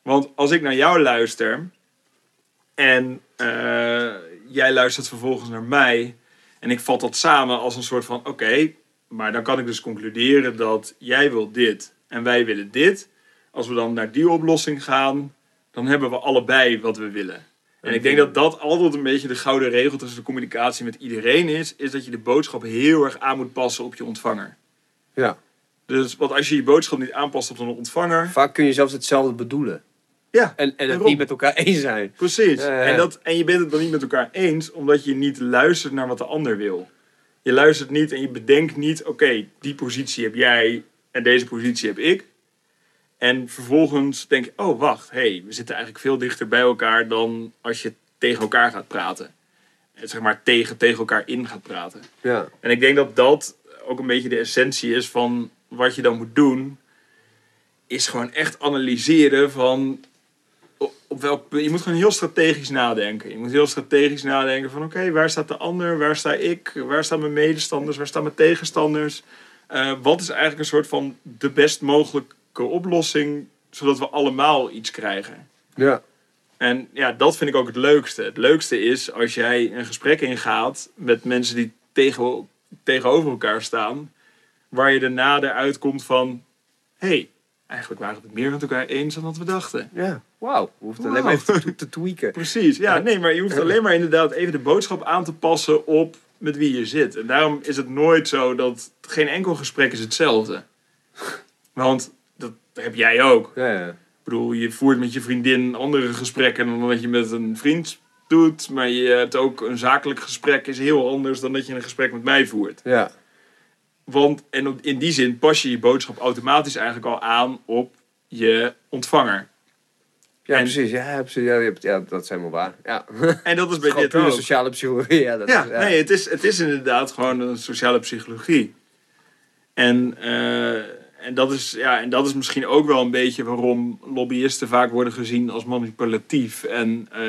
Want als ik naar jou luister en eh, jij luistert vervolgens naar mij en ik vat dat samen als een soort van oké, maar dan kan ik dus concluderen dat jij wil dit en wij willen dit. als we dan naar die oplossing gaan, dan hebben we allebei wat we willen. En ik denk dat dat altijd een beetje de gouden regel tussen de communicatie met iedereen is, is dat je de boodschap heel erg aan moet passen op je ontvanger. Ja. Dus want als je je boodschap niet aanpast op een ontvanger, Vaak kun je zelfs hetzelfde bedoelen. ja, En, en het niet met elkaar eens zijn. Precies. Ja, ja, ja. En, dat, en je bent het dan niet met elkaar eens, omdat je niet luistert naar wat de ander wil. Je luistert niet en je bedenkt niet, oké, die positie heb jij en deze positie heb ik. En vervolgens denk je, oh wacht, hey, we zitten eigenlijk veel dichter bij elkaar dan als je tegen elkaar gaat praten. En zeg maar tegen, tegen elkaar in gaat praten. Ja. En ik denk dat dat ook een beetje de essentie is van wat je dan moet doen. Is gewoon echt analyseren van op, welk. Je moet gewoon heel strategisch nadenken. Je moet heel strategisch nadenken van oké, waar staat de ander? Waar sta ik? Waar staan mijn medestanders? Waar staan mijn tegenstanders? Eh, wat is eigenlijk een soort van de best mogelijke oplossing, zodat we allemaal iets krijgen? Ja. En ja, dat vind ik ook het leukste. Het leukste is als jij een gesprek ingaat met mensen die tegen, tegenover elkaar staan, waar je daarna eruit komt van: hé, hey, eigenlijk waren we het meer met elkaar eens dan dat we dachten. Ja. Wauw. We hoeven alleen Wauw. maar even te, te tweaken. Precies, ja, nee, maar je hoeft alleen maar inderdaad even de boodschap aan te passen op met wie je zit. En daarom is het nooit zo dat geen enkel gesprek is hetzelfde. Want dat heb jij ook. Ja, ja. Ik bedoel, je voert met je vriendin andere gesprekken dan dat je met een vriend doet. Maar je hebt ook een zakelijk gesprek is heel anders dan dat je een gesprek met mij voert. Ja. Want en in die zin pas je je boodschap automatisch eigenlijk al aan op je ontvanger. Ja, En- precies. Ja, precies. Ja, ja, dat is helemaal waar. Ja. En dat is bij dit ook. sociale psychologie. Ja, dat Ja, is, ja. nee, het is, het is inderdaad gewoon een sociale psychologie. En, eh, en, dat is, ja, en dat is misschien ook wel een beetje waarom lobbyisten vaak worden gezien als manipulatief. En eh,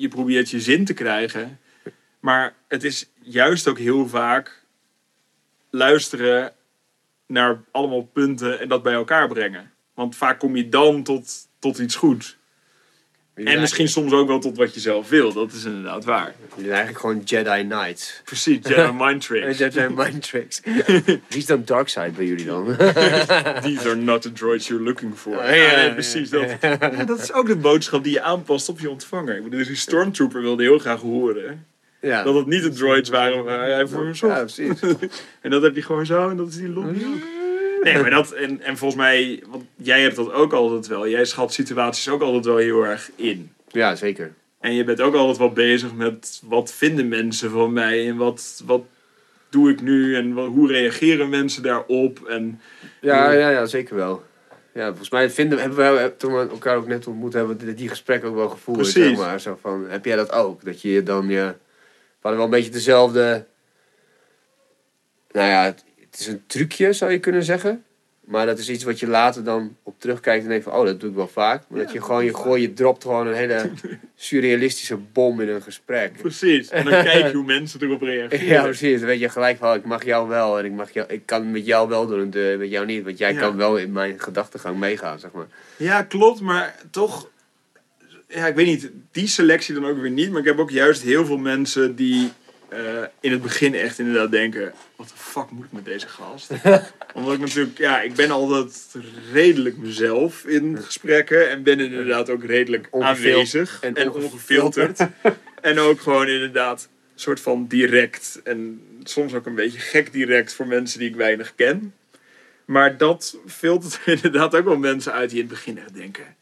je probeert je zin te krijgen. Maar het is juist ook heel vaak luisteren naar allemaal punten en dat bij elkaar brengen. Want vaak kom je dan tot, tot iets goeds. En misschien soms ook wel tot wat je zelf wil. Dat is inderdaad waar. Je bent eigenlijk gewoon Jedi Knights. Precies, Jedi Mind Tricks. Jedi mind tricks. Wie is dan Darkseid bij jullie dan? These are not the droids you're looking for. Ja, Ja, ja, nee, ja, precies ja. dat. Dat is ook de boodschap die je aanpast op je ontvanger. Ik bedoel, dus die Stormtrooper wilde heel graag horen ja. dat het niet de droids waren waar hij voor hem zocht. ja, precies. En dat heb je gewoon zo en dat is die lobby ook. Nee, maar dat, en, en volgens mij, want jij hebt dat ook altijd wel. Jij schat situaties ook altijd wel heel erg in. Ja, zeker. En je bent ook altijd wel bezig met wat vinden mensen van mij en wat, wat doe ik nu en wat, hoe reageren mensen daarop. En Ja, ja, ja, zeker wel. Ja, volgens mij vinden, hebben we, wel- toen we elkaar ook net ontmoet hebben, die, die gesprekken ook wel gevoerd. Precies. Zeg maar. Zo van, heb jij dat ook? Dat je je dan, ja, we hadden wel een beetje dezelfde, nou ja, het, het is een trucje zou je kunnen zeggen. Maar dat is iets wat je later dan op terugkijkt en denkt van, oh, dat doe ik wel vaak. Maar Ja, dat je gewoon, je gooi, je dropt gewoon een hele surrealistische bom in een gesprek. precies. En dan kijk je hoe mensen erop reageren. Ja, precies. Dan weet je gelijk van, ik mag jou wel en ik, mag jou, ik kan met jou wel door een deur, met jou niet. Want jij Ja. kan wel in mijn gedachtegang meegaan, zeg maar. Ja, klopt, maar toch. Ja, ik weet niet, die selectie dan ook weer niet. Maar ik heb ook juist heel veel mensen die eh, in het begin echt inderdaad denken: wat de fuck moet ik met deze gast? Omdat ik natuurlijk, ja, ik ben altijd redelijk mezelf in gesprekken. En ben inderdaad ook redelijk aanwezig en en, ongefilterd. en ook gewoon inderdaad een soort van direct. En soms ook een beetje gek direct voor mensen die ik weinig ken. Maar dat filtert er inderdaad ook wel mensen uit die in het begin echt denken: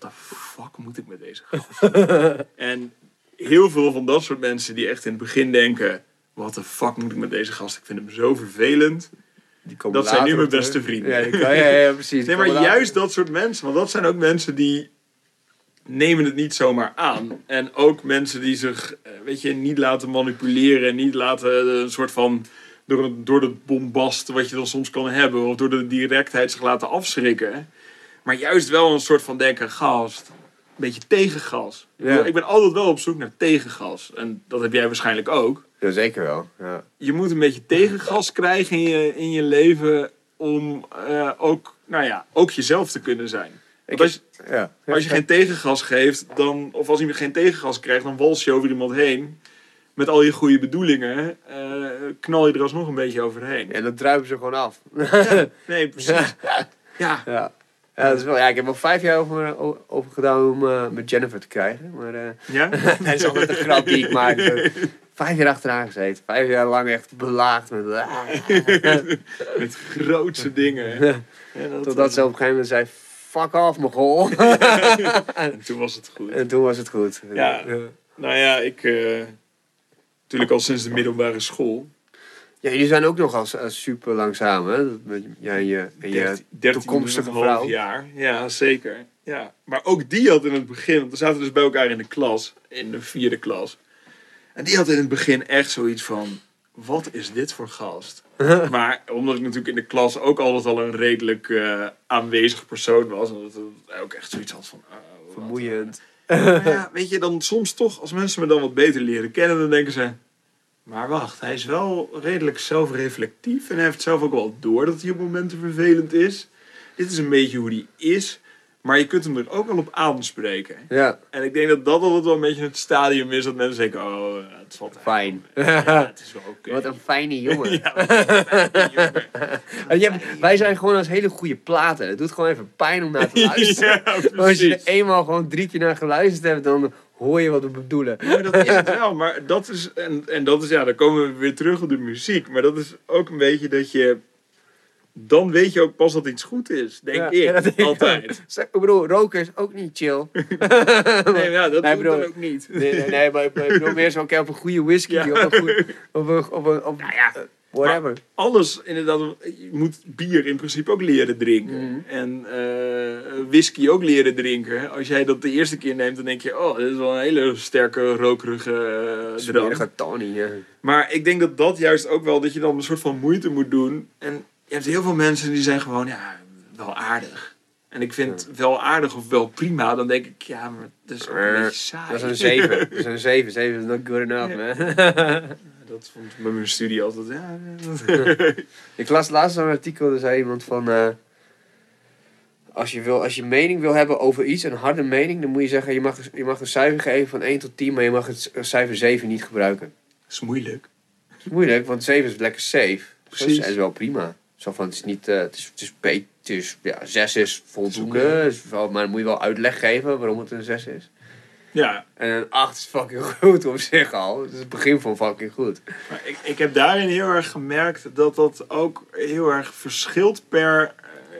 wat de fuck moet ik met deze gast? en heel veel van dat soort mensen die echt in het begin denken: wat de fuck moet ik met deze gast? Ik vind hem zo vervelend. Die komen Dat zijn nu mijn beste vrienden. Ja, kan- ja, ja, precies. Nee, maar juist dat soort mensen, want dat zijn ook mensen die nemen het niet zomaar aan. En ook mensen die zich, eh, weet je, niet laten manipuleren en niet laten eh, een soort van door het, door het bombast wat je dan soms kan hebben of door de directheid zich laten afschrikken. Maar juist wel een soort van denken, gast, een beetje tegengas. Ik bedoel, Ik ben altijd wel op zoek naar tegengas. En dat heb jij waarschijnlijk ook. Ja, zeker wel. Ja. Je moet een beetje tegengas krijgen in je, in je leven om eh, ook, nou ja, ook jezelf te kunnen zijn. Ik als, Ja. als je geen tegengas geeft, dan, of als iemand geen tegengas krijgt, dan wals je over iemand heen. Met al je goede bedoelingen eh, knal je er alsnog een beetje overheen. Ja, dan druipen ze gewoon af. Nee, precies. Ja, Ja. Dat is wel, ja, ik heb er vijf jaar over, over gedaan om eh, met Jennifer te krijgen. Maar eh Ja? dat is altijd een grap die ik maak. Vijf jaar achteraan gezeten. Vijf jaar lang echt belaagd met... Met grootse dingen. Ja, dat, Totdat ze op een gegeven moment zei... Fuck off, mogol. En toen was het goed. en toen was het goed. Ja. Nou ja, ik... eh, natuurlijk al sinds de middelbare school. Ja, jullie zijn ook nog als, als super lang samen, hè? Met jij en je, en je 13 toekomstige vrouw. jaar. Ja, zeker. Ja. Maar ook die had in het begin, want we zaten dus bij elkaar in de klas, in de vierde klas. En die had in het begin echt zoiets van, wat is dit voor gast? maar omdat ik natuurlijk in de klas ook altijd al een redelijk eh, aanwezig persoon was. En dat ik ook echt zoiets had van, ah, wat- Vermoeiend. Maar ja, weet je, dan soms toch, als mensen me dan wat beter leren kennen, dan denken ze... Maar wacht, hij is wel redelijk zelfreflectief en hij heeft zelf ook wel door dat hij op momenten vervelend is. Dit is een beetje hoe hij is, maar je kunt hem er ook wel op aanspreken. Ja, En ik denk dat dat altijd wel een beetje het stadium is dat mensen denken, oh, eh, het valt fijn. Ja, het is wel oké. Wat een fijne jongen. Ja, een fijne jongen. Wij zijn gewoon als hele goede platen. Het doet gewoon even pijn om naar te luisteren. Ja, als je er eenmaal gewoon drie keer naar geluisterd hebt, dan hoor je wat we bedoelen. Ja, dat is het wel. Maar dat is, en, en dat is, ja, dan komen we weer terug op de muziek. Maar dat is ook een beetje dat je, dan weet je ook pas dat iets goed is. Denk Ja, ik, ja, dat denk ik altijd. ook. Ik bedoel, roken is ook niet chill. Nee, maar ja, dat Nee, doe ik bedoel- dan ook niet. Nee, nee, nee maar ik bedoel meer zo oké, op een goede whisky. Op een goede, op een, Nou ja, whatever. alles inderdaad. Je moet bier in principe ook leren drinken. Mhm. En eh, whisky ook leren drinken. Als jij dat de eerste keer neemt, dan denk je... Oh, dit is wel een hele sterke, rokerige uh, drank. Ja. Maar ik denk dat dat juist ook wel, dat je dan een soort van moeite moet doen. En je hebt heel veel mensen die zijn gewoon, ja, wel aardig. En ik vind wel aardig of wel prima, dan denk ik, ja, maar dat is ook een beetje saai. Dat is een 7. Dat is een 7. 7 is not good enough, Ja. man. Dat vond ik bij mijn studie altijd, ja. Ik las laatst een artikel, er zei iemand van... eh, als, je wil, als je mening wil hebben over iets, een harde mening, dan moet je zeggen... Je mag, je mag een cijfer geven van 1 tot 10, maar je mag het cijfer 7 niet gebruiken. Dat is moeilijk. Dat is moeilijk, want 7 is lekker safe. Precies. Dat is wel prima. Zo van, het is niet... eh, het is, het is, het is, ja, 6 is voldoende, oké. is wel- maar dan moet je wel uitleg geven waarom het een 6 is. Ja, En een 8 is fucking goed op zich al. Het is het begin van fucking goed. maar ik, ik heb daarin heel erg gemerkt dat dat ook heel erg verschilt per, eh,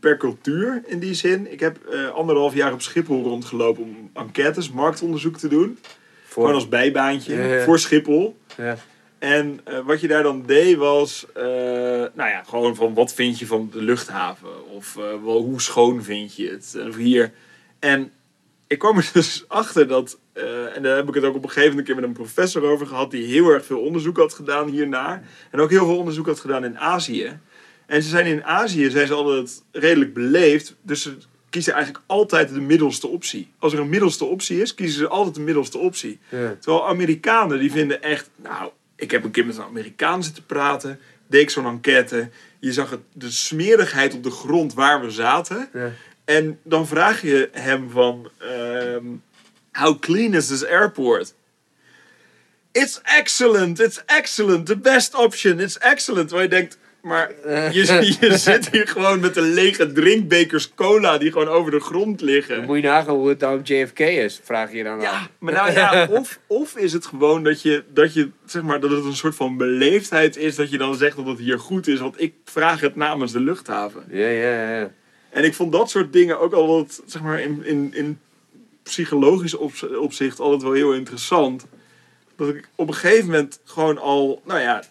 per cultuur in die zin. Ik heb eh, anderhalf jaar op Schiphol rondgelopen om enquêtes, marktonderzoek te doen. Voor, Gewoon als bijbaantje Ja, ja. voor Schiphol. ja. En eh, wat je daar dan deed was, nou ja, gewoon van wat vind je van de luchthaven? Of wel, hoe schoon vind je het? Of hier. En ik kwam er dus achter dat, eh, en daar heb ik het ook op een gegeven moment een keer met een professor over gehad, die heel erg veel onderzoek had gedaan hiernaar. En ook heel veel onderzoek had gedaan in Azië. En ze zijn in Azië zijn ze altijd redelijk beleefd, dus ze kiezen eigenlijk altijd de middelste optie. Als er een middelste optie is, kiezen ze altijd de middelste optie. Terwijl Amerikanen die vinden echt, nou, ik heb een keer met een Amerikaan zitten praten, deed ik zo'n enquête. Je zag het, de smerigheid op de grond waar we zaten. Ja. En dan vraag je hem van, ehm, how clean is this airport? It's excellent, it's excellent, the best option, it's excellent. Waar je denkt, maar je, je zit hier gewoon met een lege drinkbekers cola die gewoon over de grond liggen. Dan moet je nagaan hoe het dan op JFK is, vraag je dan af. Ja, maar nou ja, of, of is het gewoon dat je, dat je, zeg maar, dat het een soort van beleefdheid is dat je dan zegt dat het hier goed is, want ik vraag het namens de luchthaven. Ja, ja, ja. En ik vond dat soort dingen ook al wat, zeg maar, in, in, in psychologisch op- opzicht altijd wel heel interessant. Dat ik op een gegeven moment gewoon al, nou ja,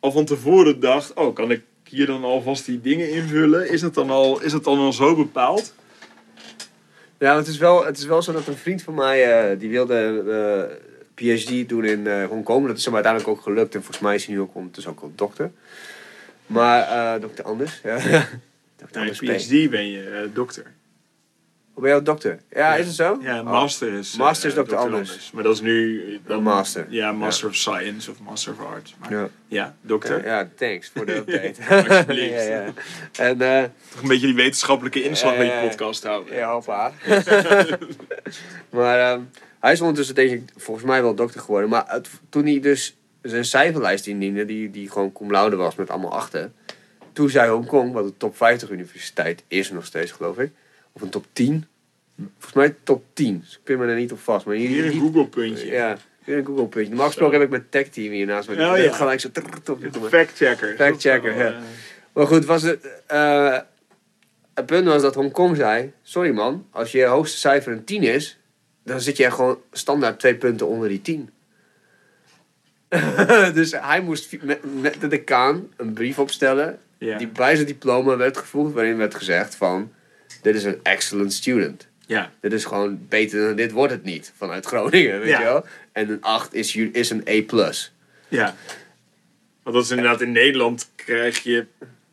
al van tevoren dacht, oh, kan ik hier dan alvast die dingen invullen? Is het dan al, is het dan al zo bepaald? Ja, het is, wel, het is wel zo dat een vriend van mij, eh, die wilde eh, PhD doen in eh Hongkong. Dat is hem uiteindelijk ook gelukt en volgens mij is hij nu ook ondertussen ook al dokter. Maar, dokter Anders, ja. dokter P. PhD ben je eh, dokter. Hoe ben je ook dokter? Ja, is het zo? Ja, Oh. master is. Master is eh, Dr. Anders. Maar dat is nu. Een master. Ja, Master of Science of Master of Arts. Maar, ja. Ja. dokter. Ja, thanks voor de update. Alsjeblieft. ja. En, eh Toch een beetje die wetenschappelijke inslag bij ja, je podcast houden. ja, hoppa. maar ehm, hij is ondertussen denk ik volgens mij wel dokter geworden. Maar het- toen hij dus zijn cijferlijst indiende, die, die gewoon cum laude was met allemaal achten. Toen zei Hongkong, wat een top 50 universiteit is nog steeds, geloof ik. Of een top 10. Volgens mij top 10. Dus ik pin me er niet op vast. Maar hier, Hier een hier- Google puntje. Ja, weer een Google puntje. Normaal gesproken heb ik mijn tech team hier naast me. Oh, ja. gelijk zo... fact-checker. Fact-checker, ja. Maar goed, was het, eh, het punt was dat Hongkong zei... Sorry man, als je hoogste cijfer een 10 is... dan zit je gewoon standaard twee punten onder die 10. dus hij moest met de decaan een brief opstellen... Die bij zijn diploma werd gevoegd... waarin werd gezegd van... Dit is een excellent student. Ja. Dit is gewoon beter dan dit wordt het niet. Vanuit Groningen, weet Ja. je wel. En een 8 is, is een E+. Ja. Want dat is inderdaad in Nederland krijg je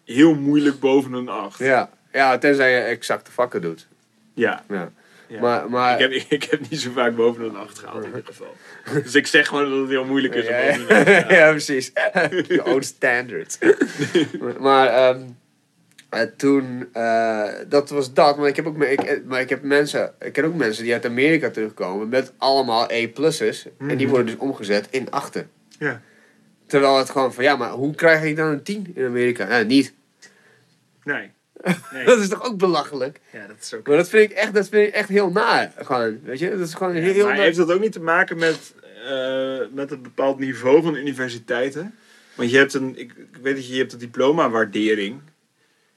heel moeilijk boven een 8. Ja. ja, tenzij je exacte vakken doet. Ja. Ja. Ja. Maar, maar, Ik, heb, ik heb niet zo vaak boven een 8 gehaald in ieder geval. Dus ik zeg gewoon dat het heel moeilijk is om Ja, boven 8 te ja, ja, precies. Your own standards. maar ehm, eh, toen, eh, dat was dat. Maar ik heb ook ik, eh, maar ik heb mensen, ik ken ook mensen die uit Amerika terugkomen met allemaal E-pluses. En die Mhm. worden dus omgezet in achten. Ja. Terwijl het gewoon van, ja, maar hoe krijg ik dan een 10 in Amerika? Ja, niet. Nee. Nee. Dat is toch ook belachelijk? Ja, dat is ook... Maar dat vind ik echt, dat vind ik echt heel naar. Gewoon, weet je? Dat is gewoon heel maar naar. heeft dat ook niet te maken met, eh, met een bepaald niveau van universiteiten? Want je hebt een, ik, ik weet dat je, je hebt een diploma-waardering.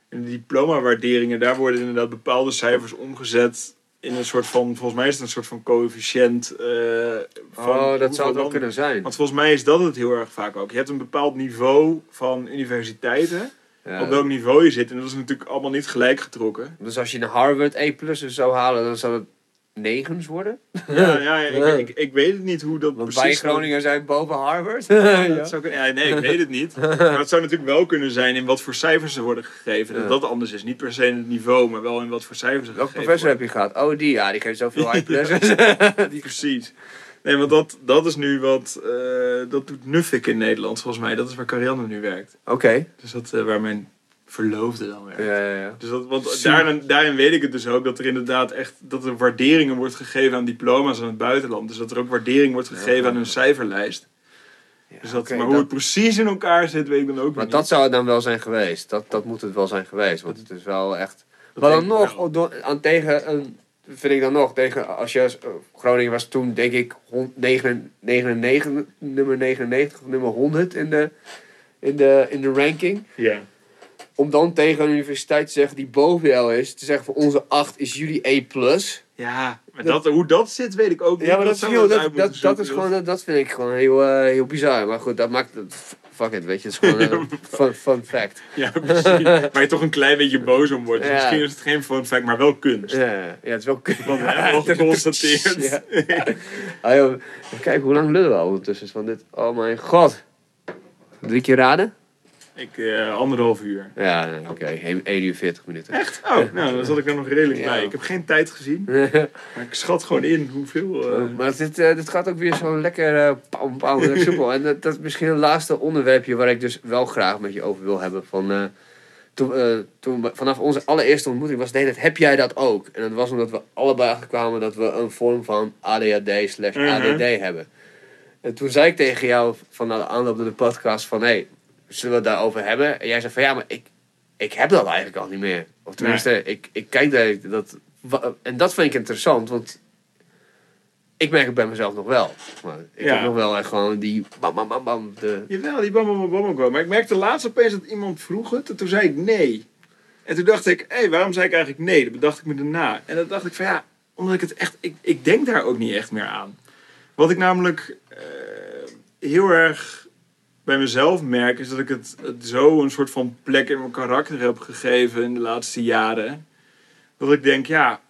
En de diploma-waarderingen, daar worden inderdaad bepaalde cijfers omgezet in een soort van, volgens mij is het een soort van coëfficiënt. eh, van Oh, dat zou het wel landen- kunnen zijn. Want volgens mij is dat het heel erg vaak ook. Je hebt een bepaald niveau van universiteiten, Ja, op welk niveau je zit. En dat is natuurlijk allemaal niet gelijk getrokken. Dus als je een Harvard E plus zou halen, dan zou het negens worden. Ja, ja, ja, ik, ik, ik weet het niet hoe dat Want wij precies... Groningen zijn boven Harvard. Ja, ja. dat zou kunnen. Ja, nee, ik weet het niet. Maar het zou natuurlijk wel kunnen zijn in wat voor cijfers ze worden gegeven. Dat Ja. dat anders is. Niet per se in het niveau, maar wel in wat voor cijfers ze Welke gegeven professor heb je gehad? Oh, die. Ja, die geeft zoveel pluses. die... Precies. Nee, want dat, dat is nu wat... eh, dat doet Nuffic in Nederland, volgens mij. Dat is waar Carianne nu werkt. Oké. Dus dat eh, waar mijn verloofde dan werkt. Ja, ja, ja. Dus dat, want daarin, daarin weet ik het dus ook dat er inderdaad echt dat er waarderingen wordt gegeven aan diploma's aan het buitenland. Dus dat er ook waardering wordt gegeven aan hun cijferlijst. Ja, Dus dat, maar hoe dat- het precies in elkaar zit, weet ik dan ook Maar weer dat niet. zou het dan wel zijn geweest. Dat, dat moet het wel zijn geweest. Want het is wel echt... Dat Maar dan nog, door- aan tegen een... Vind ik dan nog, tegen, als je eh, Groningen was toen denk ik hond- negen- 99, nummer 99 of nummer 100 in de, in de, in de ranking. Ja. Om dan tegen een universiteit te zeggen die boven jou is, te zeggen van onze 8 is jullie E+. Ja, maar dat, hoe dat zit, weet ik ook niet. Ja, maar dat, dat, is zoeken. gewoon, dat, dat vind ik gewoon heel, eh, heel bizar. Maar goed, dat maakt het, fuck it, weet je, het is gewoon een fun, fun fact. Ja, precies. Waar je toch een klein beetje boos om wordt. Dus. Misschien is het geen fun fact, maar wel kunst. Ja, ja, het is wel Want we hebben al geconstateerd. Ah, joh, kijken, hoe lang lullen we al ondertussen van dit? Oh mijn god. Drie keer raden? Ik, eh, anderhalf uur. Ja, nee, oké, 1 uur 40 minuten. Echt? Oh, nou, dan zat ik er nog redelijk Ja. bij. Ik heb geen tijd gezien, maar ik schat gewoon in hoeveel... eh, maar dit, eh, dit gaat ook weer zo lekker eh pam, pam, soepel. En dat, dat is misschien een laatste onderwerpje waar ik dus wel graag met je over wil hebben. Van, eh, toen, eh, toen vanaf onze allereerste ontmoeting was het, heb jij dat ook? En dat was omdat we allebei achterkwamen dat we een vorm van ADHD slash Mhm. ADD hebben. En toen zei ik tegen jou van de aanloop naar de podcast van... Hé, zullen we het daarover hebben? En jij zei van ja, maar ik, ik heb dat eigenlijk al niet meer. Of tenminste, ik, ik kijk daar... Dat, en dat vind ik interessant, want ik merk het bij mezelf nog wel. Maar ik Ja. heb nog wel echt gewoon die bam, bam, bam, bam. De, Jawel, die bam, bam, bam, bam ook wel. Maar ik merkte laatst opeens dat iemand vroeg het. En toen zei ik nee. En toen dacht ik, hé, hey, waarom zei ik eigenlijk nee? Dat bedacht ik me daarna. En dan dacht ik van ja, omdat ik het echt... Ik, ik denk daar ook niet echt meer aan. Wat ik namelijk eh, heel erg bij mezelf merk... is dat ik het, het zo een soort van plek in mijn karakter heb gegeven in de laatste jaren. Dat ik denk, ja,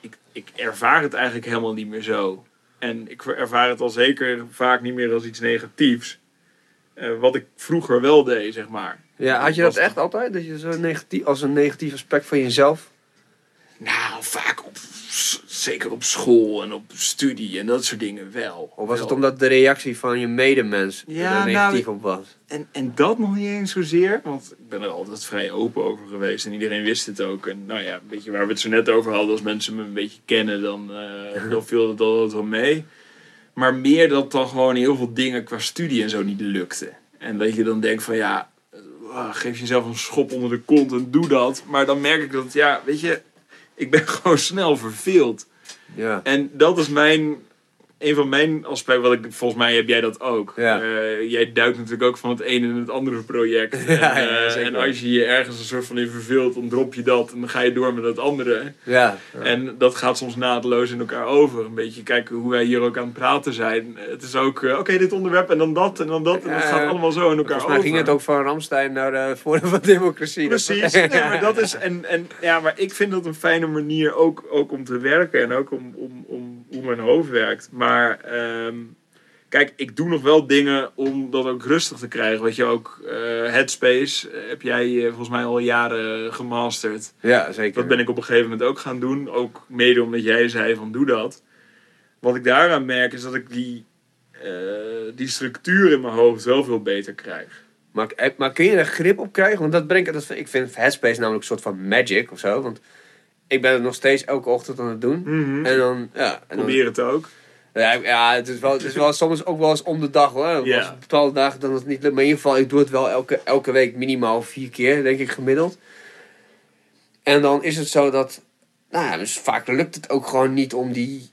ik, ik ervaar het eigenlijk helemaal niet meer zo. En ik ervaar het al zeker vaak niet meer als iets negatiefs. Eh, wat ik vroeger wel deed, zeg maar. ja, had je dat echt altijd? Dat je zo negatief, als een negatief aspect van jezelf... Nou, vaak op, zeker op school en op studie en dat soort dingen wel. Of was Wel. het omdat de reactie van je medemens Ja, er negatief nou, op was? En, en dat nog niet eens zozeer, want ik ben er altijd vrij open over geweest en iedereen wist het ook. En nou ja, een beetje waar we het zo net over hadden, als mensen me een beetje kennen, dan, eh dan viel het altijd wel mee. Maar meer dat dan gewoon heel veel dingen qua studie en zo niet lukte. En dat je dan denkt van ja, ah, geef jezelf een schop onder de kont en doe dat. Maar dan merk ik dat, ja, weet je, ik ben gewoon snel verveeld. Ja. En dat is mijn, een van mijn aspecten, wat ik, volgens mij heb jij dat ook. Ja. Eh, jij duikt natuurlijk ook van het ene in het andere project. Ja, en, ja, eh, en als je je ergens een soort van in verveelt, dan drop je dat en dan ga je door met het andere. Ja. En dat gaat soms naadloos in elkaar over. Een beetje kijken hoe wij hier ook aan het praten zijn. Het is ook, eh, oké, dit onderwerp en dan dat en dan dat. En dat gaat allemaal zo in elkaar Volgens mij over. ging het ook van Ramstein naar de Forum van Democratie. Precies, nee, maar dat is, en, en, ja, maar ik vind dat een fijne manier ook, ook om te werken en ook om, om, om hoe mijn hoofd werkt. Maar ehm, kijk, ik doe nog wel dingen om dat ook rustig te krijgen. Weet je, ook eh, Headspace eh, heb jij eh, volgens mij al jaren gemasterd. Ja, zeker. Dat ben ik op een gegeven moment ook gaan doen. Ook mede omdat jij zei van doe dat. Wat ik daaraan merk is dat ik die, die structuur in mijn hoofd wel veel beter krijg. Maar, maar kun je er grip op krijgen? Want dat brengt, dat, ik vind Headspace namelijk een soort van magic of zo. Want ik ben het nog steeds elke ochtend aan het doen. En dan, ja. En dan, Probeer het ook. ja, ja, het is, wel, het is wel soms ook wel eens om de dag hoor. Als bepaalde dagen dan het niet lukt. Maar in ieder geval, ik doe het wel elke, elke week minimaal vier keer, denk ik gemiddeld. En dan is het zo dat, nou ja, dus vaak lukt het ook gewoon niet om die.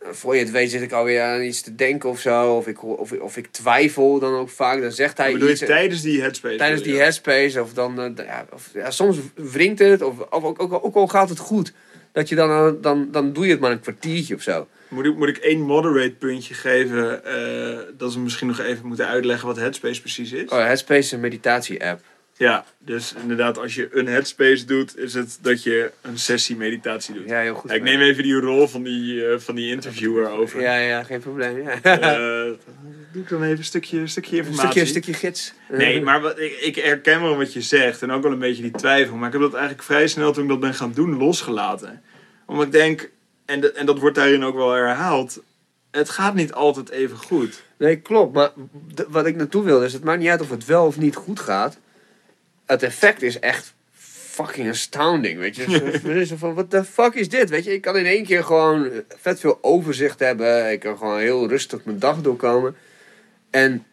Voor je het weet zit ik alweer aan iets te denken of zo. Of ik, of, of ik twijfel dan ook vaak. Dan zegt hij Bedoel je iets. tijdens die headspace? Tijdens die headspace, of dan, eh, ja, of, ja, soms wringt het, of, of ook, ook, ook al gaat het goed, dat je dan, eh, dan, dan doe je het maar een kwartiertje of zo. Moet ik, moet ik één moderate puntje geven? eh, dat we misschien nog even moeten uitleggen wat Headspace precies is. Oh, Headspace is een meditatie-app. Ja, dus inderdaad, als je een Headspace doet, is het dat je een sessie meditatie doet. Ja, heel goed. Ja, ik neem even die rol van die, eh, van die interviewer over. Ja, ja, geen probleem. Ja. Eh, doe ik dan even een stukje, stukje een informatie. stukje, een stukje gids. Nee, maar wat, ik, ik herken wel wat je zegt en ook wel een beetje die twijfel. Maar ik heb dat eigenlijk vrij snel toen ik dat ben gaan doen losgelaten. Omdat ik denk, en, de- en dat wordt daarin ook wel herhaald, het gaat niet altijd even goed. Nee, klopt. Maar wat ik naartoe wil is, het maakt niet uit of het wel of niet goed gaat. Het effect is echt fucking astounding, weet je. Het is van, what the fuck is dit, weet je. Ik kan in één keer gewoon vet veel overzicht hebben. Ik kan gewoon heel rustig mijn dag doorkomen. En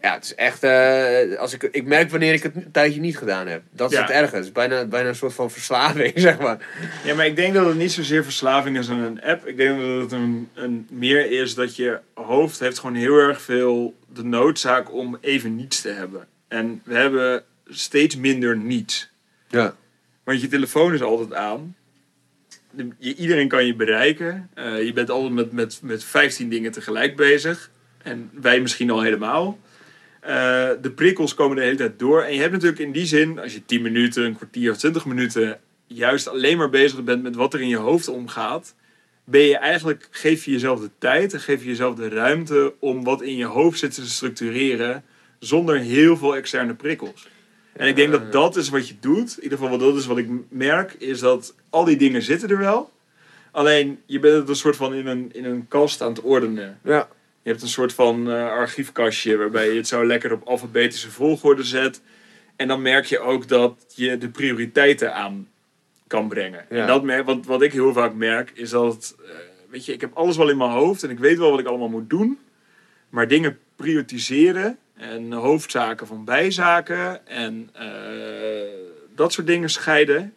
ja, het is echt... eh, als ik, ik merk wanneer ik het een tijdje niet gedaan heb. Dat is Ja. het erge. Het is bijna, bijna een soort van verslaving, zeg maar. Ja, maar ik denk dat het niet zozeer verslaving is aan een app. Ik denk dat het een, een meer is dat je hoofd heeft gewoon heel erg veel de noodzaak om even niets te hebben. En we hebben steeds minder niets. Ja. Want je telefoon is altijd aan. Je, iedereen kan je bereiken. Eh, je bent altijd met, met, met 15 dingen tegelijk bezig. En wij misschien al helemaal. Eh, de prikkels komen de hele tijd door. En je hebt natuurlijk in die zin, als je 10 minuten, een kwartier of 20 minuten juist alleen maar bezig bent met wat er in je hoofd omgaat, ben je eigenlijk, geef je jezelf de tijd en geef je jezelf de ruimte om wat in je hoofd zit te structureren zonder heel veel externe prikkels. En ik denk dat dat is wat je doet. In ieder geval, dat is wat ik merk, is dat al die dingen zitten er wel. Alleen, je bent het een soort van in een, in een kast aan het ordenen. Ja. Je hebt een soort van eh, archiefkastje waarbij je het zo lekker op alfabetische volgorde zet. En dan merk je ook dat je de prioriteiten aan kan brengen. Ja. En dat merk, wat, wat ik heel vaak merk is dat, eh, weet je, ik heb alles wel in mijn hoofd en ik weet wel wat ik allemaal moet doen. Maar dingen prioritiseren en hoofdzaken van bijzaken en eh, dat soort dingen scheiden,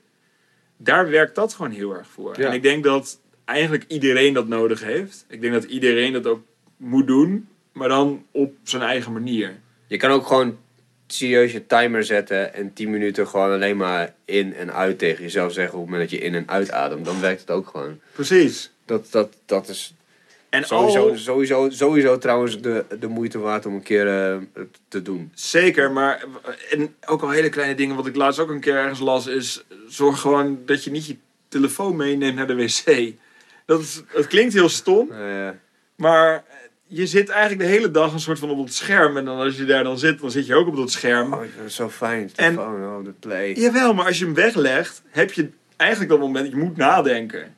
daar werkt dat gewoon heel erg voor. Ja. En ik denk dat eigenlijk iedereen dat nodig heeft. Ik denk dat iedereen dat ook moet doen, maar dan op zijn eigen manier. Je kan ook gewoon serieus je timer zetten en 10 minuten gewoon alleen maar in en uit tegen jezelf zeggen op het moment dat je in en uitademt. Dan werkt het ook gewoon. Precies. Dat, dat, dat is En sowieso, al, sowieso, sowieso trouwens de, de moeite waard om een keer eh, te doen. zeker, maar en ook al hele kleine dingen, wat ik laatst ook een keer ergens las, is zorg gewoon dat je niet je telefoon meeneemt naar de wc. Dat, is, het klinkt heel stom, Eh, maar je zit eigenlijk de hele dag een soort van op het scherm. En dan als je daar dan zit, dan zit je ook op dat scherm. oh, zo fijn. En- Telefoon, oh, de play. Jawel, maar als je hem weglegt, heb je eigenlijk dat moment, je moet nadenken.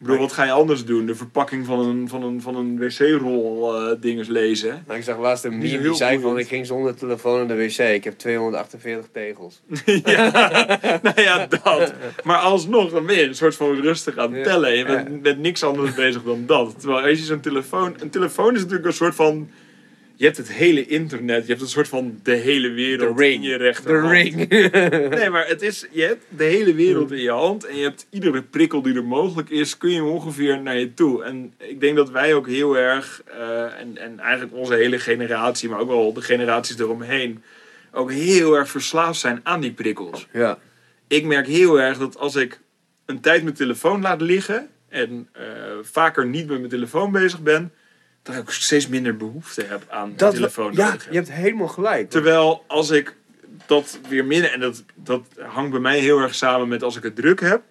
Ik bedoel, wat ga je anders doen? De verpakking van een, van een, van een wc-rol eh dinges lezen. Nou, ik zag laatst een meme die zei van ik ging zonder telefoon naar de wc. Ik heb 248 tegels. ja, nou ja, dat. Maar alsnog, dan ben je een soort van rustig aan het tellen. Je bent met niks anders bezig dan dat. Terwijl als je zo'n telefoon... Een telefoon is natuurlijk een soort van... je hebt het hele internet, je hebt een soort van de hele wereld De in je De rechterhand. ring. Nee, maar het is, je hebt de hele wereld in je hand en je hebt iedere prikkel die er mogelijk is, kun je ongeveer naar je toe. En ik denk dat wij ook heel erg, eh, en, en eigenlijk onze hele generatie, maar ook wel de generaties eromheen, ook heel erg verslaafd zijn aan die prikkels. ja. Ik merk heel erg dat als ik een tijd mijn telefoon laat liggen en eh, vaker niet met mijn telefoon bezig ben, dat ik steeds minder behoefte heb aan Dat, telefoon. ja, je hebt helemaal gelijk. Terwijl als ik dat weer minder, en dat, dat hangt bij mij heel erg samen met als ik het druk heb.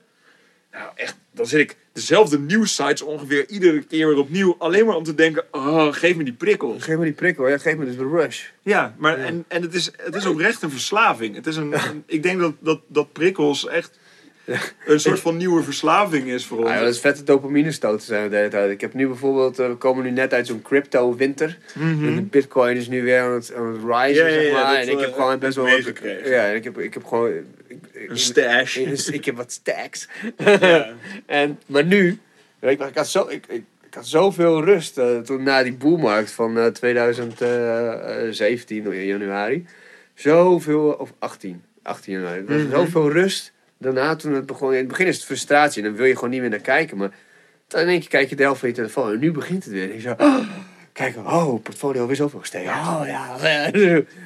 Nou echt, dan zit ik dezelfde nieuwssites ongeveer iedere keer weer opnieuw. Alleen maar om te denken, oh geef me die prikkels. Geef me die prikkel, ja, geef me dus de rush. Ja, maar En, en het, is, het is oprecht een verslaving. Het is een, een- ik denk dat, dat, dat prikkels echt een soort van nieuwe verslaving is voor ons. Ah, ja, dat is vette dopamine stoten zijn we de hele tijd. Ik heb nu bijvoorbeeld, eh, we komen nu net uit zo'n crypto winter. En de bitcoin is nu weer aan het, aan het rise. Ja, ja, zeg maar. en ik heb eh, gewoon best wel ik wat... Ja, ik heb, ik heb gewoon... Ik, ik, een stash. ik, ik heb wat stacks. En, maar nu, je, ik, had zo, ik, ik, ik had zoveel rust eh, toen na die boelmarkt van 2017 in januari. Zoveel, of 18, 18 januari. Was Mhm. Zoveel rust. Daarna toen het begon, in het begin is het frustratie en dan wil je gewoon niet meer naar kijken. Maar dan in één keer kijk je de helft van je telefoon en nu begint het weer. En je zo, oh, kijk, oh, portfolio weer zoveel gestegen. Oh ja,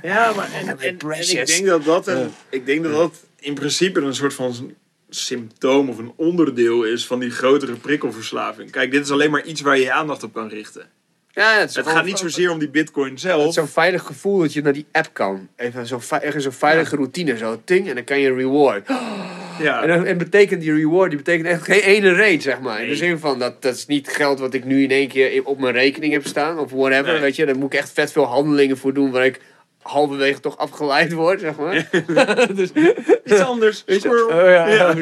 Ja, maar en, Ja, en, en ik denk dat dat, een, ik denk dat dat in principe een soort van symptoom of een onderdeel is van die grotere prikkelverslaving. Kijk, dit is alleen maar iets waar je je aandacht op kan richten. ja, het is Het gaat niet zozeer om die bitcoin Het zelf. is zo'n veilig gevoel dat je naar die app kan. Even zo'n zo'n veilige routine, zo ting, en dan kan je reward. Ja. En, dan, en betekent die reward, die betekent echt geen ene reet, zeg maar. In de zin van, dat, dat is niet geld wat ik nu in één keer op mijn rekening heb staan, of whatever, Nee. weet je. Daar moet ik echt vet veel handelingen voor doen, waar ik halverwege toch afgeleid word, zeg maar. dus, Iets anders. Weet je? Squirrel. Oh, ja.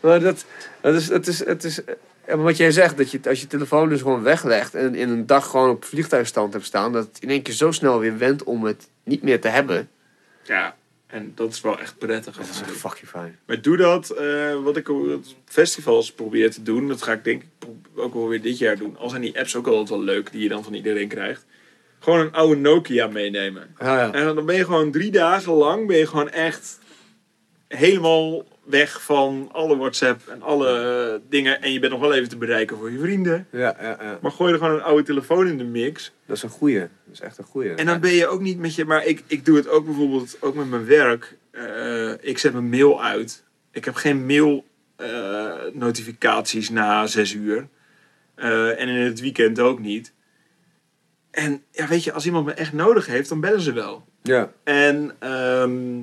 Maar dat, dat is, het is, het is, wat jij zegt, dat je als je telefoon dus gewoon weglegt en in een dag gewoon op vliegtuigstand hebt staan, dat het in één keer zo snel weer wendt om het niet meer te hebben. Ja, en dat is wel echt prettig. Dat is echt fucking fijn. Maar doe dat, eh, wat ik op festivals probeer te doen, dat ga ik denk ik ook wel weer dit jaar doen. Al zijn die apps ook altijd wel leuk die je dan van iedereen krijgt. Gewoon een oude Nokia meenemen. Ja, ja. En dan ben je gewoon drie dagen lang ben je gewoon echt helemaal weg van alle WhatsApp en alle dingen. En je bent nog wel even te bereiken voor je vrienden. Ja, ja, ja. Maar gooi er gewoon een oude telefoon in de mix. Dat is een goeie. Dat is echt een goeie. En dan ben je ook niet met je. Maar ik, ik doe het ook bijvoorbeeld ook met mijn werk. Eh, ik zet mijn mail uit. Ik heb geen mail eh, notificaties na zes uur. Eh, en in het weekend ook niet. En ja, weet je, als iemand me echt nodig heeft, dan bellen ze wel. Ja. En ehm,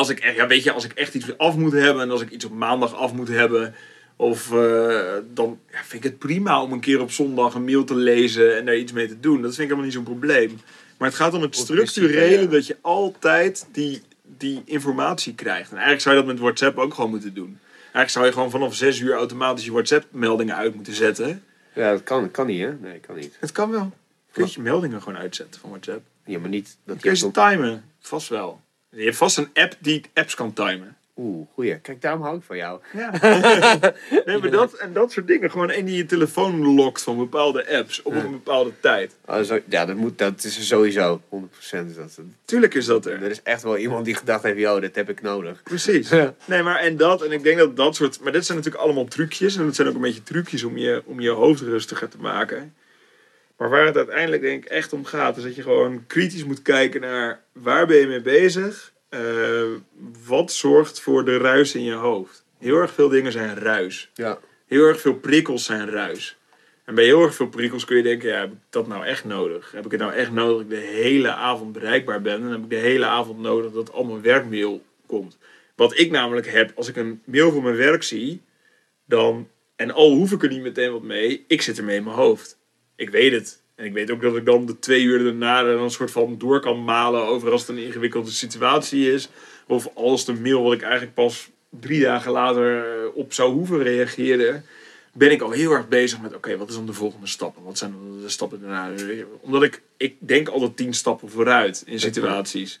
als, ik echt, ja, weet je, als ik echt iets af moet hebben en als ik iets op maandag af moet hebben, of eh, dan ja, vind ik het prima om een keer op zondag een mail te lezen en daar iets mee te doen. Dat vind ik helemaal niet zo'n probleem. Maar het gaat om het structurele dat je altijd die, die informatie krijgt. En eigenlijk zou je dat met WhatsApp ook gewoon moeten doen. Eigenlijk zou je gewoon vanaf 6 uur automatisch je WhatsApp-meldingen uit moeten zetten. ja, dat kan, kan niet, hè? Nee, kan niet. Het kan wel. Kun je je meldingen gewoon uitzetten van WhatsApp? Ja, maar niet dat Kun je ze timen? Vast wel. Je hebt vast een app die apps kan timen. Oeh, goeie. Kijk, daarom hou ik van jou. Ja. nee, maar dat, en dat soort dingen. Gewoon één die je telefoon lokt van bepaalde apps op een bepaalde tijd. Oh, zo, ja, dat, moet, dat is er sowieso. 100% is dat. Tuurlijk is dat er. Er is echt wel iemand die gedacht heeft, yo, dit heb ik nodig. Precies. Ja. Nee, maar en dat. En ik denk dat dat soort... Maar dit zijn natuurlijk allemaal trucjes. En dat zijn ook een beetje trucjes om je, om je hoofd rustiger te maken. Maar waar het uiteindelijk denk ik echt om gaat... is dat je gewoon kritisch moet kijken naar... waar ben je mee bezig? Eh, wat zorgt voor de ruis in je hoofd? Heel erg veel dingen zijn ruis. Ja. Heel erg veel prikkels zijn ruis. En bij heel erg veel prikkels kun je denken, ja, heb ik dat nou echt nodig? Heb ik het nou echt nodig dat ik de hele avond bereikbaar ben? En heb ik de hele avond nodig dat al mijn werkmail komt? Wat ik namelijk heb, als ik een mail voor mijn werk zie, dan, en al hoef ik er niet meteen wat mee, ik zit ermee in mijn hoofd. Ik weet het. En ik weet ook dat ik dan de twee uur daarna er een soort van door kan malen over als het een ingewikkelde situatie is. Of als de mail wat ik eigenlijk pas drie dagen later eh, op zou hoeven reageren ben ik al heel erg bezig met, oké, wat is dan de volgende stappen? Wat zijn dan de stappen daarna? Omdat ik, ik denk altijd tien stappen vooruit in situaties.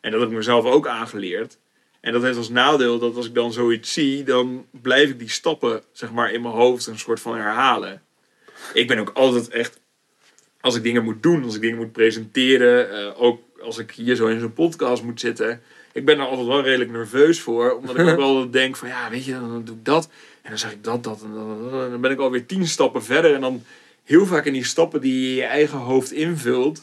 En dat heb ik mezelf ook aangeleerd. En dat heeft als nadeel dat als ik dan zoiets zie, dan blijf ik die stappen, zeg maar, in mijn hoofd een soort van herhalen. Ik ben ook altijd echt als ik dingen moet doen, als ik dingen moet presenteren, eh, ook als ik hier zo in zo'n podcast moet zitten. Ik ben er altijd wel redelijk nerveus voor, omdat ik ook wel denk van ja, weet je, dan doe ik dat en dan zeg ik dat, dat en dan ben ik alweer tien stappen verder en dan heel vaak in die stappen die je in je eigen hoofd invult,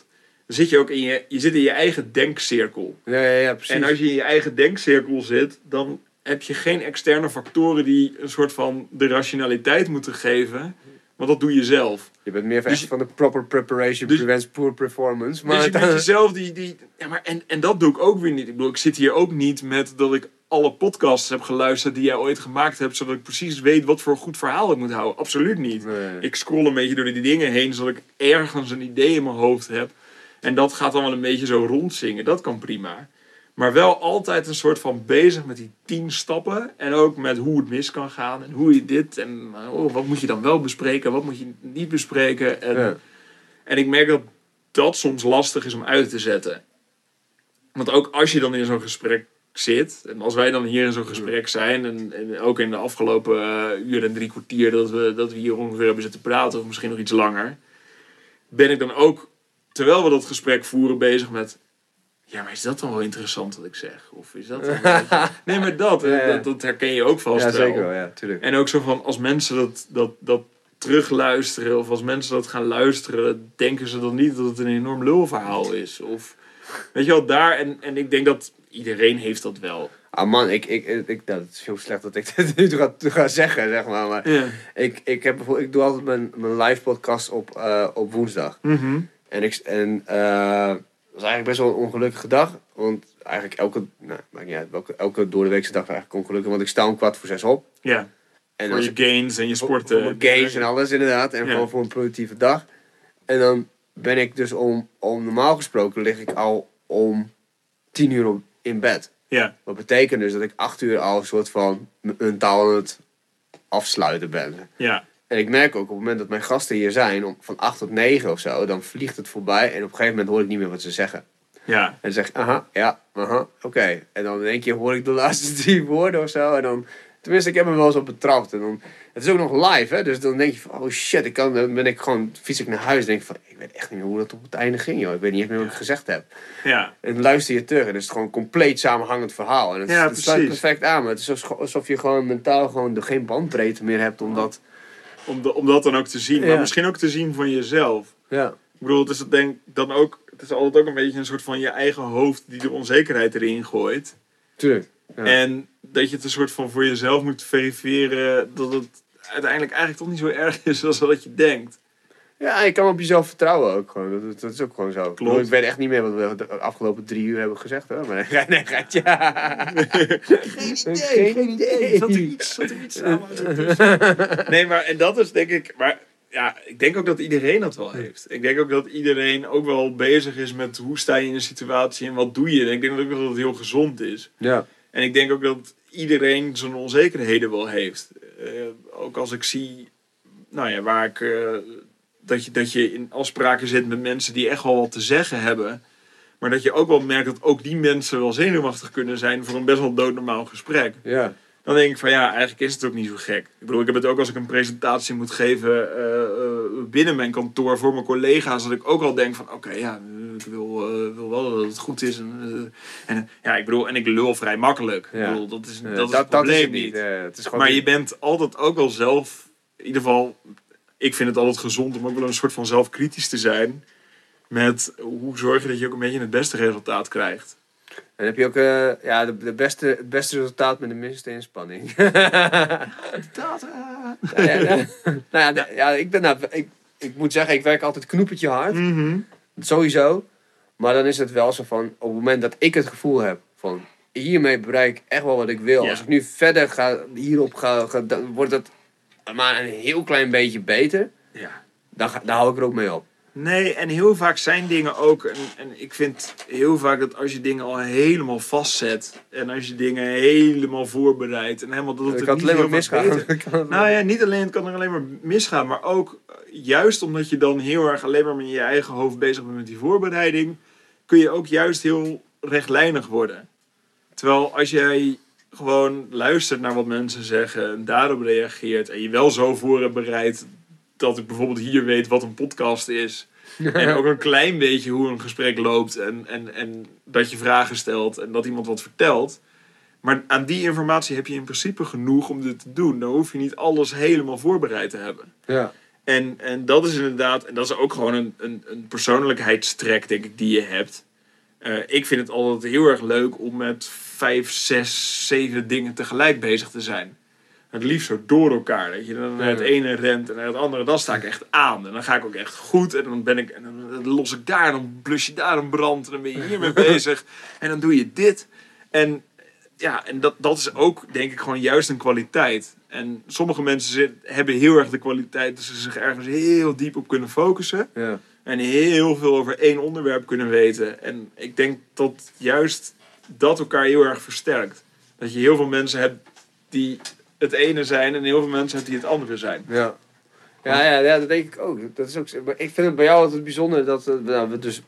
dan zit je ook in je, je zit in je eigen denkcirkel. Ja, ja, ja, precies. En als je in je eigen denkcirkel zit, dan heb je geen externe factoren die een soort van de rationaliteit moeten geven. Want dat doe je zelf. Je bent meer van, Dus- van de proper preparation Dus- prevents poor performance. Maar Maar dus je bent jezelf die... die ja, maar en, en dat doe ik ook weer niet. Ik bedoel, ik zit hier ook niet met dat ik alle podcasts heb geluisterd die jij ooit gemaakt hebt, zodat ik precies weet wat voor een goed verhaal ik moet houden. Absoluut niet. Nee. Ik scroll een beetje door die dingen heen, zodat ik ergens een idee in mijn hoofd heb. En dat gaat dan wel een beetje zo rondzingen. Dat kan prima. Maar wel altijd een soort van bezig met die tien stappen. En ook met hoe het mis kan gaan. En hoe je dit. En oh, wat moet je dan wel bespreken. Wat moet je niet bespreken. En, Ja. en ik merk dat dat soms lastig is om uit te zetten. Want ook als je dan in zo'n gesprek zit. En als wij dan hier in zo'n gesprek zijn. En, en ook in de afgelopen eh, uur en drie kwartier dat we, dat we hier ongeveer hebben zitten praten. Of misschien nog iets langer. Ben ik dan ook, terwijl we dat gesprek voeren, bezig met... Ja, maar is dat dan wel interessant wat ik zeg? Of is dat dan wel- Nee, maar dat, Ja, ja. dat, dat herken je ook vast ja, wel. zeker wel, ja, tuurlijk. En ook zo van, als mensen dat, dat, dat terugluisteren, of als mensen dat gaan luisteren, denken ze dan niet dat het een enorm lulverhaal is. Of, weet je wel, daar, en, en ik denk dat iedereen heeft dat wel. Ah man, ik, ik, ik, nou, het is heel slecht dat ik dit nu ga, ga zeggen, zeg maar. Maar Ja. ik, ik, heb, ik doe altijd mijn, mijn live podcast op, eh, op woensdag. Mhm. En, ik, en eh, dat was eigenlijk best wel een ongelukkige dag. Want eigenlijk elke, nou, maakt niet uit, welke, elke doordeweekse dag was eigenlijk ongelukkig. Want ik sta om kwart voor zes op. Ja, En voor je ik gains en je sporten. voor games en alles inderdaad. En Ja. gewoon voor een productieve dag. En dan ben ik dus om, om normaal gesproken lig ik al om tien uur op, in bed. Ja, Wat betekent dus dat ik acht uur al een soort van mentaal aan het afsluiten ben. ja, En ik merk ook op het moment dat mijn gasten hier zijn, om, van 8 tot 9 of zo, dan vliegt het voorbij en op een gegeven moment hoor ik niet meer wat ze zeggen. ja. En dan zeg ik, aha, ja, aha, oké. En dan in één keer hoor ik de laatste drie woorden of zo. En dan, tenminste, ik heb me wel eens op betrapt. En dan, het is ook nog live, hè. Dus dan denk je van, oh shit, ik kan, dan ben ik gewoon, fiets ik naar huis en denk ik van, ik weet echt niet meer hoe dat op het einde ging, joh. Ik weet niet echt meer wat ik gezegd heb. ja. En dan luister je terug en het is gewoon een compleet samenhangend verhaal. En het, Ja, het sluit perfect aan, maar het is alsof- je gewoon mentaal gewoon geen bandbreedte meer hebt, omdat... Om, de- om dat dan ook te zien. Ja. Maar misschien ook te zien van jezelf. Ja, Ik bedoel, het is, het denk, dan ook, het is altijd ook een beetje een soort van je eigen hoofd die de onzekerheid erin gooit. tuurlijk. Ja. En dat je het een soort van voor jezelf moet verifiëren dat het uiteindelijk eigenlijk toch niet zo erg is als dat je denkt. Ja, je kan op jezelf vertrouwen ook gewoon. Dat, dat is ook gewoon zo. Klopt. Ik weet echt niet meer wat we de afgelopen drie uur hebben gezegd hoor. Maar nee, nee, gaat ja. Geen idee, geen idee. Zat er iets, zat er iets samen Nee, maar en dat is denk ik, maar ja, ik denk ook dat iedereen dat wel heeft. Ik denk ook dat iedereen ook wel bezig is met hoe sta je in een situatie en wat doe je. En ik denk ook dat het heel gezond is. Ja. En ik denk ook dat iedereen zijn onzekerheden wel heeft. Eh, ook als ik zie, nou ja, waar ik, eh, dat, je, dat je in afspraken zit met mensen die echt wel wat te zeggen hebben. Maar dat je ook wel merkt dat ook die mensen wel zenuwachtig kunnen zijn voor een best wel doodnormaal gesprek. Ja. Dan denk ik van ja, eigenlijk is het ook niet zo gek. Ik bedoel, ik heb het ook als ik een presentatie moet geven eh, eh, binnen mijn kantoor voor mijn collega's. Dat ik ook al denk van oké, ja, ik wil, eh, wil wel dat het goed is. En, en, ja, ik bedoel, en ik lul vrij makkelijk. Ja. Ik bedoel, dat is, dat is het dat probleem het niet. Het is gewoon Maar je bent altijd ook wel zelf, in ieder geval, ik vind het altijd gezond om ook wel een soort van zelfkritisch te zijn. Met hoe zorg je dat je ook een beetje het beste resultaat krijgt. En heb je ook eh, ja, de, de beste, het beste resultaat met de minste inspanning. Dat, nou ja, ja. nou ja, ja, ik, ben, nou, ik, ik moet zeggen, ik werk altijd knoepertje hard. Mhm. Sowieso. Maar dan is het wel zo van, op het moment dat ik het gevoel heb van, hiermee bereik ik echt wel wat ik wil. Ja. Als ik nu verder ga, hierop ga, ga dan wordt het maar een heel klein beetje beter. Ja. Dan, ga, dan hou ik er ook mee op. Nee, en heel vaak zijn dingen ook. En, en ik vind heel vaak dat als je dingen al helemaal vastzet. En als je dingen helemaal voorbereidt. En helemaal dat het kan niet alleen maar misgaan. kan Nou ja, niet alleen het kan er alleen maar misgaan. Maar ook eh, juist omdat je dan heel erg alleen maar met je eigen hoofd bezig bent met die voorbereiding. Kun je ook juist heel rechtlijnig worden. Terwijl als jij gewoon luistert naar wat mensen zeggen. En daarop reageert. En je wel zo voor hebt bereid. Dat ik bijvoorbeeld hier weet wat een podcast is. En ook een klein beetje hoe een gesprek loopt. En, en, en dat je vragen stelt en dat iemand wat vertelt. Maar aan die informatie heb je in principe genoeg om dit te doen. Dan hoef je niet alles helemaal voorbereid te hebben. Ja. En, en dat is inderdaad, en dat is ook gewoon een, een, een persoonlijkheidstrek, denk ik, die je hebt. Eh, ik vind het altijd heel erg leuk om met vijf, zes, zeven dingen tegelijk bezig te zijn. Het liefst zo door elkaar. Dat je dan naar het ene rent en naar het andere. Dan sta ik echt aan. En dan ga ik ook echt goed. En dan ben ik. En dan los ik daar. En dan blus je daar een brand. En dan ben je hiermee bezig. En dan doe je dit. En ja, en dat, dat is ook denk ik gewoon juist een kwaliteit. En sommige mensen zit- hebben heel erg de kwaliteit dat ze zich ergens heel diep op kunnen focussen. Ja. En heel veel over één onderwerp kunnen weten. En ik denk dat juist dat elkaar heel erg versterkt. Dat je heel veel mensen hebt die het ene zijn en heel veel mensen hebt die het andere zijn. Ja. Ja, ja, ja, dat denk ik ook. Dat is ook ik vind het bij jou altijd bijzonder dat eh, nou, we dus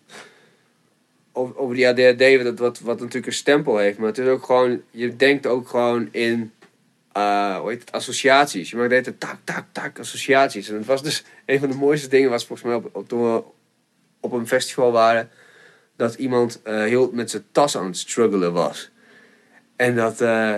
over, over die ADHD, dat, wat, wat natuurlijk een stempel heeft. Maar het is ook gewoon, je denkt ook gewoon in, eh, hoe heet het, associaties. Je maakt de hele tak, tak, tak, associaties. En het was dus, een van de mooiste dingen was volgens mij op, op, toen we op een festival waren, dat iemand eh, heel met zijn tas aan het struggelen was. En dat, eh,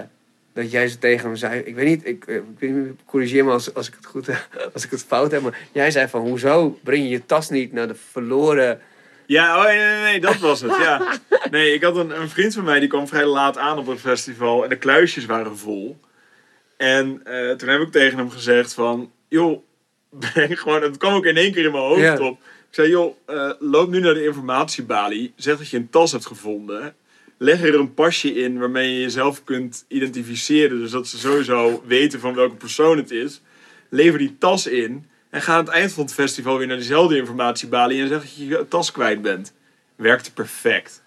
dat jij ze tegen hem zei, ik weet niet, ik, eh, ik weet niet, corrigeer me als, als ik het goed als ik het fout heb, maar jij zei van, hoezo breng je je tas niet naar de verloren... Ja, oh, nee, nee, nee, dat was het. Ja. Nee, ik had een, een vriend van mij die kwam vrij laat aan op het festival en de kluisjes waren vol. En toen heb ik tegen hem gezegd van, joh, breng gewoon, het kwam ook in één keer in mijn hoofd op. Zei, joh, eh, loop nu naar de informatiebalie, zeg dat je een tas hebt gevonden. Leg er een pasje in waarmee je jezelf kunt identificeren, dus dat ze sowieso weten van welke persoon het is. Lever die tas in en ga aan het eind van het festival weer naar diezelfde informatiebalie en zeg dat je je tas kwijt bent. Werkte perfect.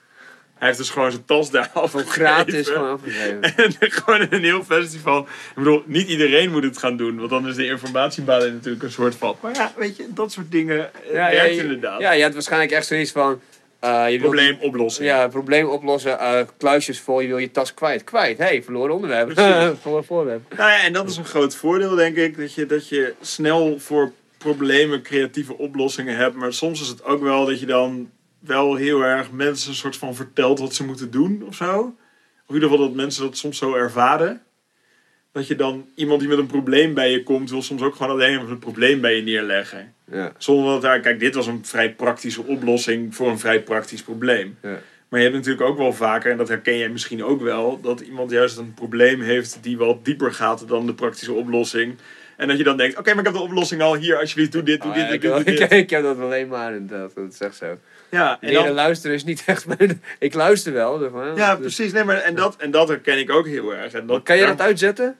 Hij heeft dus gewoon zijn tas daar afgegeven. Gratis gewoon afgegeven. En gewoon een heel festival. Ik bedoel, niet iedereen moet het gaan doen, want dan is de informatiebalie natuurlijk een soort van. Maar ja, weet je, dat soort dingen Ja, werkt je- inderdaad. Ja, je had waarschijnlijk echt zoiets van... eh, je wilt- Probleem oplossen. Ja, probleem oplossen, eh, kluisjes vol, je wil je tas kwijt. Kwijt, hé, hey, verloren onderwerp. Verloren voorwerp. Nou ja, en dat is een groot voordeel, denk ik. Dat je, dat je snel voor problemen creatieve oplossingen hebt. Maar soms is het ook wel dat je dan wel heel erg mensen een soort van vertelt wat ze moeten doen of zo. Of in ieder geval dat mensen dat soms zo ervaren. Dat je dan iemand die met een probleem bij je komt, wil soms ook gewoon alleen het probleem bij je neerleggen. Ja, Zonder dat daar, kijk, dit was een vrij praktische oplossing voor een vrij praktisch probleem. ja. Maar je hebt natuurlijk ook wel vaker, en dat herken jij misschien ook wel, dat iemand juist een probleem heeft die wat dieper gaat dan de praktische oplossing. En dat je dan denkt, oké, maar ik heb de oplossing al hier, alsjeblieft, doe dit, doe Oh, dit, ja, doe ik, dit, doe ik, dit. ik heb dat alleen maar inderdaad, dat is echt zo. Ja, en Leren dan, luisteren is niet echt mijn... Ik luister wel. zeg maar, ja dus- precies. Nee, maar, en, dat, en dat herken ik ook heel erg. En dat, Kan je dat uitzetten?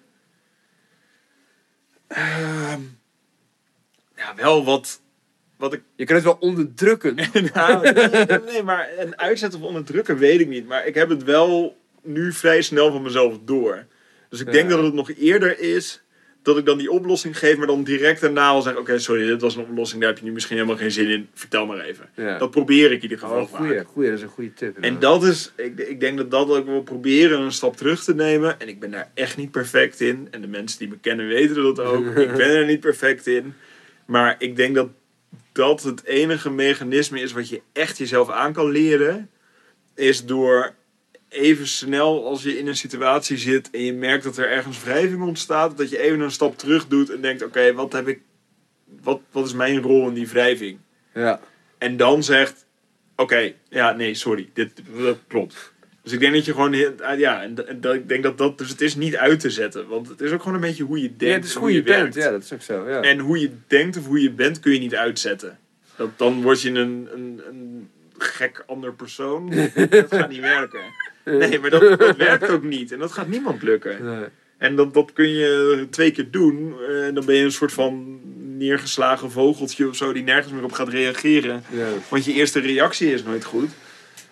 Ehm, ja, wel wat, wat ik Je kunt het wel onderdrukken. nou, nee, nee, maar een uitzetten of onderdrukken weet ik niet. Maar ik heb het wel nu vrij snel van mezelf door. Dus ik denk Ja. dat het nog eerder is dat ik dan die oplossing geef, maar dan direct daarna al zeg: Oké, sorry, dit was een oplossing, daar heb je nu misschien helemaal geen zin in. Vertel maar even. Ja. Dat probeer ik in ieder geval Oh, vaak. goeie, goeie, dat is een goede tip. En dat is, ik, ik denk dat dat ook wel proberen een stap terug te nemen. En ik ben daar echt niet perfect in. En de mensen die me kennen weten dat ook. ik ben er niet perfect in. Maar ik denk dat dat het enige mechanisme is wat je echt jezelf aan kan leren. Is door even snel als je in een situatie zit en je merkt dat er ergens wrijving ontstaat. Dat je even een stap terug doet en denkt, oké, wat heb ik... Wat, wat is mijn rol in die wrijving? Ja. En dan zegt: Oké, ja, nee, sorry, dit dat klopt. Dus ik denk dat je gewoon, ah, ja, en, dat- en dat, ik denk dat dat, dus het is niet uit te zetten, want het is ook gewoon een beetje hoe je denkt. ja, het is hoe je bent. werkt. Ja, dat is ook zo. Ja. En hoe je denkt of hoe je bent kun je niet uitzetten. Dat, dan word je een, een, een gek ander persoon. dat gaat niet werken. Nee, maar dat, dat werkt ook niet en dat gaat niemand lukken. Nee. En dat, dat kun je twee keer doen. eh, En dan ben je een soort van neergeslagen vogeltje of zo die nergens meer op gaat reageren. Ja. Want je eerste reactie is nooit goed.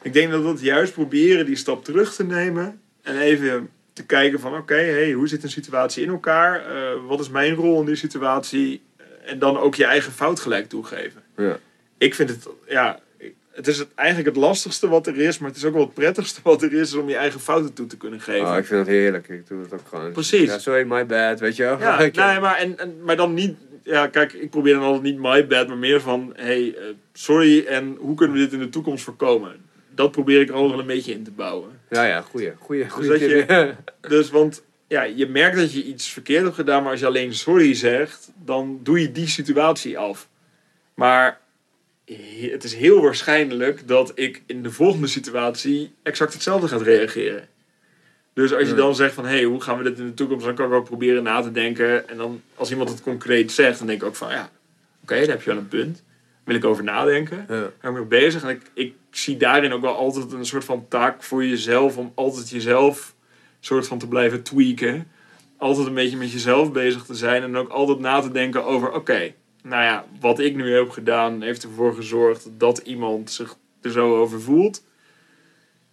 Ik denk dat we het juist proberen die stap terug te nemen. En even te kijken van oké, hey, hoe zit een situatie in elkaar? Eh, wat is mijn rol in die situatie? En dan ook je eigen fout gelijk toegeven. Ja. Ik vind het, ja, het is het, eigenlijk het lastigste wat er is. Maar het is ook wel het prettigste wat er is, om je eigen fouten toe te kunnen geven. Oh, ik vind dat heerlijk. Ik doe het ook gewoon. Precies. Ja, sorry, my bad, weet je wel. Ja, nee, maar, en, en, maar dan niet, ja, kijk, ik probeer dan altijd niet my bad, maar meer van, hey, eh, sorry en hoe kunnen we dit in de toekomst voorkomen? Dat probeer ik er altijd wel een beetje in te bouwen. Ja, ja, goeie, goeie, goeie dat tip. Dus, want ja, je merkt dat je iets verkeerd hebt gedaan, maar als je alleen sorry zegt, dan doe je die situatie af. Maar het is heel waarschijnlijk dat ik in de volgende situatie exact hetzelfde gaat reageren. Dus als je dan zegt van, hé, hey, hoe gaan we dit in de toekomst, dan kan ik ook proberen na te denken. En dan, als iemand het concreet zegt, dan denk ik ook van, ja, oké, daar heb je wel een punt. Wil ik over nadenken. Ja. Daar ben ik mee bezig. En ik, ik zie daarin ook wel altijd een soort van taak voor jezelf, om altijd jezelf soort van te blijven tweaken. Altijd een beetje met jezelf bezig te zijn en ook altijd na te denken over, oké, nou ja, wat ik nu heb gedaan heeft ervoor gezorgd dat iemand zich er zo over voelt.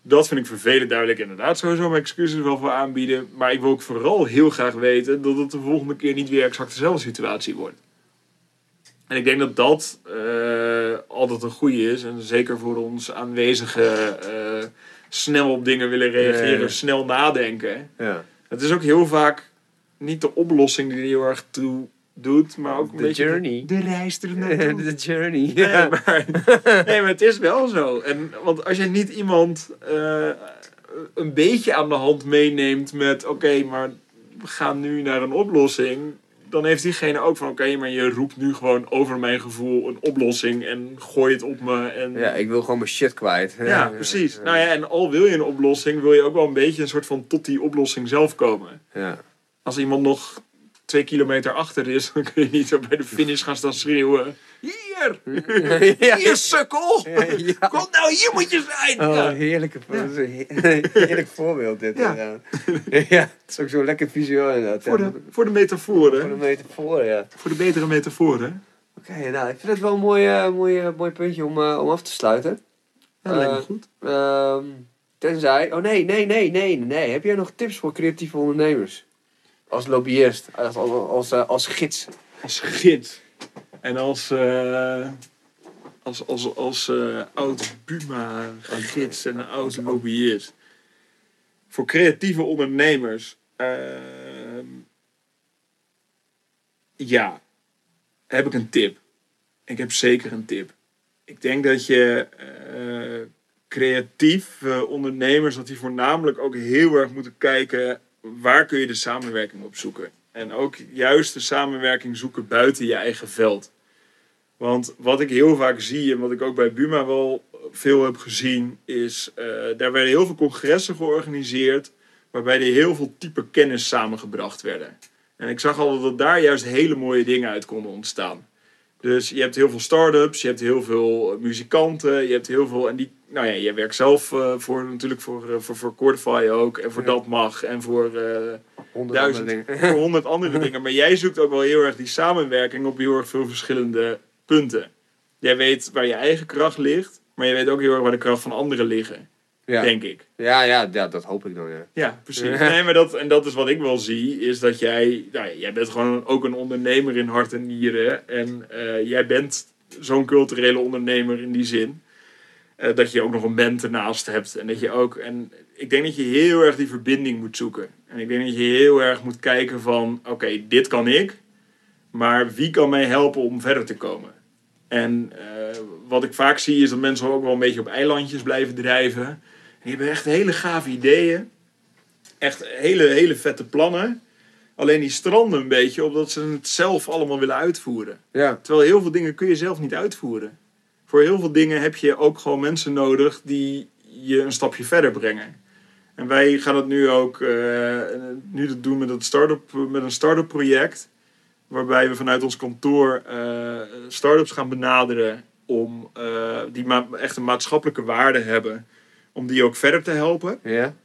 Dat vind ik vervelend, ik inderdaad sowieso mijn excuses wel voor aanbieden. Maar ik wil ook vooral heel graag weten dat het de volgende keer niet weer exact dezelfde situatie wordt. En ik denk dat dat eh, altijd een goede is. En zeker voor ons aanwezige eh, snel op dingen willen reageren, Ja, ja. snel nadenken. Ja. Het is ook heel vaak niet de oplossing die er heel erg toe doet, maar ook een De beetje de- journey. De, reis er naartoe. The journey. Nee, Ja. maar, nee, maar het is wel zo. En, want als je niet iemand eh, een beetje aan de hand meeneemt met... Oké, maar we gaan nu naar een oplossing. Dan heeft diegene ook van... Oké, maar je roept nu gewoon over mijn gevoel een oplossing. En gooi het op me. En, Ja, ik wil gewoon mijn shit kwijt. ja, precies. Nou ja, en al wil je een oplossing... Wil je ook wel een beetje een soort van tot die oplossing zelf komen. Ja. Als iemand nog twee kilometer achter is... Dan kun je niet zo bij de finish gaan staan schreeuwen. Hier! Hier, sukkel! Kom nou, hier moet je zijn! Oh, heerlijke, heerlijk voorbeeld dit. Ja. Ja. het is ook zo lekker visueel inderdaad. Voor, de, voor de metaforen. Voor de metafoor, ja. Voor de betere metaforen. Oké, nou, ik vind het wel een mooi, eh, mooi, eh, mooi puntje om, eh, om af te sluiten. Ja, lijkt me goed. Ehm, tenzij... Oh nee, nee, nee, nee, nee. Heb jij nog tips voor creatieve ondernemers? Als lobbyist, als, als, als, eh, als gids. Als gids. En als... eh, als, als, als eh, oud Buma-gids en een oud lobbyist. Voor creatieve ondernemers. ehm, ja. Heb ik een tip. Ik heb zeker een tip. Ik denk dat je creatieve ondernemers, dat die voornamelijk ook heel erg moeten kijken waar kun je de samenwerking op zoeken. En ook juist de samenwerking zoeken buiten je eigen veld. Want wat ik heel vaak zie en wat ik ook bij Buma wel veel heb gezien, is eh, daar werden heel veel congressen georganiseerd waarbij er heel veel type kennis samengebracht werden. En ik zag altijd dat daar juist hele mooie dingen uit konden ontstaan. Dus je hebt heel veel start-ups, je hebt heel veel muzikanten, je hebt heel veel. En die, nou ja, je werkt zelf eh, voor natuurlijk voor, eh, voor, voor Cordify ook. En voor Ja. Dat Mag en voor, eh, Honderd Duizend. voor honderd andere dingen. Maar jij zoekt ook wel heel erg die samenwerking op heel erg veel verschillende punten. Jij weet waar je eigen kracht ligt, maar je weet ook heel erg waar de kracht van anderen liggen. Ja. Denk ik. Ja, ja, ja, dat hoop ik dan, ja. Ja, precies. Nee, maar dat, en dat is wat ik wel zie, is dat jij, nou, jij bent gewoon ook een ondernemer in hart en nieren. En jij bent zo'n culturele ondernemer in die zin. Eh, dat je ook nog een band ernaast hebt. En dat je ook, en ik denk dat je heel erg die verbinding moet zoeken. En ik denk dat je heel erg moet kijken van, oké, dit kan ik. Maar wie kan mij helpen om verder te komen? En eh, wat ik vaak zie is dat mensen ook wel een beetje op eilandjes blijven drijven. En die hebben echt hele gave ideeën. Echt hele, hele vette plannen. Alleen die stranden een beetje omdat ze het zelf allemaal willen uitvoeren. Ja, Terwijl heel veel dingen kun je zelf niet uitvoeren. Voor heel veel dingen heb je ook gewoon mensen nodig die je een stapje verder brengen. En wij gaan het nu ook eh, nu dat doen met, het start-up, met een start-up project. Waarbij we vanuit ons kantoor eh start-ups gaan benaderen om eh, die echt een maatschappelijke waarde hebben. Om die ook verder te helpen. ja.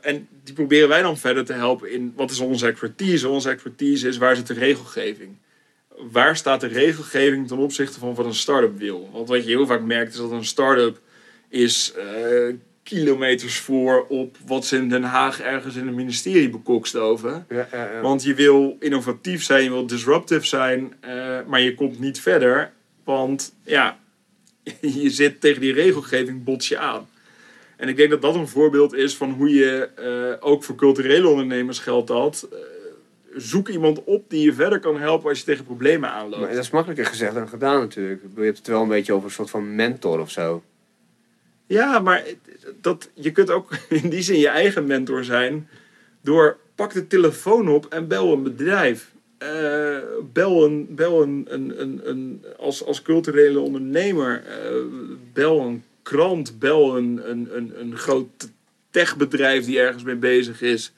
En die proberen wij dan verder te helpen in wat is onze expertise. Onze expertise is waar zit de regelgeving. Waar staat de regelgeving ten opzichte van wat een start-up wil? Want wat je heel vaak merkt is dat een start-up is eh, kilometers voor op wat ze in Den Haag ergens in het ministerie bekokstoven. ja, ja, ja. Want je wil innovatief zijn, je wil disruptief zijn, eh, maar je komt niet verder. Want ja, je zit tegen die regelgeving bots je aan. En ik denk dat dat een voorbeeld is van hoe je eh, ook voor culturele ondernemers geldt dat. Zoek iemand op die je verder kan helpen als je tegen problemen aanloopt. Maar dat is makkelijker gezegd dan gedaan natuurlijk. Je hebt het wel een beetje over een soort van mentor of zo. Ja, maar dat, je kunt ook in die zin je eigen mentor zijn door pak de telefoon op en bel een bedrijf. Eh, bel een, bel een, een, een, een als, als culturele ondernemer, eh, bel een krant, bel een, een, een, een groot techbedrijf die ergens mee bezig is.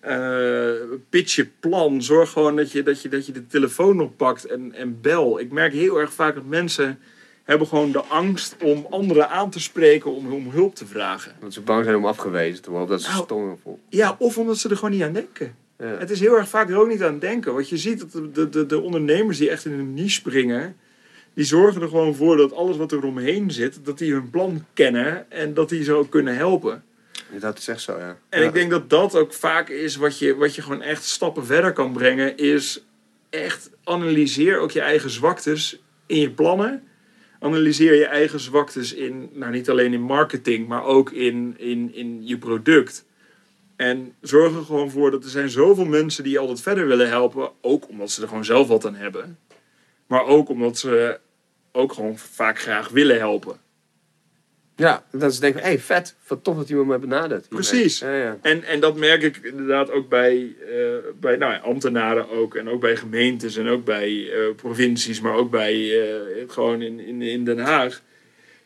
Eh, pitch je plan, zorg gewoon dat je, dat je, dat je de telefoon oppakt en, en bel. Ik merk heel erg vaak dat mensen hebben gewoon de angst om anderen aan te spreken om, om hulp te vragen. Dat ze bang zijn om afgewezen te worden. Of dat ze Nou, stom voelen. Ja, of omdat ze er gewoon niet aan denken. Ja. Het is heel erg vaak er ook niet aan denken. Want je ziet dat de, de, de, de ondernemers die echt in een niche springen, die zorgen er gewoon voor dat alles wat er omheen zit, dat die hun plan kennen en dat die ze ook kunnen helpen. Dat is echt zo, ja. En Ja. ik denk dat dat ook vaak is wat je, wat je gewoon echt stappen verder kan brengen, is echt analyseer ook je eigen zwaktes in je plannen. Analyseer je eigen zwaktes in, nou niet alleen in marketing, maar ook in, in, in je product. En zorg er gewoon voor dat er zijn zoveel mensen die je altijd verder willen helpen. Ook omdat ze er gewoon zelf wat aan hebben. Maar ook omdat ze ook gewoon vaak graag willen helpen. Ja, dat is denk ik, hé, hey, vet. Wat tof dat iemand me benadert. Precies. Ja, ja. En, en dat merk ik inderdaad ook bij, eh, bij nou ja, ambtenaren ook. En ook bij gemeentes en ook bij eh, provincies. Maar ook bij eh, gewoon in, in, in Den Haag.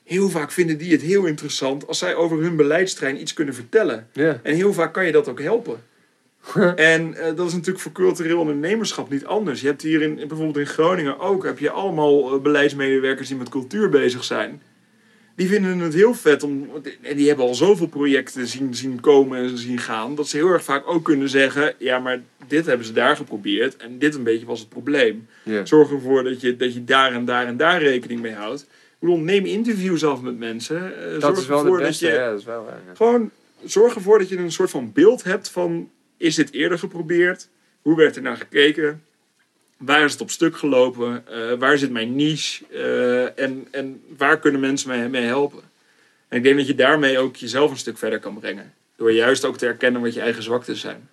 Heel vaak vinden die het heel interessant als zij over hun beleidstrein iets kunnen vertellen. ja. En heel vaak kan je dat ook helpen. en eh, dat is natuurlijk voor cultureel ondernemerschap niet anders. Je hebt hier in, bijvoorbeeld in Groningen ook heb je allemaal beleidsmedewerkers die met cultuur bezig zijn. Die vinden het heel vet om. En die hebben al zoveel projecten zien, zien komen en zien gaan. Dat ze heel erg vaak ook kunnen zeggen: ja, maar dit hebben ze daar geprobeerd. En dit een beetje was het probleem. Zorg ervoor dat je, dat je daar en daar en daar rekening mee houdt. Ik bedoel, neem interviews af met mensen. Eh, Dat zorg is wel de ervoor dat beste. je, Ja, dat is wel, ja. gewoon zorg ervoor dat je een soort van beeld hebt van... is dit eerder geprobeerd? Hoe werd er naar gekeken? Waar is het op stuk gelopen? Eh, waar zit mijn niche? Eh, en, en waar kunnen mensen mij mee helpen? En ik denk dat je daarmee ook jezelf een stuk verder kan brengen. Door juist ook te erkennen wat je eigen zwaktes zijn.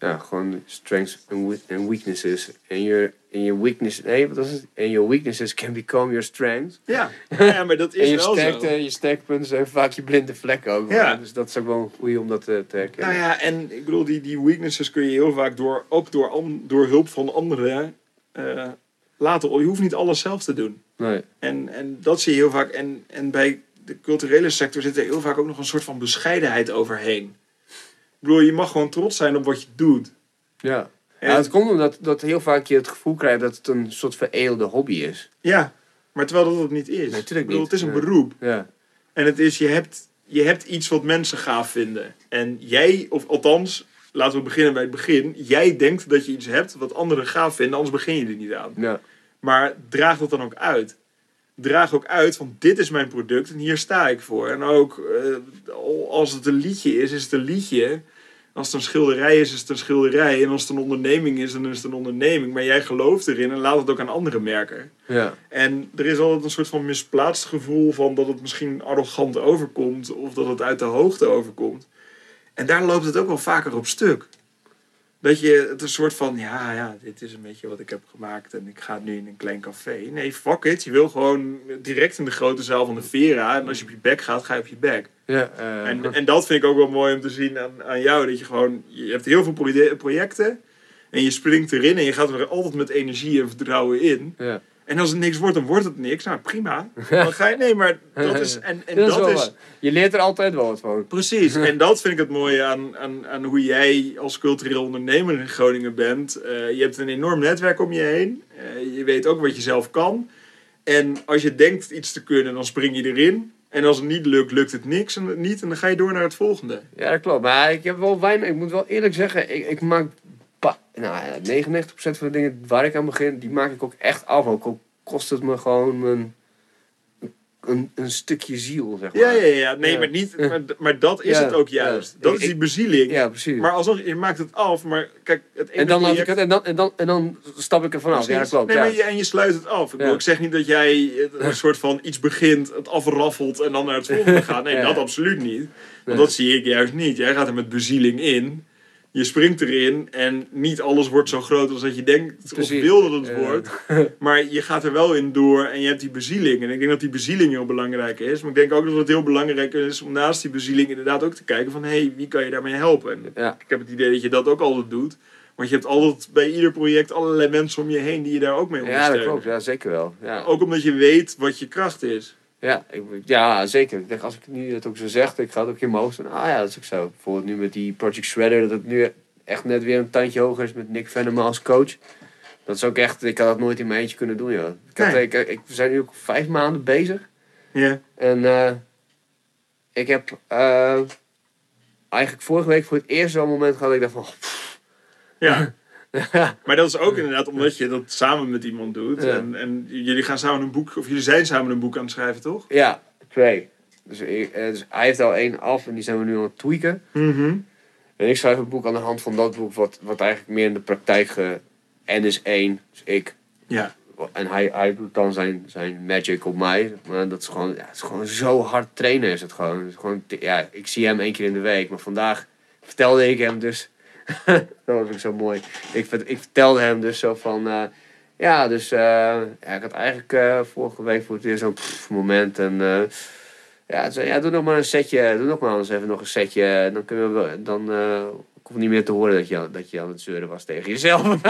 Ja, gewoon strengths en we- en weaknesses. En je, en je weaknesses, nee, wat was het? En your weaknesses can become your strengths. Ja, ja maar dat En is je, wel sterkte, zo. je sterkpunten zijn vaak je blinde vlekken ook. Ja. Dus dat is ook wel goed om dat te, te herkennen. Nou ja, en ik bedoel, die, die weaknesses kun je heel vaak door, ook door, door hulp van anderen eh, laten. Je hoeft niet alles zelf te doen. Nee. En, en dat zie je heel vaak. En, en bij de culturele sector zit er heel vaak ook nog een soort van bescheidenheid overheen. Ik bedoel, je mag gewoon trots zijn op wat je doet. Ja. En- ja, het komt omdat dat heel vaak je het gevoel krijgt dat het een soort veredelde hobby is. Ja, maar terwijl dat het niet is. Nee, tuurlijk ik bedoel, niet. het is een Ja. beroep. Ja. En het is, je hebt, je hebt iets wat mensen gaaf vinden. En jij, of althans, laten we beginnen bij het begin. Jij denkt dat je iets hebt wat anderen gaaf vinden, anders begin je er niet aan. Ja. Maar draag dat dan ook uit. Draag ook uit van dit is mijn product en hier sta ik voor. En ook eh, als het een liedje is, is het een liedje. Als het een schilderij is, is het een schilderij. En als het een onderneming is, dan is het een onderneming. Maar jij gelooft erin en laat het ook aan anderen merken. Ja. En er is altijd een soort van misplaatst gevoel van dat het misschien arrogant overkomt. Of dat het uit de hoogte overkomt. En daar loopt het ook wel vaker op stuk. Dat je het een soort van, ja, ja, dit is een beetje wat ik heb gemaakt en ik ga nu in een klein café. Nee, fuck it. Je wil gewoon direct in de grote zaal van de Vera. En als je op je bek gaat, ga je op je bek. Ja, eh, En, en dat vind ik ook wel mooi om te zien aan, aan jou. Dat je gewoon, je hebt heel veel proje- projecten. En je springt erin en je gaat er altijd met energie en vertrouwen in. ja. En als het niks wordt, dan wordt het niks. Nou, prima. Dan ga je, nee, maar dat is... En, en dat is dat. Je leert er altijd wel wat van. Precies, en dat vind ik het mooie aan, aan, aan hoe jij als cultureel ondernemer in Groningen bent. Eh, je hebt een enorm netwerk om je heen. Eh, je weet ook wat je zelf kan. En als je denkt iets te kunnen, dan spring je erin. En als het niet lukt, lukt het niks en niet. En dan ga je door naar het volgende. Ja, dat klopt. Maar ik heb wel weinig. Ik moet wel eerlijk zeggen, ik, ik maak. Pa- nou ja, 99% van de dingen waar ik aan begin, die maak ik ook echt af. Ook al kost het me gewoon mijn, een, een stukje ziel, zeg maar. Ja, ja, ja. Nee, Ja. maar, niet, maar, maar dat is Ja, het ook ja. juist. Dat Ik- is die bezieling. Ja, precies. Maar alsnog, je maakt het af. Maar kijk, het en, dan laat ik het, en, dan, en, dan, en dan stap ik er vanaf. Ja, dat Precies. klopt. Nee, maar je, en je sluit het af. Ik, bedoel, ik zeg niet dat jij een soort van iets begint, het afraffelt en dan naar het volgende gaat. Nee, dat absoluut niet. Want dat zie ik juist niet. Jij gaat er met bezieling in. Je springt erin en niet alles wordt zo groot als dat je denkt Precies. of wil dat het Ja. wordt. Maar je gaat er wel in door en je hebt die bezieling. En ik denk dat die bezieling heel belangrijk is. Maar ik denk ook dat het heel belangrijk is om naast die bezieling inderdaad ook te kijken van... hé, hey, wie kan je daarmee helpen? En Ja. ik heb het idee dat je dat ook altijd doet. Want je hebt altijd bij ieder project allerlei mensen om je heen die je daar ook mee ja, ondersteunen. dat klopt. Ja, zeker wel. Ja. Ook omdat je weet wat je kracht is. Ja, ik, ja, zeker. Ik denk, als ik nu het ook zo zeg, ik ga het ook in mijn hoofd van, ah ja, dat is ook zo. Bijvoorbeeld nu met die Project Shredder, dat het nu echt net weer een tandje hoger is met Nick Venema als coach. Dat is ook echt, ik had dat nooit in mijn eentje kunnen doen, joh. Ik, had, Nee. ik, ik, we zijn nu ook vijf maanden bezig. Ja. En eh, ik heb eh, eigenlijk vorige week voor het eerst zo'n moment gehad dat ik dacht van, ja, Maar dat is ook inderdaad omdat je dat samen met iemand doet. En, en jullie gaan samen een boek, of jullie zijn samen een boek aan het schrijven, toch? ja, twee. Dus, ik- eh, dus hij heeft al één af en die zijn we nu aan het tweaken. Mhm. En ik schrijf een boek aan de hand van dat boek, wat, wat eigenlijk meer in de praktijk ge... En is één, dus ik. Ja. En hij, hij doet dan zijn, zijn magic op mij. Maar dat is gewoon, ja, het is gewoon zo hard trainen is het gewoon. Het is gewoon ja, ik zie hem één keer in de week. Maar vandaag vertelde ik hem dus... dat was ook zo mooi. Ik, ik vertelde hem dus zo van... eh, ja, dus eh, ja, ik had eigenlijk eh, vorige week voor het eerst zo'n moment. En ja, zei, ja, doe nog maar een setje. Doe nog maar anders even nog een setje. Dan kunnen we... Dan, hoef niet meer te horen dat je, dat je aan het zeuren was tegen jezelf.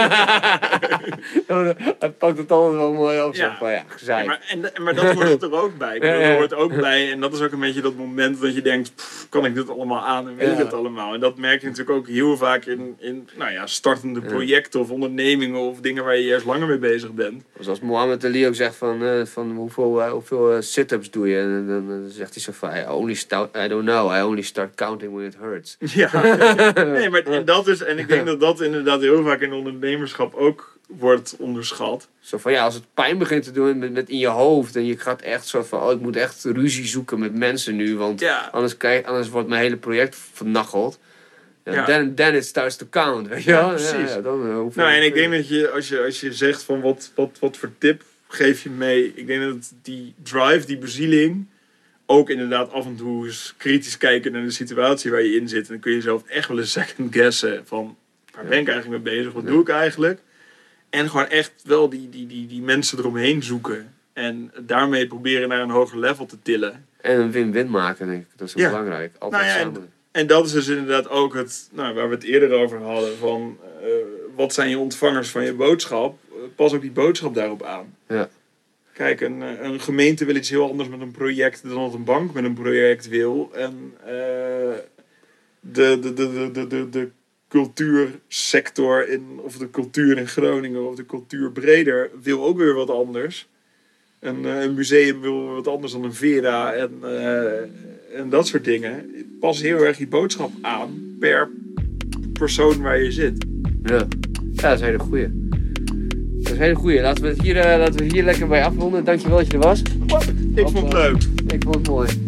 Hij pakt het altijd wel mooi op. Ja. van, ja, maar, en, maar dat hoort er ook bij. Ja. Er hoort ook bij. En dat is ook een beetje dat moment dat je denkt, pff, kan ik dit allemaal aan en weet ik het allemaal. En dat merk je natuurlijk ook heel vaak in, in nou ja, startende projecten of ondernemingen of dingen waar je eerst langer mee bezig bent. Zoals Mohammed Ali ook zegt van, eh, van hoeveel, eh, hoeveel eh, sit-ups doe je? En dan, dan zegt hij zo van, I, only start, I don't know, I only start counting when it hurts. Ja, nee, maar en dat is, en ik denk dat dat inderdaad heel vaak in ondernemerschap ook wordt onderschat. Zo van, ja, als het pijn begint te doen met, met in je hoofd en je gaat echt zo van, oh, ik moet echt ruzie zoeken met mensen nu, want Ja, anders, kijk, anders wordt mijn hele project vernacheld. Ja, Ja. Then, then it starts to count, weet je Ja, precies. Ja, dan, eh, nou en ik denk dat je, als je, als je zegt van wat, wat, wat voor tip geef je mee, ik denk dat die drive, die bezieling, ook inderdaad af en toe eens kritisch kijken naar de situatie waar je in zit. En dan kun je zelf echt wel eens second guessen van waar ben ik eigenlijk mee bezig, wat doe ik eigenlijk? En gewoon echt wel die, die, die, die mensen eromheen zoeken. En daarmee proberen naar een hoger level te tillen. En een win-win maken, denk ik. Dat is ook Ja. belangrijk. Altijd Nou ja, samen. En dat is dus inderdaad ook het, nou, waar we het eerder over hadden. Van eh, wat zijn je ontvangers van je boodschap? Eh, Pas ook die boodschap daarop aan. Ja. Kijk, een, eh, een gemeente wil iets heel anders met een project dan dat een bank met een project wil. En eh, de, de, de, de, de, de, cultuursector in, of de cultuur in Groningen of de cultuur breder wil ook weer wat anders. Een, eh, een museum wil wat anders dan een Vera en, en dat soort dingen. Pas heel erg je boodschap aan per persoon waar je zit. Ja. ja, dat is een hele goeie. Een hele goeie. Laten we het hier, eh, laten we hier lekker bij afronden. Dankjewel dat je er was. Ik vond het leuk. Ik vond het mooi.